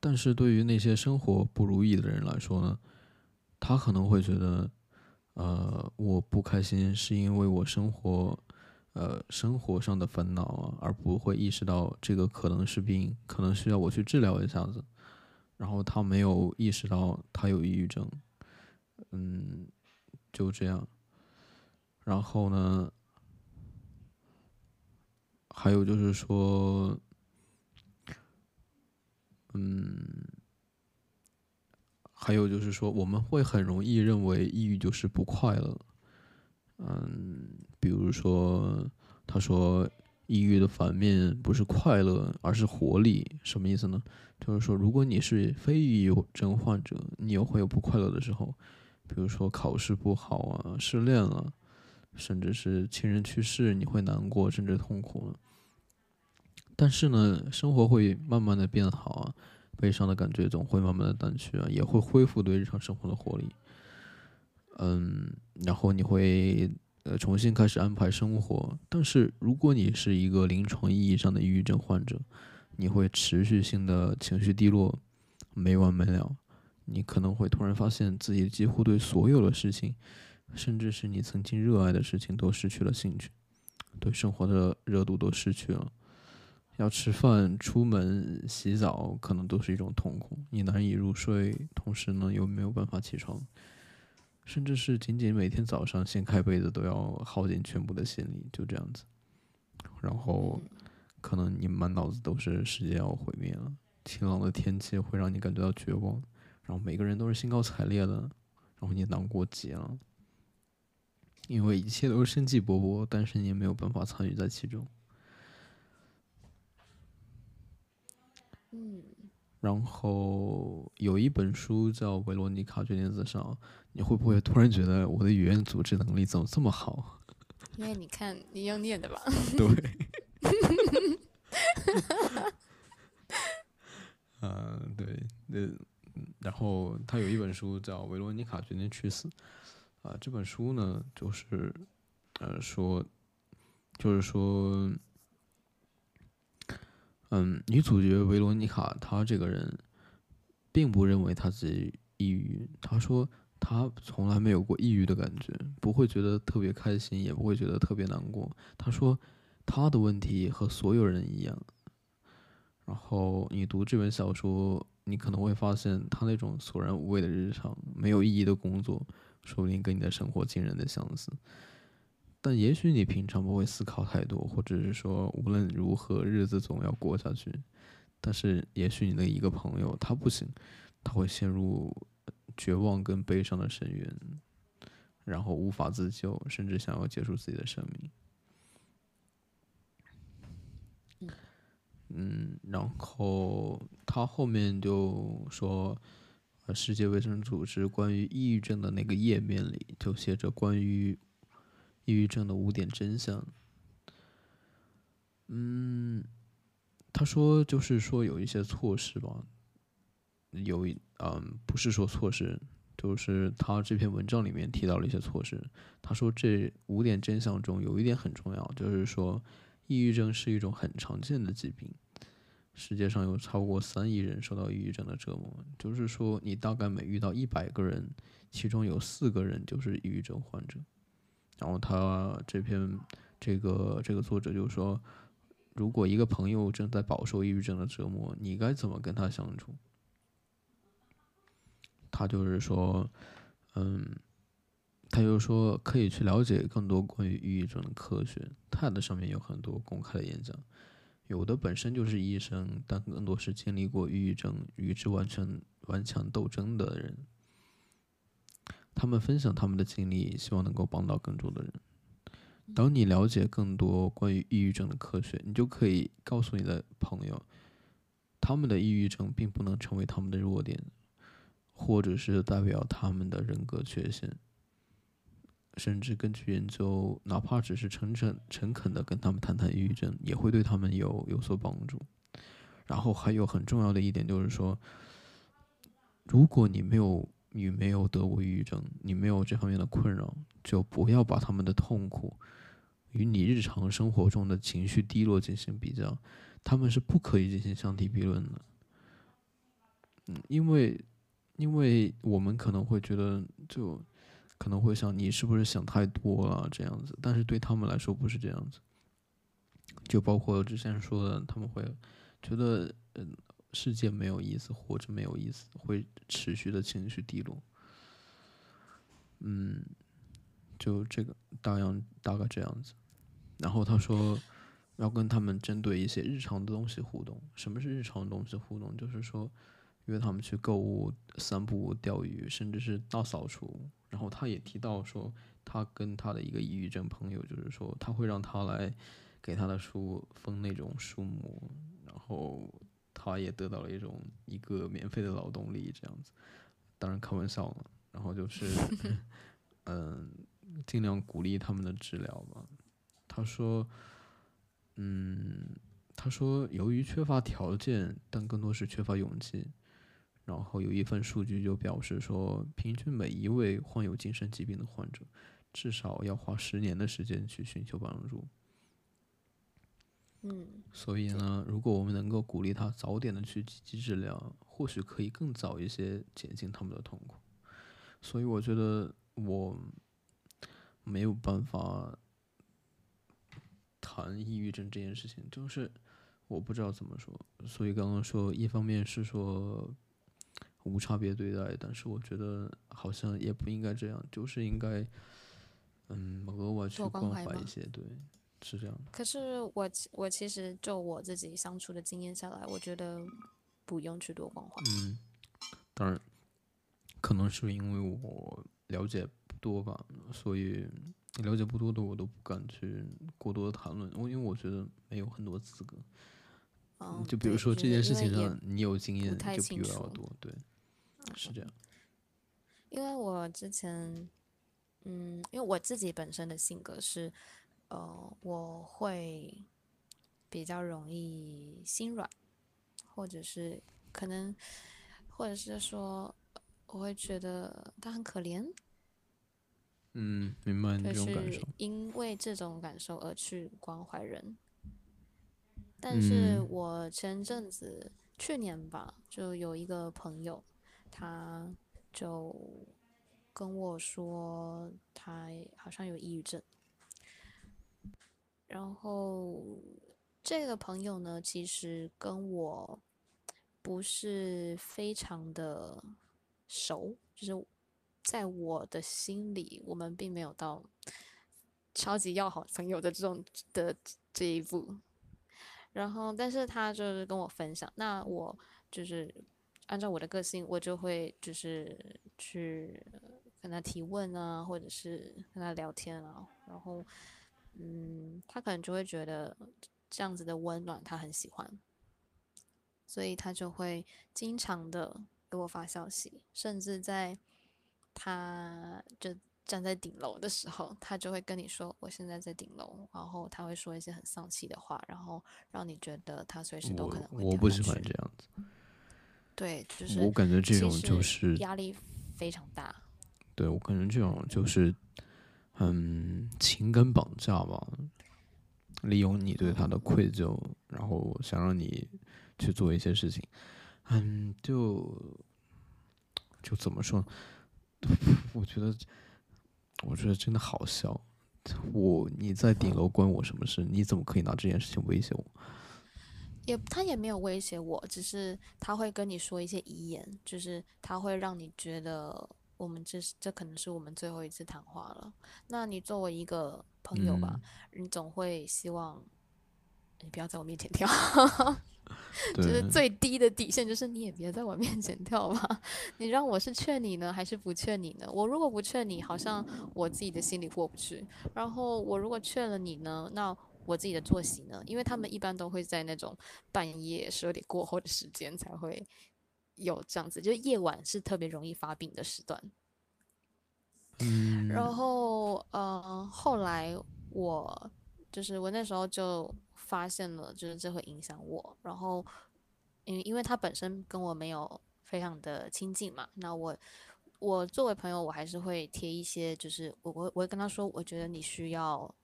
但是对于那些生活不如意的人来说呢，他可能会觉得，呃，我不开心是因为我生活，呃，生活上的烦恼啊，而不会意识到这个可能是病，可能需要我去治疗一下子。然后他没有意识到他有抑郁症，嗯，就这样。然后呢？还有就是说，嗯，还有就是说，我们会很容易认为抑郁就是不快乐。嗯，比如说，他说抑郁的反面不是快乐，而是活力。什么意思呢？就是说，如果你是非抑郁症患者，你也会有不快乐的时候，比如说考试不好啊，失恋了。甚至是亲人去世，你会难过，甚至痛苦。但是呢，生活会慢慢的变好啊，悲伤的感觉总会慢慢的淡去啊，也会恢复对日常生活的活力。嗯，然后你会呃重新开始安排生活。但是如果你是一个临床意义上的抑郁症患者，你会持续性的情绪低落，没完没了。你可能会突然发现自己几乎对所有的事情。甚至是你曾经热爱的事情都失去了兴趣，对生活的热度都失去了。要吃饭、出门、洗澡，可能都是一种痛苦。你难以入睡，同时呢又没有办法起床，甚至是仅仅每天早上掀开被子都要耗尽全部的心力，就这样子。然后可能你满脑子都是世界要毁灭了，晴朗的天气会让你感觉到绝望，然后每个人都是兴高采烈的，然后你难过极了，因为一切都是生机勃勃，但是你也没有办法参与在其中。嗯，然后有一本书叫《维罗妮卡决定自杀》，你会不会突然觉得我的语言组织能力怎么这么好？因为你看你要念的吧，对，嗯，对，那然后他有一本书叫《维罗妮卡决定去死》，啊，这本书呢，就是呃说，就是说，嗯，女主角维罗妮卡她这个人，并不认为她自己抑郁，她说。他从来没有过抑郁的感觉，不会觉得特别开心，也不会觉得特别难过。他说，他的问题和所有人一样。然后你读这本小说，你可能会发现他那种索然无味的日常，没有意义的工作，说不定跟你的生活惊人的相似。但也许你平常不会思考太多，或者是说无论如何日子总要过下去。但是也许你的一个朋友他不行，他会陷入。绝望跟悲伤的深渊，然后无法自救，甚至想要结束自己的生命。嗯，然后他后面就说，世界卫生组织关于抑郁症的那个页面里就写着关于抑郁症的五点真相。嗯，他说就是说有一些措施吧。有一嗯，不是说措施，就是他这篇文章里面提到了一些措施。他说这五点真相中有一点很重要，就是说抑郁症是一种很常见的疾病，世界上有超过三亿人受到抑郁症的折磨。就是说你大概每遇到一百个人，其中有四个人就是抑郁症患者。然后他这篇这个这个作者就说，如果一个朋友正在饱受抑郁症的折磨，你该怎么跟他相处？他就是说，嗯，他就说可以去了解更多关于抑郁症的科学。TED 上面有很多公开的演讲，有的本身就是医生，但更多是经历过抑郁症与之完全顽强斗争的人。他们分享他们的经历，希望能够帮到更多的人。当你了解更多关于抑郁症的科学，你就可以告诉你的朋友，他们的抑郁症并不能成为他们的弱点。或者是代表他们的人格缺陷，甚至根据研究，哪怕只是诚诚诚恳的跟他们谈谈抑郁症，也会对他们有有所帮助。然后还有很重要的一点就是说，如果你没有你没有得过抑郁症，你没有这方面的困扰，就不要把他们的痛苦与你日常生活中的情绪低落进行比较，他们是不可以进行相提并论的。嗯，因为。因为我们可能会觉得，就可能会想你是不是想太多了这样子，但是对他们来说不是这样子。就包括之前说的，他们会觉得，嗯，世界没有意思，活着没有意思，会持续的情绪低落。嗯，就这个大样大概这样子。然后他说，要跟他们针对一些日常的东西互动。什么是日常的东西互动？就是说。约他们去购物、散步、钓鱼，甚至是大扫除。然后他也提到说，他跟他的一个抑郁症朋友，就是说他会让他来给他的书封那种书膜，然后他也得到了一种一个免费的劳动力这样子。当然开玩笑了，然后就是 嗯，尽量鼓励他们的治疗吧。他说，嗯，他说由于缺乏条件，但更多是缺乏勇气。然后有一份数据就表示说，平均每一位患有精神疾病的患者，至少要花十年的时间去寻求帮助。嗯，所以呢，如果我们能够鼓励他早点的去积极治疗，或许可以更早一些减轻他们的痛苦。所以我觉得我没有办法谈抑郁症这件事情，就是我不知道怎么说。所以刚刚说，一方面是说。无差别对待，但是我觉得好像也不应该这样，就是应该，嗯，额外去关怀一些，对。是这样。可是我我其实就我自己相处的经验下来，我觉得不用去多关怀。嗯，当然，可能是因为我了解不多吧，所以了解不多的我都不敢去过多的谈论。我因为我觉得没有很多资格。嗯，就比如说这件事情上，你有经验就比我要多，对，是这样。因为我之前，嗯，因为我自己本身的性格是，呃，我会比较容易心软，或者是可能，或者是说，我会觉得他很可怜，嗯，明白你就这种感是受。因为这种感受而去关怀人。但是嗯我前阵子去年吧，就有一个朋友，他就跟我说他好像有抑郁症，然后这个朋友呢，其实跟我不是非常的熟，就是在我的心里，我们并没有到超级要好朋友的这种的这一步。然后，但是他就是跟我分享，那我就是按照我的个性，我就会就是去跟他提问啊，或者是跟他聊天啊，然后，嗯，他可能就会觉得这样子的温暖他很喜欢，所以他就会经常的给我发消息，甚至在他就站在顶楼的时候，他就会跟你说我现在在顶楼，然后他会说一些很丧气的话，然后让你觉得他随时都可能我会我不喜欢这样子，对，就是我感觉这种就是压力非常大。对我感觉这种就是，嗯，情感绑架吧，利用你对他的愧疚，然后想让你去做一些事情，嗯，就就怎么说？我觉得，我觉得真的好笑。我你在顶楼关我什么事？你怎么可以拿这件事情威胁我？也他也没有威胁我，只是他会跟你说一些遗言，就是他会让你觉得我们这是这可能是我们最后一次谈话了。那你作为一个朋友吧，你总会希望你不要在我面前跳，就是，最低的底线就是你也别在我面前跳吧。你让我是劝你呢，还是不劝你呢？我如果不劝你，好像我自己的心里过不去。然后我如果劝了你呢，那我自己的作息呢？因为他们一般都会在那种半夜十二点过后的时间才会有这样子，就夜晚是特别容易发病的时段。嗯，然后呃，后来我就是我那时候就发现了，就是这会影响我。然后因因为他本身跟我没有非常的亲近嘛，那我我作为朋友，我还是会贴一些，就是我我我会跟他说，我觉得你需要。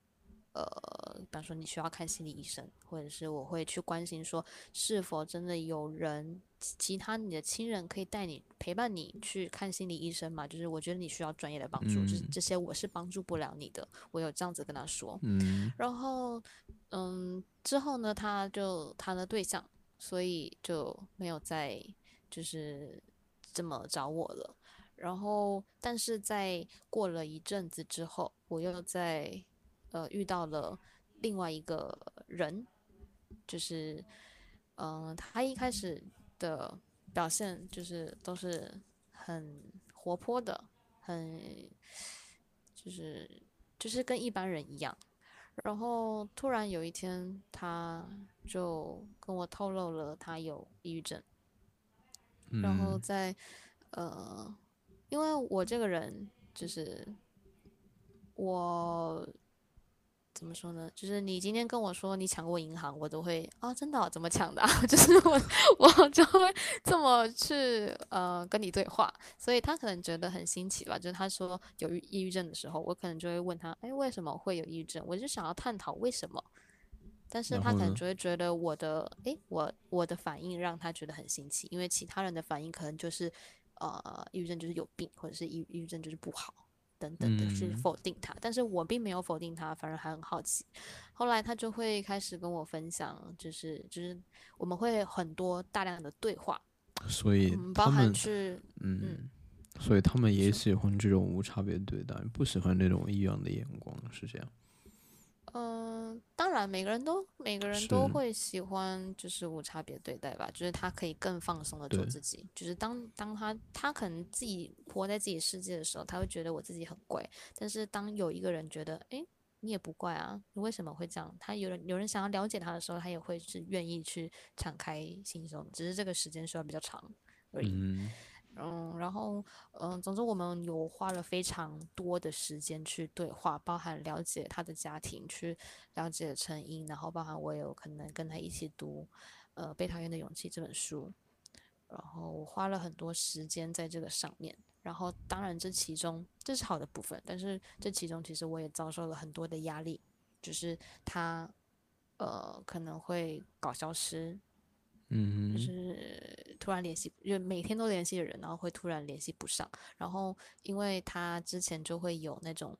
呃，比方说你需要看心理医生，或者是我会去关心说，是否真的有人其其他你的亲人可以带你陪伴你去看心理医生嘛？就是我觉得你需要专业的帮助，就是嗯这些我是帮助不了你的，我有这样子跟他说。嗯然后，嗯，之后呢，他就谈了对象，所以就没有再就是这么找我了。然后，但是在过了一阵子之后，我又在呃遇到了另外一个人，就是嗯、呃他一开始的表现就是都是很活泼的，很就是就是跟一般人一样。然后突然有一天，他就跟我透露了他有抑郁症。然后嗯在呃，因为我这个人就是我怎么说呢？就是你今天跟我说你抢过银行，我都会啊，真的哦、怎么抢的、啊？就是我我就会这么去呃跟你对话，所以他可能觉得很新奇吧。就是他说有抑抑郁症的时候，我可能就会问他，哎，为什么会有抑郁症？我就想要探讨为什么。但是他可能就会觉得我的，哎，我我的反应让他觉得很新奇，因为其他人的反应可能就是，呃，抑郁症就是有病，或者是抑抑郁症就是不好，等等的去嗯否定他。但是我并没有否定他，反而还很好奇。后来他就会开始跟我分享，就是就是我们会很多大量的对话，所以嗯，包含他们去，嗯，所以他们也喜欢这种无差别对待，不喜欢那种异样的眼光，是这样。嗯、当然，每个人都每个人都会喜欢，就是无差别对待吧，就是他可以更放松的做自己。就是当当他他可能自己活在自己世界的时候，他会觉得我自己很怪。但是当有一个人觉得，诶，你也不怪啊，你为什么会这样？他有人有人想要了解他的时候，他也会是愿意去敞开心胸，只是这个时间需要比较长而已。嗯嗯，然后嗯，总之我们有花了非常多的时间去对话，包含了解他的家庭，去了解成因，然后包含我有可能跟他一起读呃《被讨厌的勇气》这本书，然后我花了很多时间在这个上面。然后当然这其中这是好的部分，但是这其中其实我也遭受了很多的压力，就是他呃可能会搞消失，嗯就是突然联系，就每天都联系的人，然后会突然联系不上。然后因为他之前就会有那种，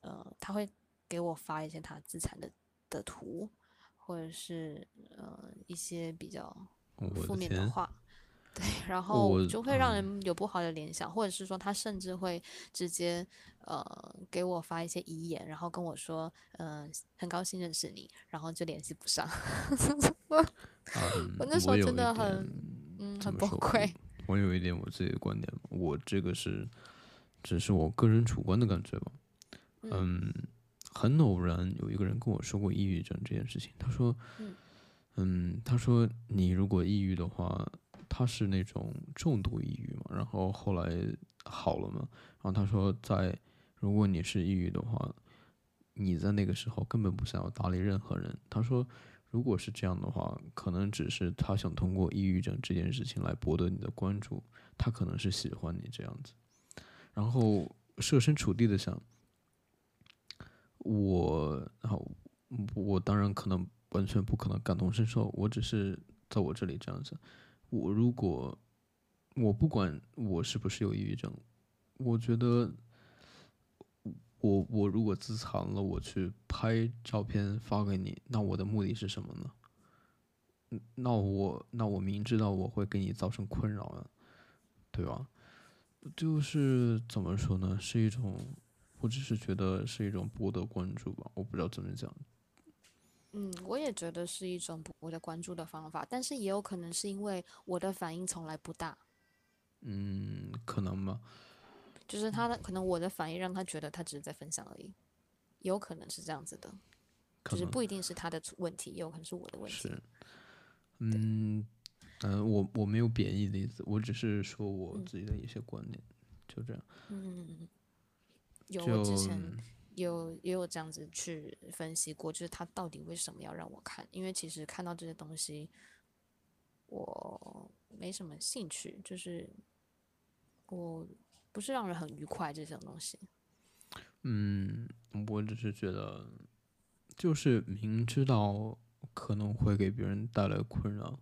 呃，他会给我发一些他自残的的图，或者是呃一些比较负，面的话。对，然后就会让嗯人有不好的联想，或者是说他甚至会直接呃给我发一些遗言，然后跟我说，嗯、很高兴认识你，然后就联系不上。嗯我那时候有真的很嗯很崩溃。我有一点我自己的观点，我这个是只是我个人主观的感觉吧。嗯，很偶然有一个人跟我说过抑郁症这件事情，他说，嗯嗯，他说你如果抑郁的话，他是那种重度抑郁嘛，然后后来好了嘛，然后他说在如果你是抑郁的话，你在那个时候根本不想要搭理任何人。他说，如果是这样的话，可能只是他想通过抑郁症这件事情来博得你的关注，他可能是喜欢你这样子。然后设身处地的想，我然后，我当然可能完全不可能感同身受，我只是在我这里这样子。我如果我不管我是不是有抑郁症，我觉得我我如果自残了，我去拍照片发给你，那我的目的是什么呢？嗯那我那我明知道我会给你造成困扰啊，对吧？就是怎么说呢，是一种，我只是觉得是一种博得关注吧，我不知道怎么讲。嗯，我也觉得是一种博得关注的方法，但是也有可能是因为我的反应从来不大，嗯，可能吧。就是他的可能我的反应让他觉得他只是在分享而已，有可能是这样子的，就是不一定是他的问题，也有可能是我的问题。是，嗯，嗯、我我没有贬义的意思，我只是说我自己的一些观点，就这样。嗯，有我之前有也有这样子去分析过，就是他到底为什么要让我看？因为其实看到这些东西，我没什么兴趣，就是我不是让人很愉快这种东西。嗯，我只是觉得，就是明知道可能会给别人带来困扰，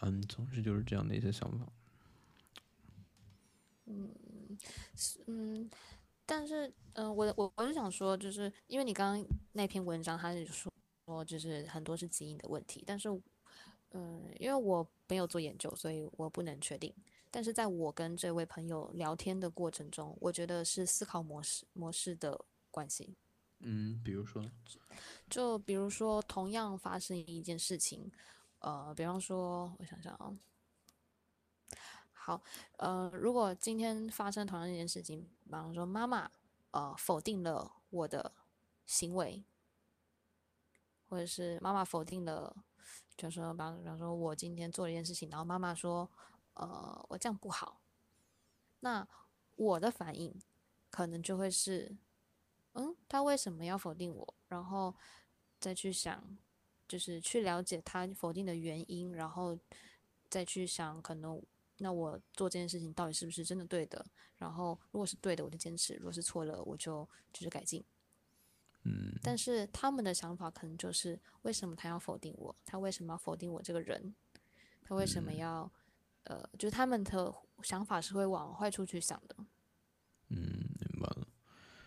嗯，总之就是这样的一些想法。嗯，但是嗯、呃我我我是想说，就是因为你刚刚那篇文章，它是说说就是很多是基因的问题，但是嗯、因为我没有做研究，所以我不能确定。但是在我跟这位朋友聊天的过程中，我觉得是思考模式模式的关系。嗯，比如说，就比如说，同样发生一件事情，呃，比方说，我想想啊，好，呃，如果今天发生同样一件事情，比方说妈妈呃否定了我的行为，或者是妈妈否定了，就说，比方比方说我今天做了一件事情，然后妈妈说，呃，我这样不好，那我的反应可能就会是，嗯，他为什么要否定我？然后再去想，就是去了解他否定的原因，然后再去想，可能那我做这件事情到底是不是真的对的？然后如果是对的，我就坚持；如果是错了，我就就是改进。嗯但是他们的想法可能就是，为什么他要否定我？他为什么要否定我这个人？他为什么要，呃，就是他们的想法是会往坏处去想的。嗯，明白了。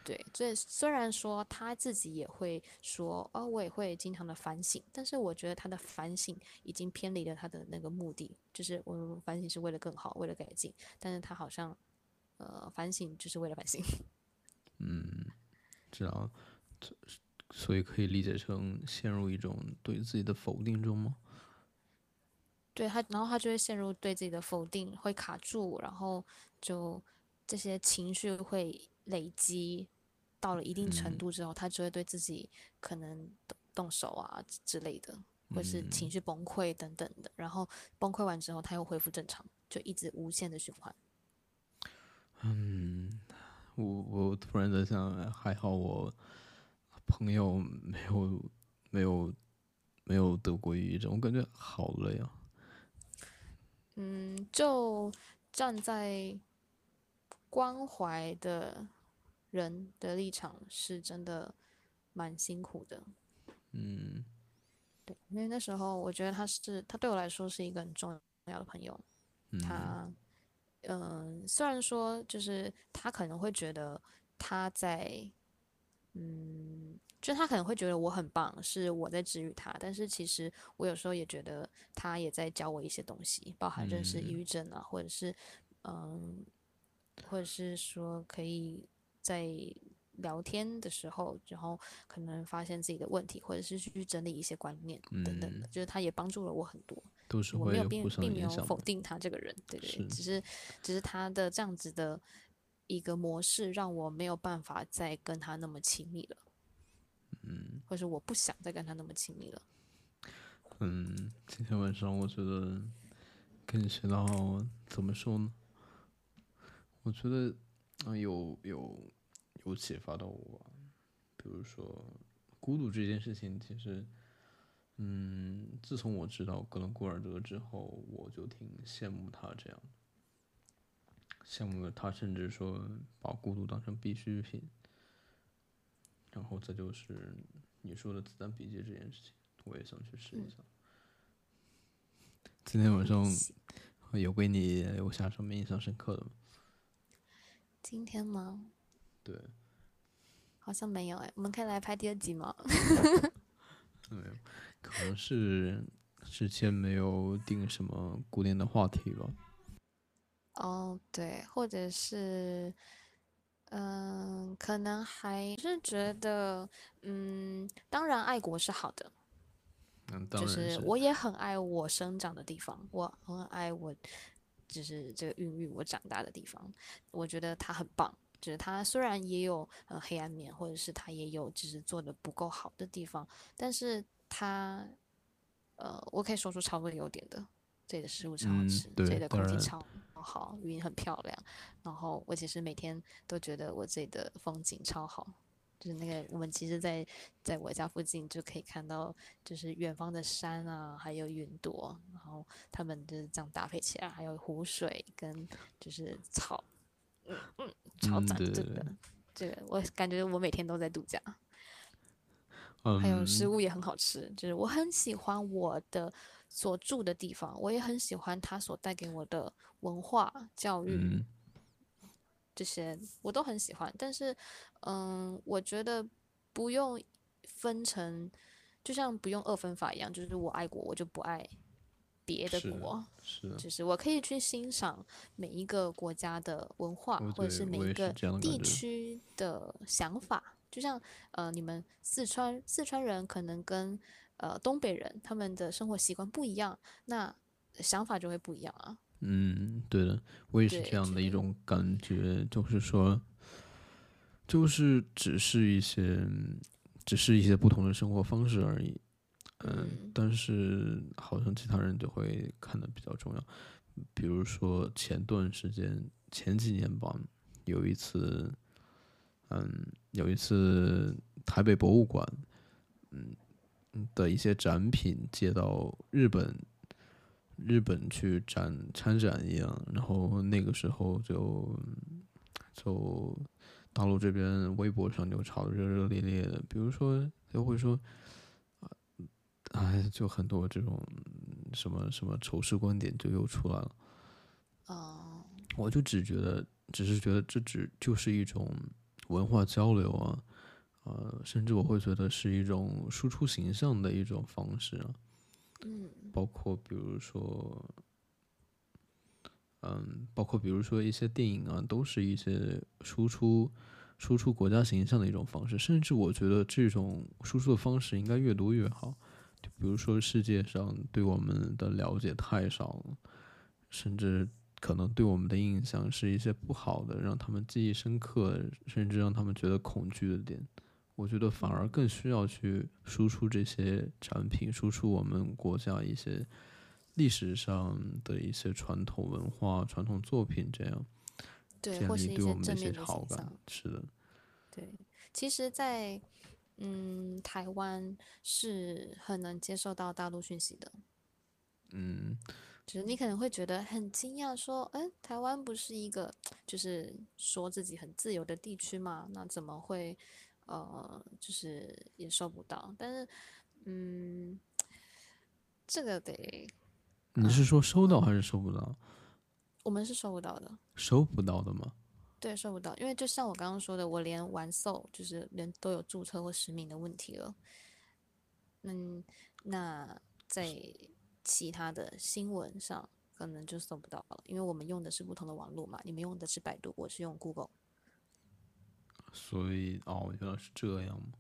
对，这虽然说他自己也会说，哦，我也会经常的反省，但是我觉得他的反省已经偏离了他的那个目的，就是我反省是为了更好，为了改进，但是他好像，呃，反省就是为了反省。嗯，知道。所以可以理解成陷入一种对自己的否定中吗？对他，然后他就会陷入对自己的否定，会卡住，然后就这些情绪会累积到了一定程度之后，他就会对自己可能动动手啊之类的，或是情绪崩溃等等的。然后崩溃完之后，他又恢复正常，就一直无限的循环。嗯，我我突然在想，还好我朋友没有没有没有得过抑郁症，我感觉好累啊。嗯，就站在关怀的人的立场，是真的蛮辛苦的。嗯，对，因为那时候我觉得他是他对我来说是一个很重要的朋友。他，嗯，虽然说就是他可能会觉得他在，嗯。就他可能会觉得我很棒，是我在治愈他，但是其实我有时候也觉得他也在教我一些东西，包含认识抑郁症啊，或者是嗯，或者是说可以在聊天的时候，然后可能发现自己的问题，或者是去整理一些观念等等的，就是他也帮助了我很多。都是我没有并并没有否定他这个人，对对，只是只是他的这样子的一个模式，让我没有办法再跟他那么亲密了。嗯，或者我不想再跟他那么亲密了。嗯，今天晚上我觉得跟你学到怎么说呢？我觉得啊，有有有启发到我。比如说，孤独这件事情，其实，嗯，自从我知道格伦古尔德之后，我就挺羡慕他这样，羡慕他，甚至说把孤独当成必需品。然后再就是你说的子弹笔记这件事情，我也想去试一下。今天晚上有给你留下什么印象深刻的吗？今天吗？对。好像没有哎，我们可以来拍第二集吗？没有，可能是之前没有定什么固定的话题吧。哦，对，或者是。嗯，可能还是觉得，嗯，当然爱国是好的，嗯，就是我也很爱我生长的地方，我很爱我，就是这个孕育我长大的地方，我觉得它很棒，就是它虽然也有呃黑暗面，或者是它也有就是做的不够好的地方，但是它，呃，我可以说出超多优点的，这里的食物超好吃，这里的空气超。好，云很漂亮，然后我其实每天都觉得我这里的风景超好，就是那个我们其实，在在我家附近就可以看到，就是远方的山啊，还有云朵，然后他们就是这样搭配起来，还有湖水跟就是草，嗯嗯，超赞，真的，这个我感觉我每天都在度假，还有食物也很好吃，就是我很喜欢我的。所住的地方，我也很喜欢它所带给我的文化、教育这些，我都很喜欢。但是，嗯，我觉得不用分成，就像不用二分法一样，就是我爱国，我就不爱别的国。是，就是我可以去欣赏每一个国家的文化，或者是每一个地区的想法。就像，呃，你们四川四川人可能跟。呃，东北人他们的生活习惯不一样，那想法就会不一样啊。嗯，对的，我也是这样的一种感觉，就是说，就是只是一些，只是一些不同的生活方式而已。嗯，但是好像其他人就会看的比较重要。比如说前段时间，前几年吧，有一次，嗯，有一次台北博物馆，嗯。的一些展品借到日本，日本去展参展一样，然后那个时候就就大陆这边微博上就吵得热热烈烈的，比如说就会说，哎，就很多这种什么什么仇视观点就又出来了。哦，我就只觉得，只是觉得这只就是一种文化交流啊。呃，甚至我会觉得是一种输出形象的一种方式啊，嗯，包括比如说，嗯，包括比如说一些电影啊，都是一些输出输出国家形象的一种方式。甚至我觉得这种输出的方式应该越多越好。就比如说世界上对我们的了解太少了，甚至可能对我们的印象是一些不好的，让他们记忆深刻，甚至让他们觉得恐惧的点。我觉得反而更需要去输出这些产品，输出我们国家一些历史上的一些传统文化、传统作品，这样对，或是一立对我们的些正面的一些好感。。是的，对，其实在，嗯台湾是很能接受到大陆讯息的，嗯，就是你可能会觉得很惊讶，说，哎，台湾不是一个就是说自己很自由的地区嘛？那怎么会呃，就是也收不到？但是，嗯，这个得你是说收到还是收不到？我们是收不到的。收不到的吗？对，收不到，因为就像我刚刚说的，我连完售就是连都有注册或实名的问题了。嗯，那在其他的新闻上可能就搜不到了，因为我们用的是不同的网络嘛，你们用的是百度，我是用 Google。所以哦，原来是这样吗？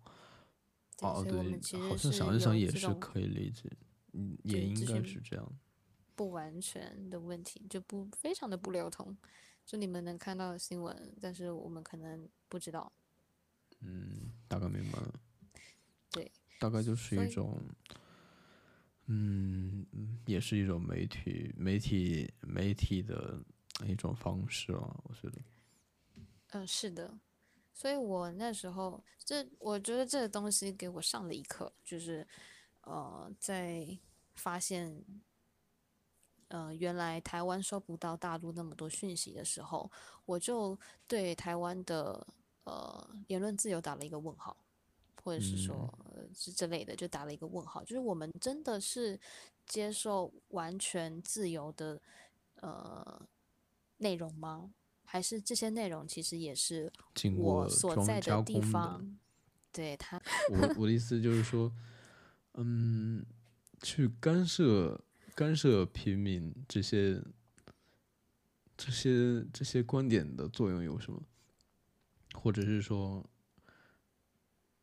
哦，对，好像想一想也是可以理解，嗯，也应该是这样。不完全的问题，就不非常的不流通。就你们能看到的新闻，但是我们可能不知道。嗯，大概明白了。对，大概就是一种，嗯，嗯也是一种媒体媒体媒体的一种方式啊，我觉得。嗯，是的，所以我那时候这我觉得这个东西给我上了一课，就是呃，在发现呃原来台湾收不到大陆那么多讯息的时候，我就对台湾的呃言论自由打了一个问号，或者是说、呃是这类的，就打了一个问号，就是我们真的是接受完全自由的呃内容吗？还是这些内容其实也是经我所在的地。方，对他，我我的意思就是说，嗯，去干涉干涉平民这些这些这些观点的作用有什么？或者是说，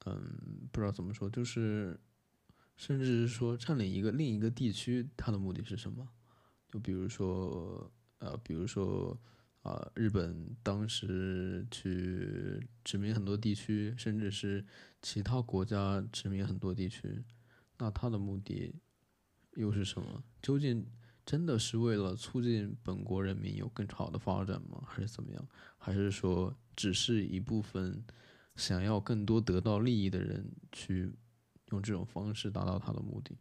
嗯，不知道怎么说，就是甚至是说占领一个另一个地区，它的目的是什么？就比如说，呃，比如说。啊、日本当时去殖民很多地区，甚至是其他国家殖民很多地区，那他的目的又是什么？究竟真的是为了促进本国人民有更好的发展吗？还是怎么样？还是说只是一部分想要更多得到利益的人去用这种方式达到他的目的？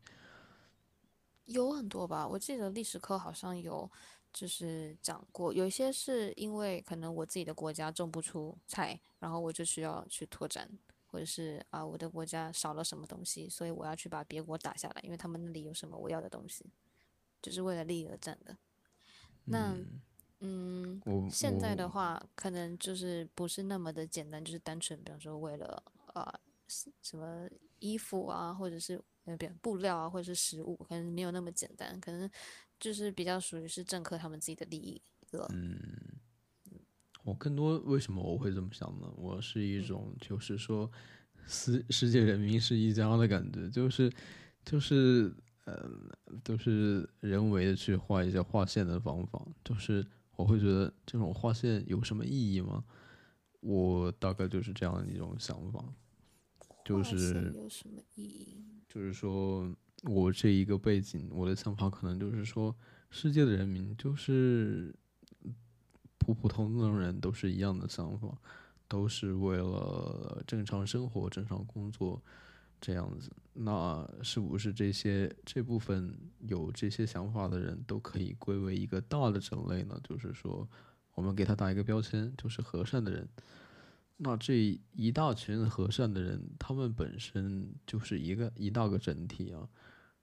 有很多吧，我记得历史课好像有就是讲过，有一些是因为可能我自己的国家种不出菜，然后我就需要去拓展，或者是啊我的国家少了什么东西，所以我要去把别国打下来，因为他们那里有什么我要的东西，就是为了利益而战的。那嗯，我现在的话，可能就是不是那么的简单，就是单纯，比方说为了啊、什么衣服啊，或者是呃，比如布料啊，或者是食物，可能没有那么简单，可能就是比较属于是政客他们自己的利益了。我更多为什么我会这么想呢？我是一种就是说，世世界人民是一家的感觉，就是就是呃，就是人为的去画一些划线的方法，就是我会觉得这种划线有什么意义吗？我大概就是这样的一种想法，就是有什么意义？就是说我这一个背景，我的想法可能就是说，世界的人民就是普普通通的人都是一样的想法，都是为了正常生活、正常工作这样子。那是不是这些这部分有这些想法的人都可以归为一个大的种类呢？就是说，我们给他打一个标签，就是和善的人。那这一大群和善的人，他们本身就是一个一大个整体啊，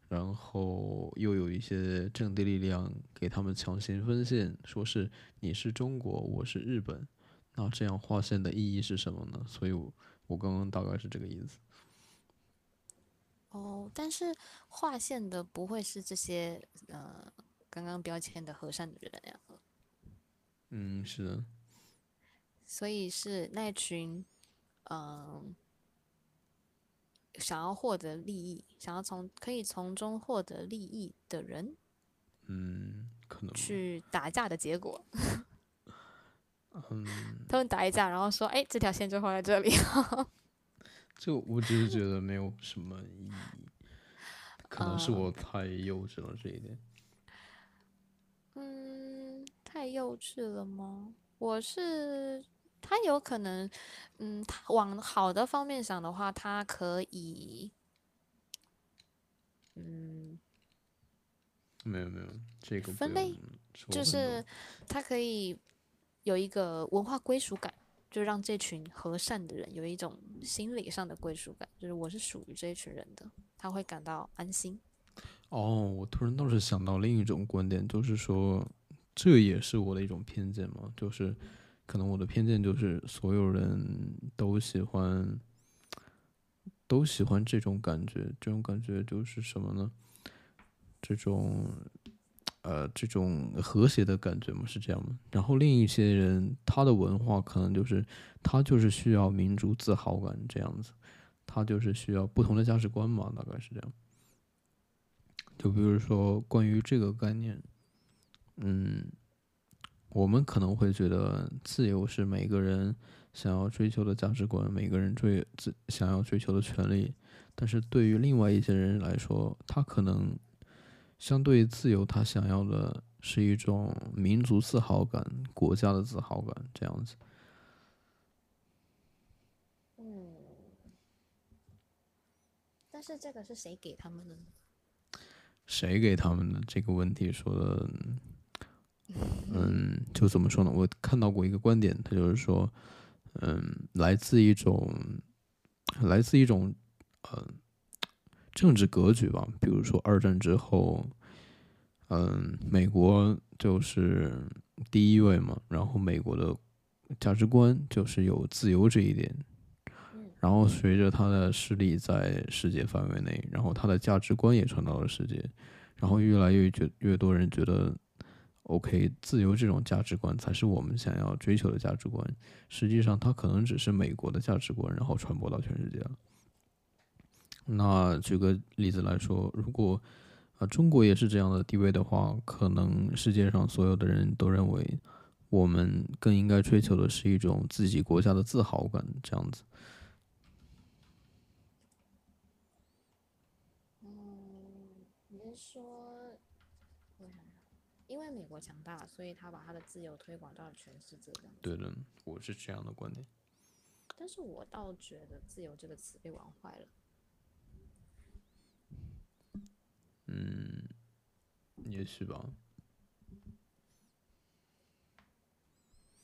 然后又有一些政敌力量给他们强行分线，说是你是中国，我是日本，那这样划线的意义是什么呢？所以我，我刚刚大概是这个意思。哦，但是划线的不会是这些呃刚刚标签的和善的人呀。嗯，是的，所以是那群，嗯、想要获得利益，想要从可以从中获得利益的人嗯，可能去打架的结果。嗯，他们打一架，然后说：“哎，这条线就画在这里。就 我只是觉得没有什么意义，可能是嗯我太幼稚了这一点。”嗯，太幼稚了吗？我是他有可能，嗯，他往好的方面想的话，他可以，嗯，没有没有，这个分类就是多他可以有一个文化归属感，就让这群和善的人有一种心理上的归属感，就是我是属于这一群人的，他会感到安心。哦，我突然倒是想到另一种观点，就是说，这也是我的一种偏见嘛，就是可能我的偏见就是所有人都喜欢，都喜欢这种感觉，这种感觉就是什么呢？这种，呃，这种和谐的感觉嘛，是这样的？然后另一些人，他的文化可能就是他就是需要民族自豪感这样子，他就是需要不同的价值观嘛，大概是这样。就比如说关于这个概念，嗯，我们可能会觉得自由是每个人想要追求的价值观，每个人追自想要追求的权利。但是对于另外一些人来说，他可能相对于自由，他想要的是一种民族自豪感、国家的自豪感这样子。嗯，但是这个是谁给他们的呢？谁给他们的这个问题说的，嗯，就怎么说呢？我看到过一个观点，他就是说，嗯，来自一种，来自一种，呃，政治格局吧。比如说二战之后，嗯，美国就是第一位嘛，然后美国的价值观就是有自由这一点。然后随着他的势力在世界范围内，然后他的价值观也传到了世界，然后越来越觉越多人觉得，OK，自由这种价值观才是我们想要追求的价值观。实际上，它可能只是美国的价值观，然后传播到全世界了。那举个例子来说，如果啊中国也是这样的地位的话，可能世界上所有的人都认为，我们更应该追求的是一种自己国家的自豪感，这样子。你是说，我想想，因为美国强大，所以他把他的自由推广到了全世界。对的，我是这样的观点。但是我倒觉得“自由”这个词被玩坏了。嗯，也许吧。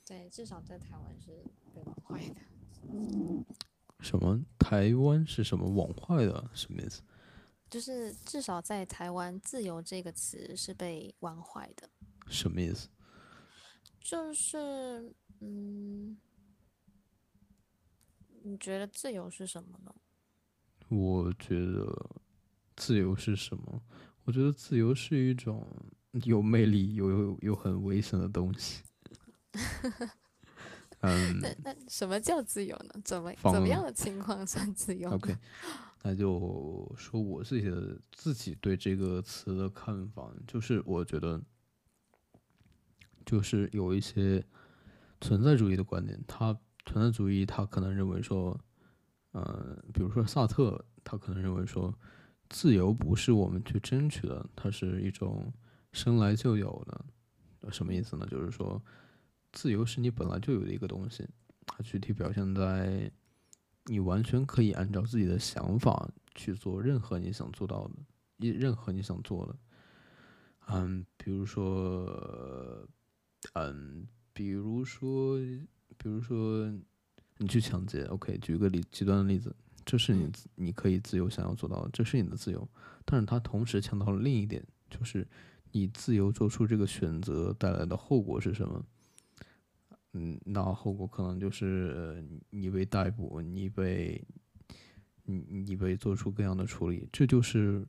对，至少在台湾是被玩坏的。什么？台湾是什么玩坏的？什么意思？就是至少在台湾，“自由”这个词是被玩坏的。什么意思？就是，嗯，你觉得自由是什么呢？我觉得自由是什么？我觉得自由是一种有魅力、有有有很危险的东西。嗯那那什么叫自由呢？怎么怎么样的情况算自由，OK，那就说我自己的自己对这个词的看法，就是我觉得，就是有一些存在主义的观点，他存在主义他可能认为说，呃，比如说萨特，他可能认为说，自由不是我们去争取的，它是一种生来就有的。什么意思呢？就是说，自由是你本来就有的一个东西，它具体表现在你完全可以按照自己的想法去做任何你想做到的，一任何你想做的。嗯，比如说，嗯，比如说，比如说，你去抢劫，OK，举一个例极端的例子，这是你你可以自由想要做到的，这是你的自由，但是它同时强调了另一点，就是你自由做出这个选择带来的后果是什么？嗯，那后果可能就是你被逮捕，你被你你被做出各样的处理，这就是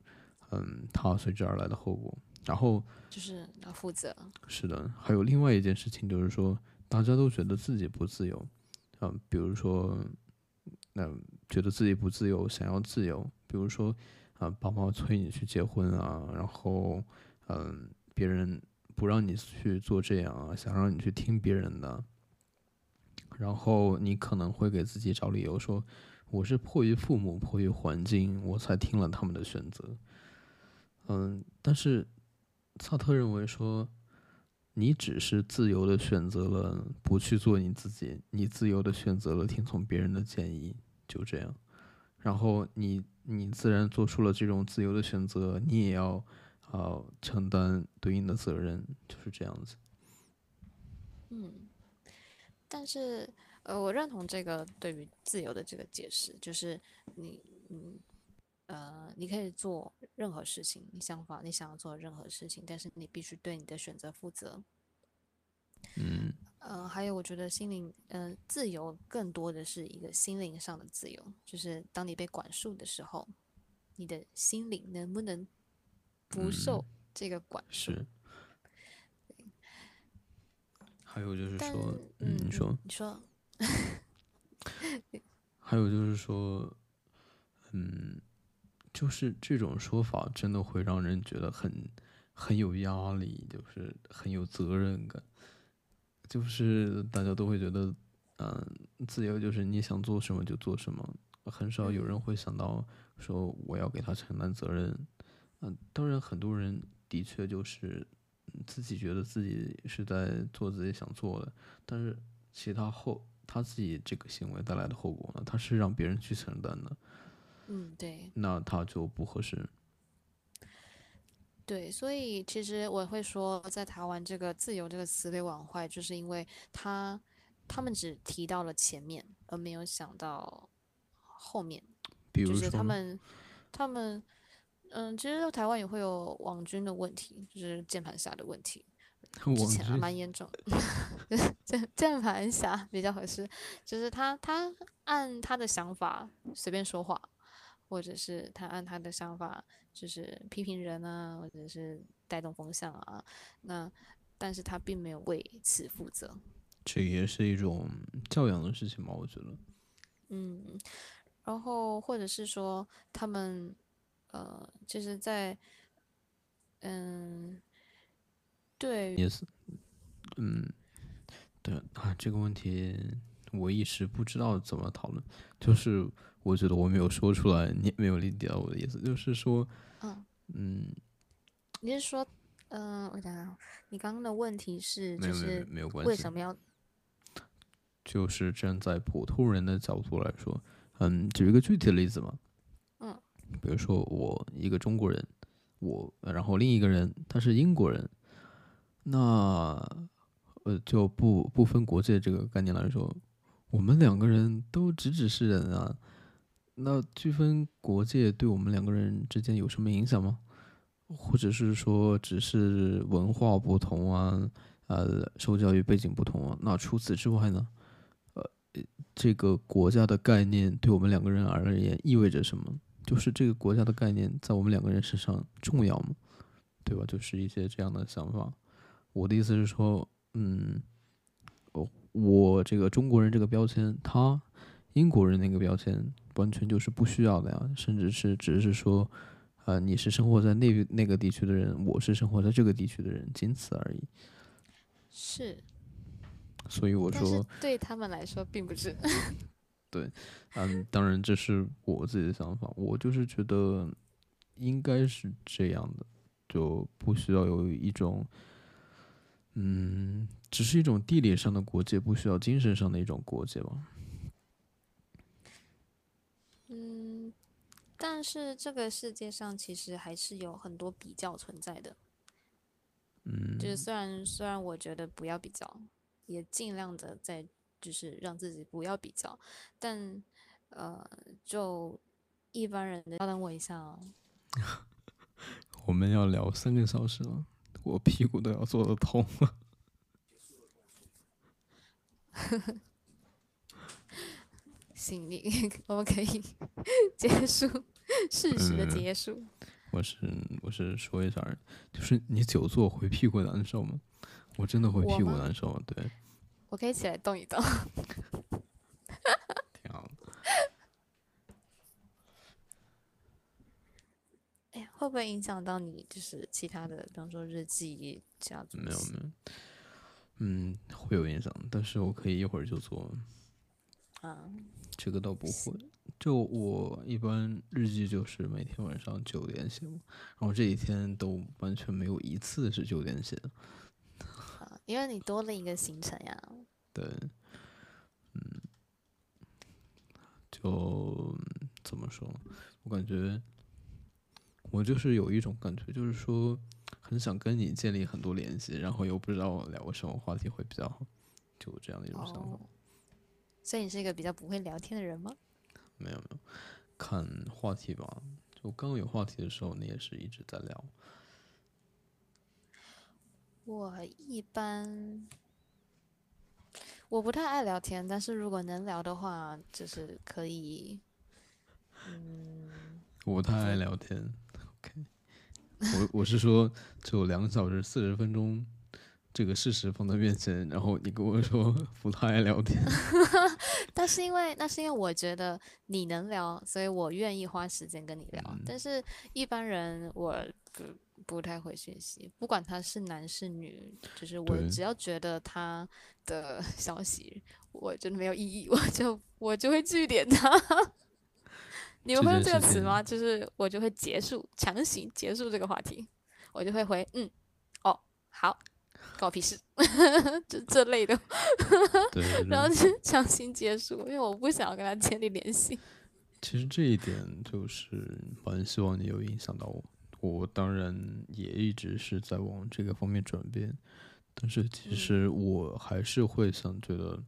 嗯它随之而来的后果。然后就是要负责。是的，还有另外一件事情就是说，大家都觉得自己不自由，啊，比如说，那觉得自己不自由，想要自由，比如说，啊，爸妈催你去结婚啊，然后，嗯，别人不让你去做这样啊，想让你去听别人的，然后你可能会给自己找理由说，我是迫于父母、迫于环境，我才听了他们的选择，嗯，但是萨特认为说。你只是自由的选择了不去做你自己，你自由的选择了听从别人的建议，就这样。然后你你自然做出了这种自由的选择，你也要啊承担对应的责任，就是这样子。嗯，但是呃，我认同这个对于自由的这个解释，就是你嗯呃，你可以做任何事情，你想法你想要做任何事情，但是你必须对你的选择负责。嗯，呃，还有我觉得心灵，嗯，自由更多的是一个心灵上的自由，就是当你被管束的时候，你的心灵能不能不受这个管束？是。还有就是说，嗯，你说，你说。还有就是说，嗯。就是这种说法真的会让人觉得很很有压力，就是很有责任感，就是大家都会觉得，嗯，自由就是你想做什么就做什么，很少有人会想到说我要给他承担责任。嗯，当然很多人的确就是自己觉得自己是在做自己想做的，但是其他后他自己这个行为带来的后果呢，他是让别人去承担的。嗯，对，那他就不合适。对，所以其实我会说，在台湾这个“自由”这个词被玩坏，就是因为他他们只提到了前面，而没有想到后面。比如说，他们他们嗯，其实台湾也会有网军的问题，就是键盘侠的问题，之前还蛮严重。键 键盘侠比较合适，就是他他按他的想法随便说话。或者是他按他的想法，就是批评人啊，或者是带动风向啊，那但是他并没有为此负责。这也是一种教养的事情吧，我觉得。嗯，然后或者是说他们，呃，就是在，嗯，对，也是，嗯，对啊，这个问题我一时不知道怎么讨论，就是。我觉得我没有说出来，你也没有理解到我的意思，就是说，嗯嗯，你是说，嗯，我想想，你刚刚的问题是，就是没有关系，为什么要？就是站在普通人的角度来说，嗯，举一个具体的例子嘛，嗯，比如说我一个中国人，我然后另一个人他是英国人，那呃就不不分国界这个概念来说，我们两个人都只只是人啊。那区分国界对我们两个人之间有什么影响吗？或者是说只是文化不同啊，呃，受教育背景不同啊？那除此之外呢？呃，这个国家的概念对我们两个人而言意味着什么？就是这个国家的概念在我们两个人身上重要吗？对吧？就是一些这样的想法。我的意思是说，嗯，我我这个中国人这个标签，他英国人那个标签。完全就是不需要的呀，甚至是只是说，呃，你是生活在那那个地区的人，我是生活在这个地区的人，仅此而已。是。所以我说，对他们来说并不是。对，嗯，当然这是我自己的想法，我就是觉得应该是这样的，就不需要有一种，嗯，只是一种地理上的国界，不需要精神上的一种国界吧。但是这个世界上其实还是有很多比较存在的，嗯，就是虽然虽然我觉得不要比较，也尽量的在就是让自己不要比较，但呃，就一般人的，稍等我一下哦，我们要聊三个小时了，我屁股都要坐得痛了。行，你 我们可以 结束，事实的结束。我是我是说一下，就是你久坐会屁股难受吗？我真的会屁股难受，对。我可以起来动一动。挺好的。哎呀，会不会影响到你？就是其他的，比方说日记这样子。没有没有，嗯，会有影响，但是我可以一会儿就做。啊，这个倒不会。就我一般日记就是每天晚上九点写，然后这几天都完全没有一次是九点写的。啊，因为你多了一个行程呀。对，嗯，就怎么说？我感觉我就是有一种感觉，就是说很想跟你建立很多联系，然后又不知道聊个什么话题会比较好，就这样的一种想法。所以你是一个比较不会聊天的人吗？没有没有，看话题吧。就刚有话题的时候，你也是一直在聊。我一般。我不太爱聊天，但是如果能聊的话，就是可以。嗯，我不太爱聊天。OK，我我是说，只有两小时四十分钟，这个事实放在面前，然后你跟我说不太爱聊天。但是因为那是因为我觉得你能聊，所以我愿意花时间跟你聊。但是一般人我不不太会学习，不管他是男是女，就是我只要觉得他。的 消息，我觉得没有意义，我就我就会拒点他。你们会用这个词吗？就是我就会结束，强行结束这个话题，我就会回嗯，哦，好，关我屁事，就这类的。然后就强行结束，因为我不想要跟他建立联系。其实这一点就是蛮希望你有影响到我，我当然也一直是在往这个方面转变。但是其实我还是会想觉得，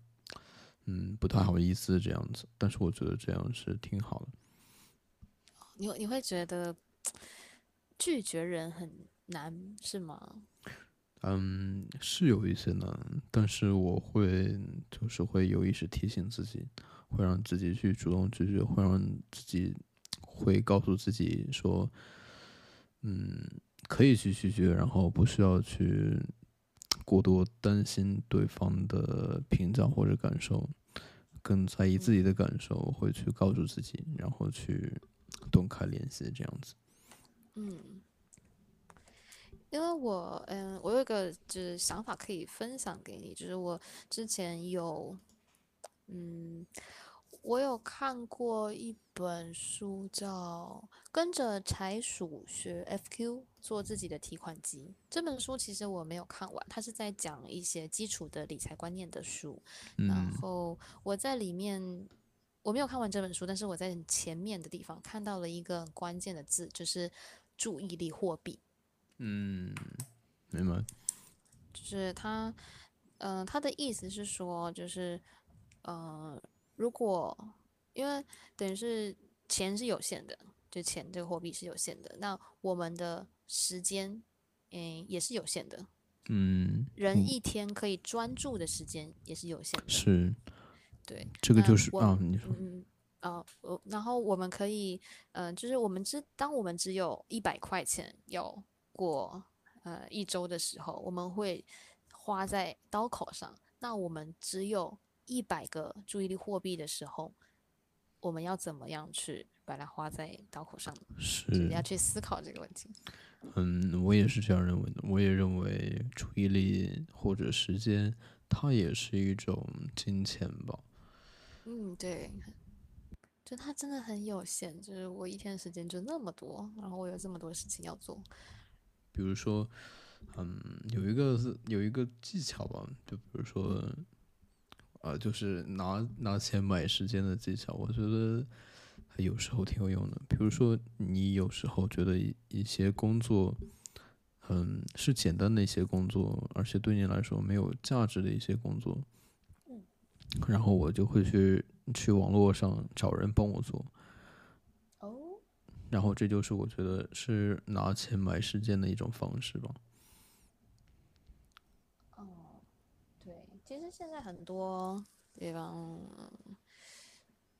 嗯，不太好意思这样子。但是我觉得这样是挺好的。你你会觉得拒绝人很难是吗？嗯，是有一些难，但是我会就是会有意识提醒自己，会让自己去主动拒绝，会让自己会告诉自己说，嗯，可以去拒绝，然后不需要去。过多担心对方的评价或者感受，更在意自己的感受，会去告诉自己，然后去断开联系，这样子。嗯，因为我，嗯，我有一个就是想法可以分享给你，就是我之前有，嗯。我有看过一本书，叫《跟着柴鼠学 FQ 做自己的提款机》。这本书其实我没有看完，它是在讲一些基础的理财观念的书。然后我在里面我没有看完这本书，但是我在前面的地方看到了一个关键的字，就是注意力货币。嗯，明白。就是他，嗯，他的意思是说，就是，呃。如果因为等于是钱是有限的，就钱这个货币是有限的，那我们的时间，嗯，也是有限的。嗯，人一天可以专注的时间也是有限的。是，对，这个就是啊，你说，嗯，啊，我然后我们可以，嗯，就是我们只当我们只有一百块钱要过呃一周的时候，我们会花在刀口上，那我们只有。一百个注意力货币的时候，我们要怎么样去把它花在刀口上？是要去思考这个问题。嗯，我也是这样认为的。我也认为注意力或者时间，它也是一种金钱吧。嗯，对，就它真的很有限。就是我一天时间就那么多，然后我有这么多事情要做。比如说，嗯，有一个是有一个技巧吧，就比如说。呃，就是拿拿钱买时间的技巧，我觉得有时候挺有用的。比如说，你有时候觉得一些工作，嗯，是简单的一些工作，而且对你来说没有价值的一些工作，然后我就会去去网络上找人帮我做。哦。然后这就是我觉得是拿钱买时间的一种方式吧。哦，对其实现在很多地方，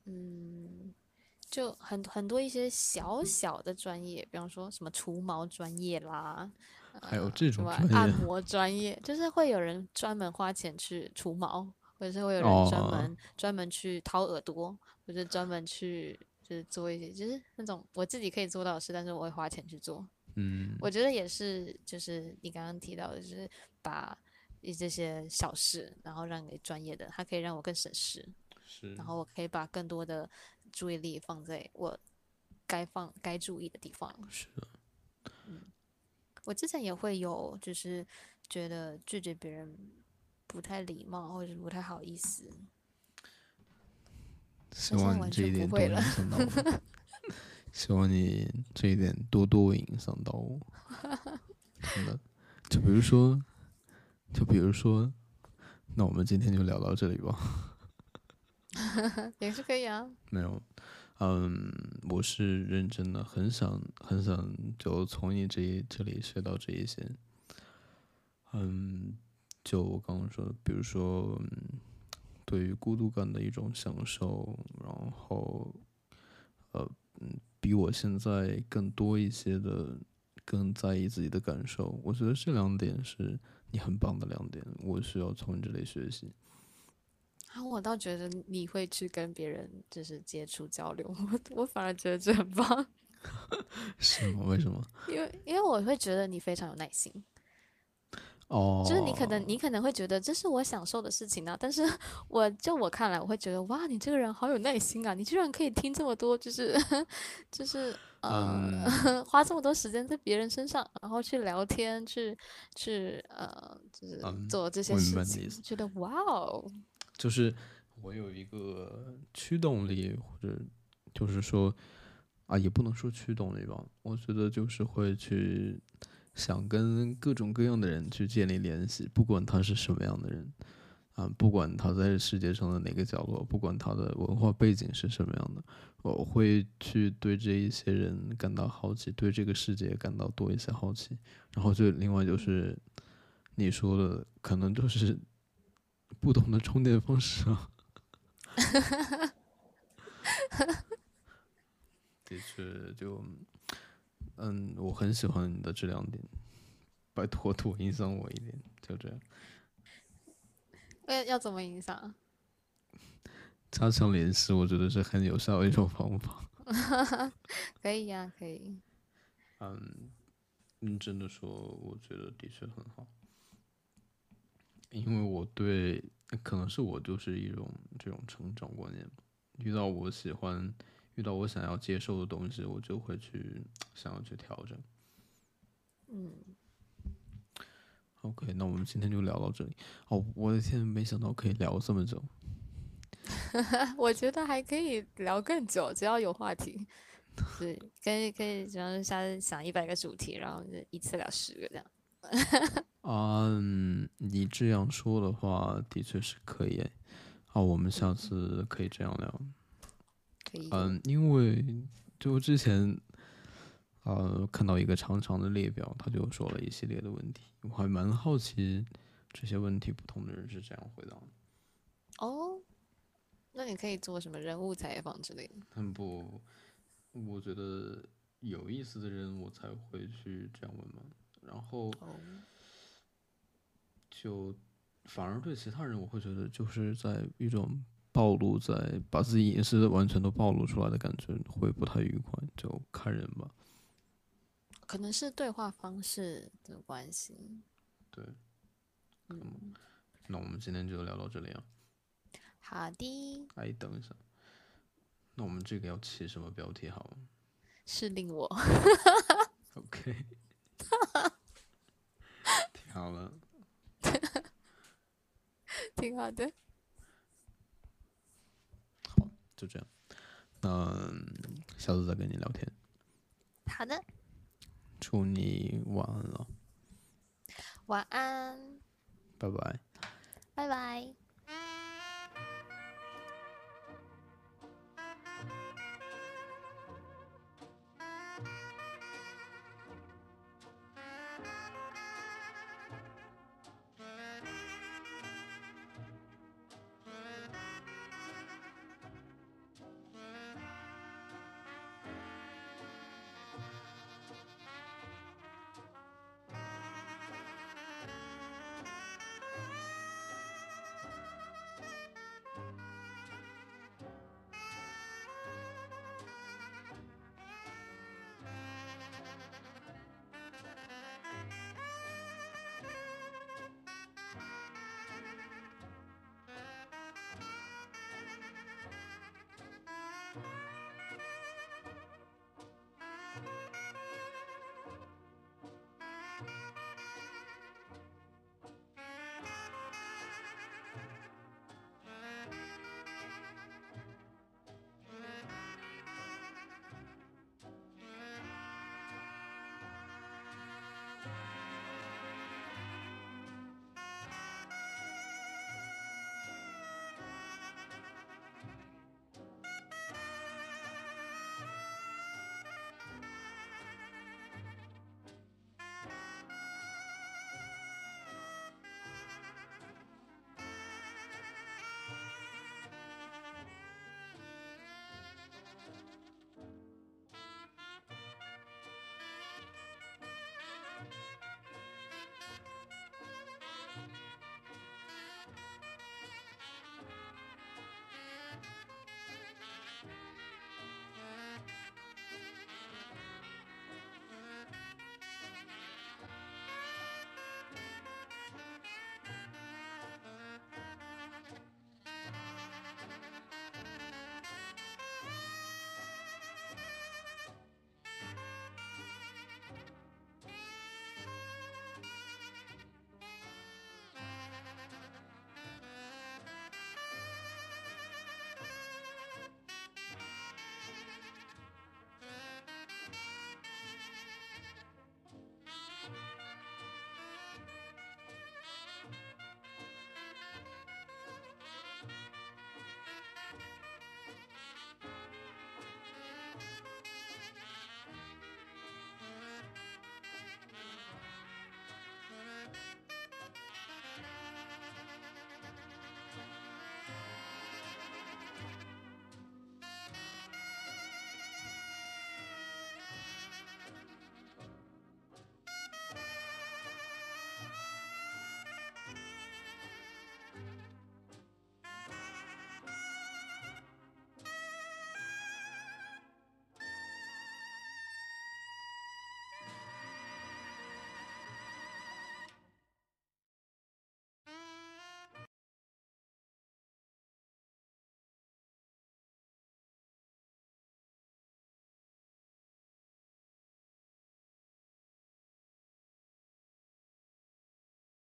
嗯，就很很多一些小小的专业，比方说什么除毛专业啦，还有这种按 摩专业，就是会有人专门花钱去除毛，或者是会有人专哦门、专门去掏耳朵，或者专门去就是做一些就是那种我自己可以做到的事，但是我会花钱去做。嗯，我觉得也是，就是你刚刚提到的，就是把一这些小事，然后让给专业的，它可以让我更省事，是然后我可以把更多的注意力放在我该放该注意的地方。是的，我之前也会有，就是觉得拒绝别人不太礼貌，或者是不太好意思。希望你这一点多影响到我，希望你这一点多多影响到我，真的。就比如说，就比如说，那我们今天就聊到这里吧。也是可以啊。没有，嗯，我是认真的，很想很想就从你这一这里学到这一些。嗯，就我刚刚说的，比如说，嗯，对于孤独感的一种享受，然后，呃，嗯，比我现在更多一些的，更在意自己的感受。我觉得这两点是你很棒的两点，我需要从你这里学习。啊，我倒觉得你会去跟别人就是接触交流，我我反而觉得这很棒，是吗？为什么？因为因为我会觉得你非常有耐心。哦，就是你可能你可能会觉得这是我享受的事情啊，但是 我就我看来，我会觉得哇，你这个人好有耐心啊，你居然可以听这么多，就是 就是呃、嗯。花这么多时间在别人身上，然后去聊天，去去呃，就是嗯做这些事情，觉得哇哦，就是我有一个驱动力，或者就是说啊，也不能说驱动力吧，我觉得就是会去想跟各种各样的人去建立联系，不管他是什么样的人啊，不管他在世界上的哪个角落，不管他的文化背景是什么样的，我会去对这一些人感到好奇，对这个世界感到多一些好奇，然后就另外就是你说的，可能就是不同的充电方式啊。的确，就嗯，我很喜欢你的这两点，拜托多影响我一点，就这样。要要怎么影响？加强联系，我觉得是很有效的一种方法。可以呀、可以。嗯，认真的说，我觉得的确很好，因为我对，可能是我就是一种这种成长观念。遇到我喜欢，遇到我想要接受的东西，我就会去想要去调整。嗯，OK，那我们今天就聊到这里。哦，我的天，没想到可以聊这么久。我觉得还可以聊更久，只要有话题。对，可以可以，主要是下次想一百个主题，然后就一次聊十个这样。嗯，你这样说的话，的确是可以诶。好，我们下次可以这样聊。可以。嗯，因为就之前，呃，看到一个长长的列表，他就说了一系列的问题，我还蛮好奇这些问题不同的人是怎样回答的。哦，那你可以做什么人物采访之类的？嗯不，我觉得有意思的人我才会去这样问嘛。然后哦，就反而对其他人，我会觉得就是在一种暴露在把自己隐私完全都暴露出来的感觉，会不太愉快。就看人吧。可能是对话方式的关系。对，嗯，那我们今天就聊到这里啊。好的，哎，等一下，那我们这个要起什么标题好是令我。？OK，挺好的。挺好的。就这样，那下次再跟你聊天。好的，祝你晚安了，晚安，拜拜。拜拜。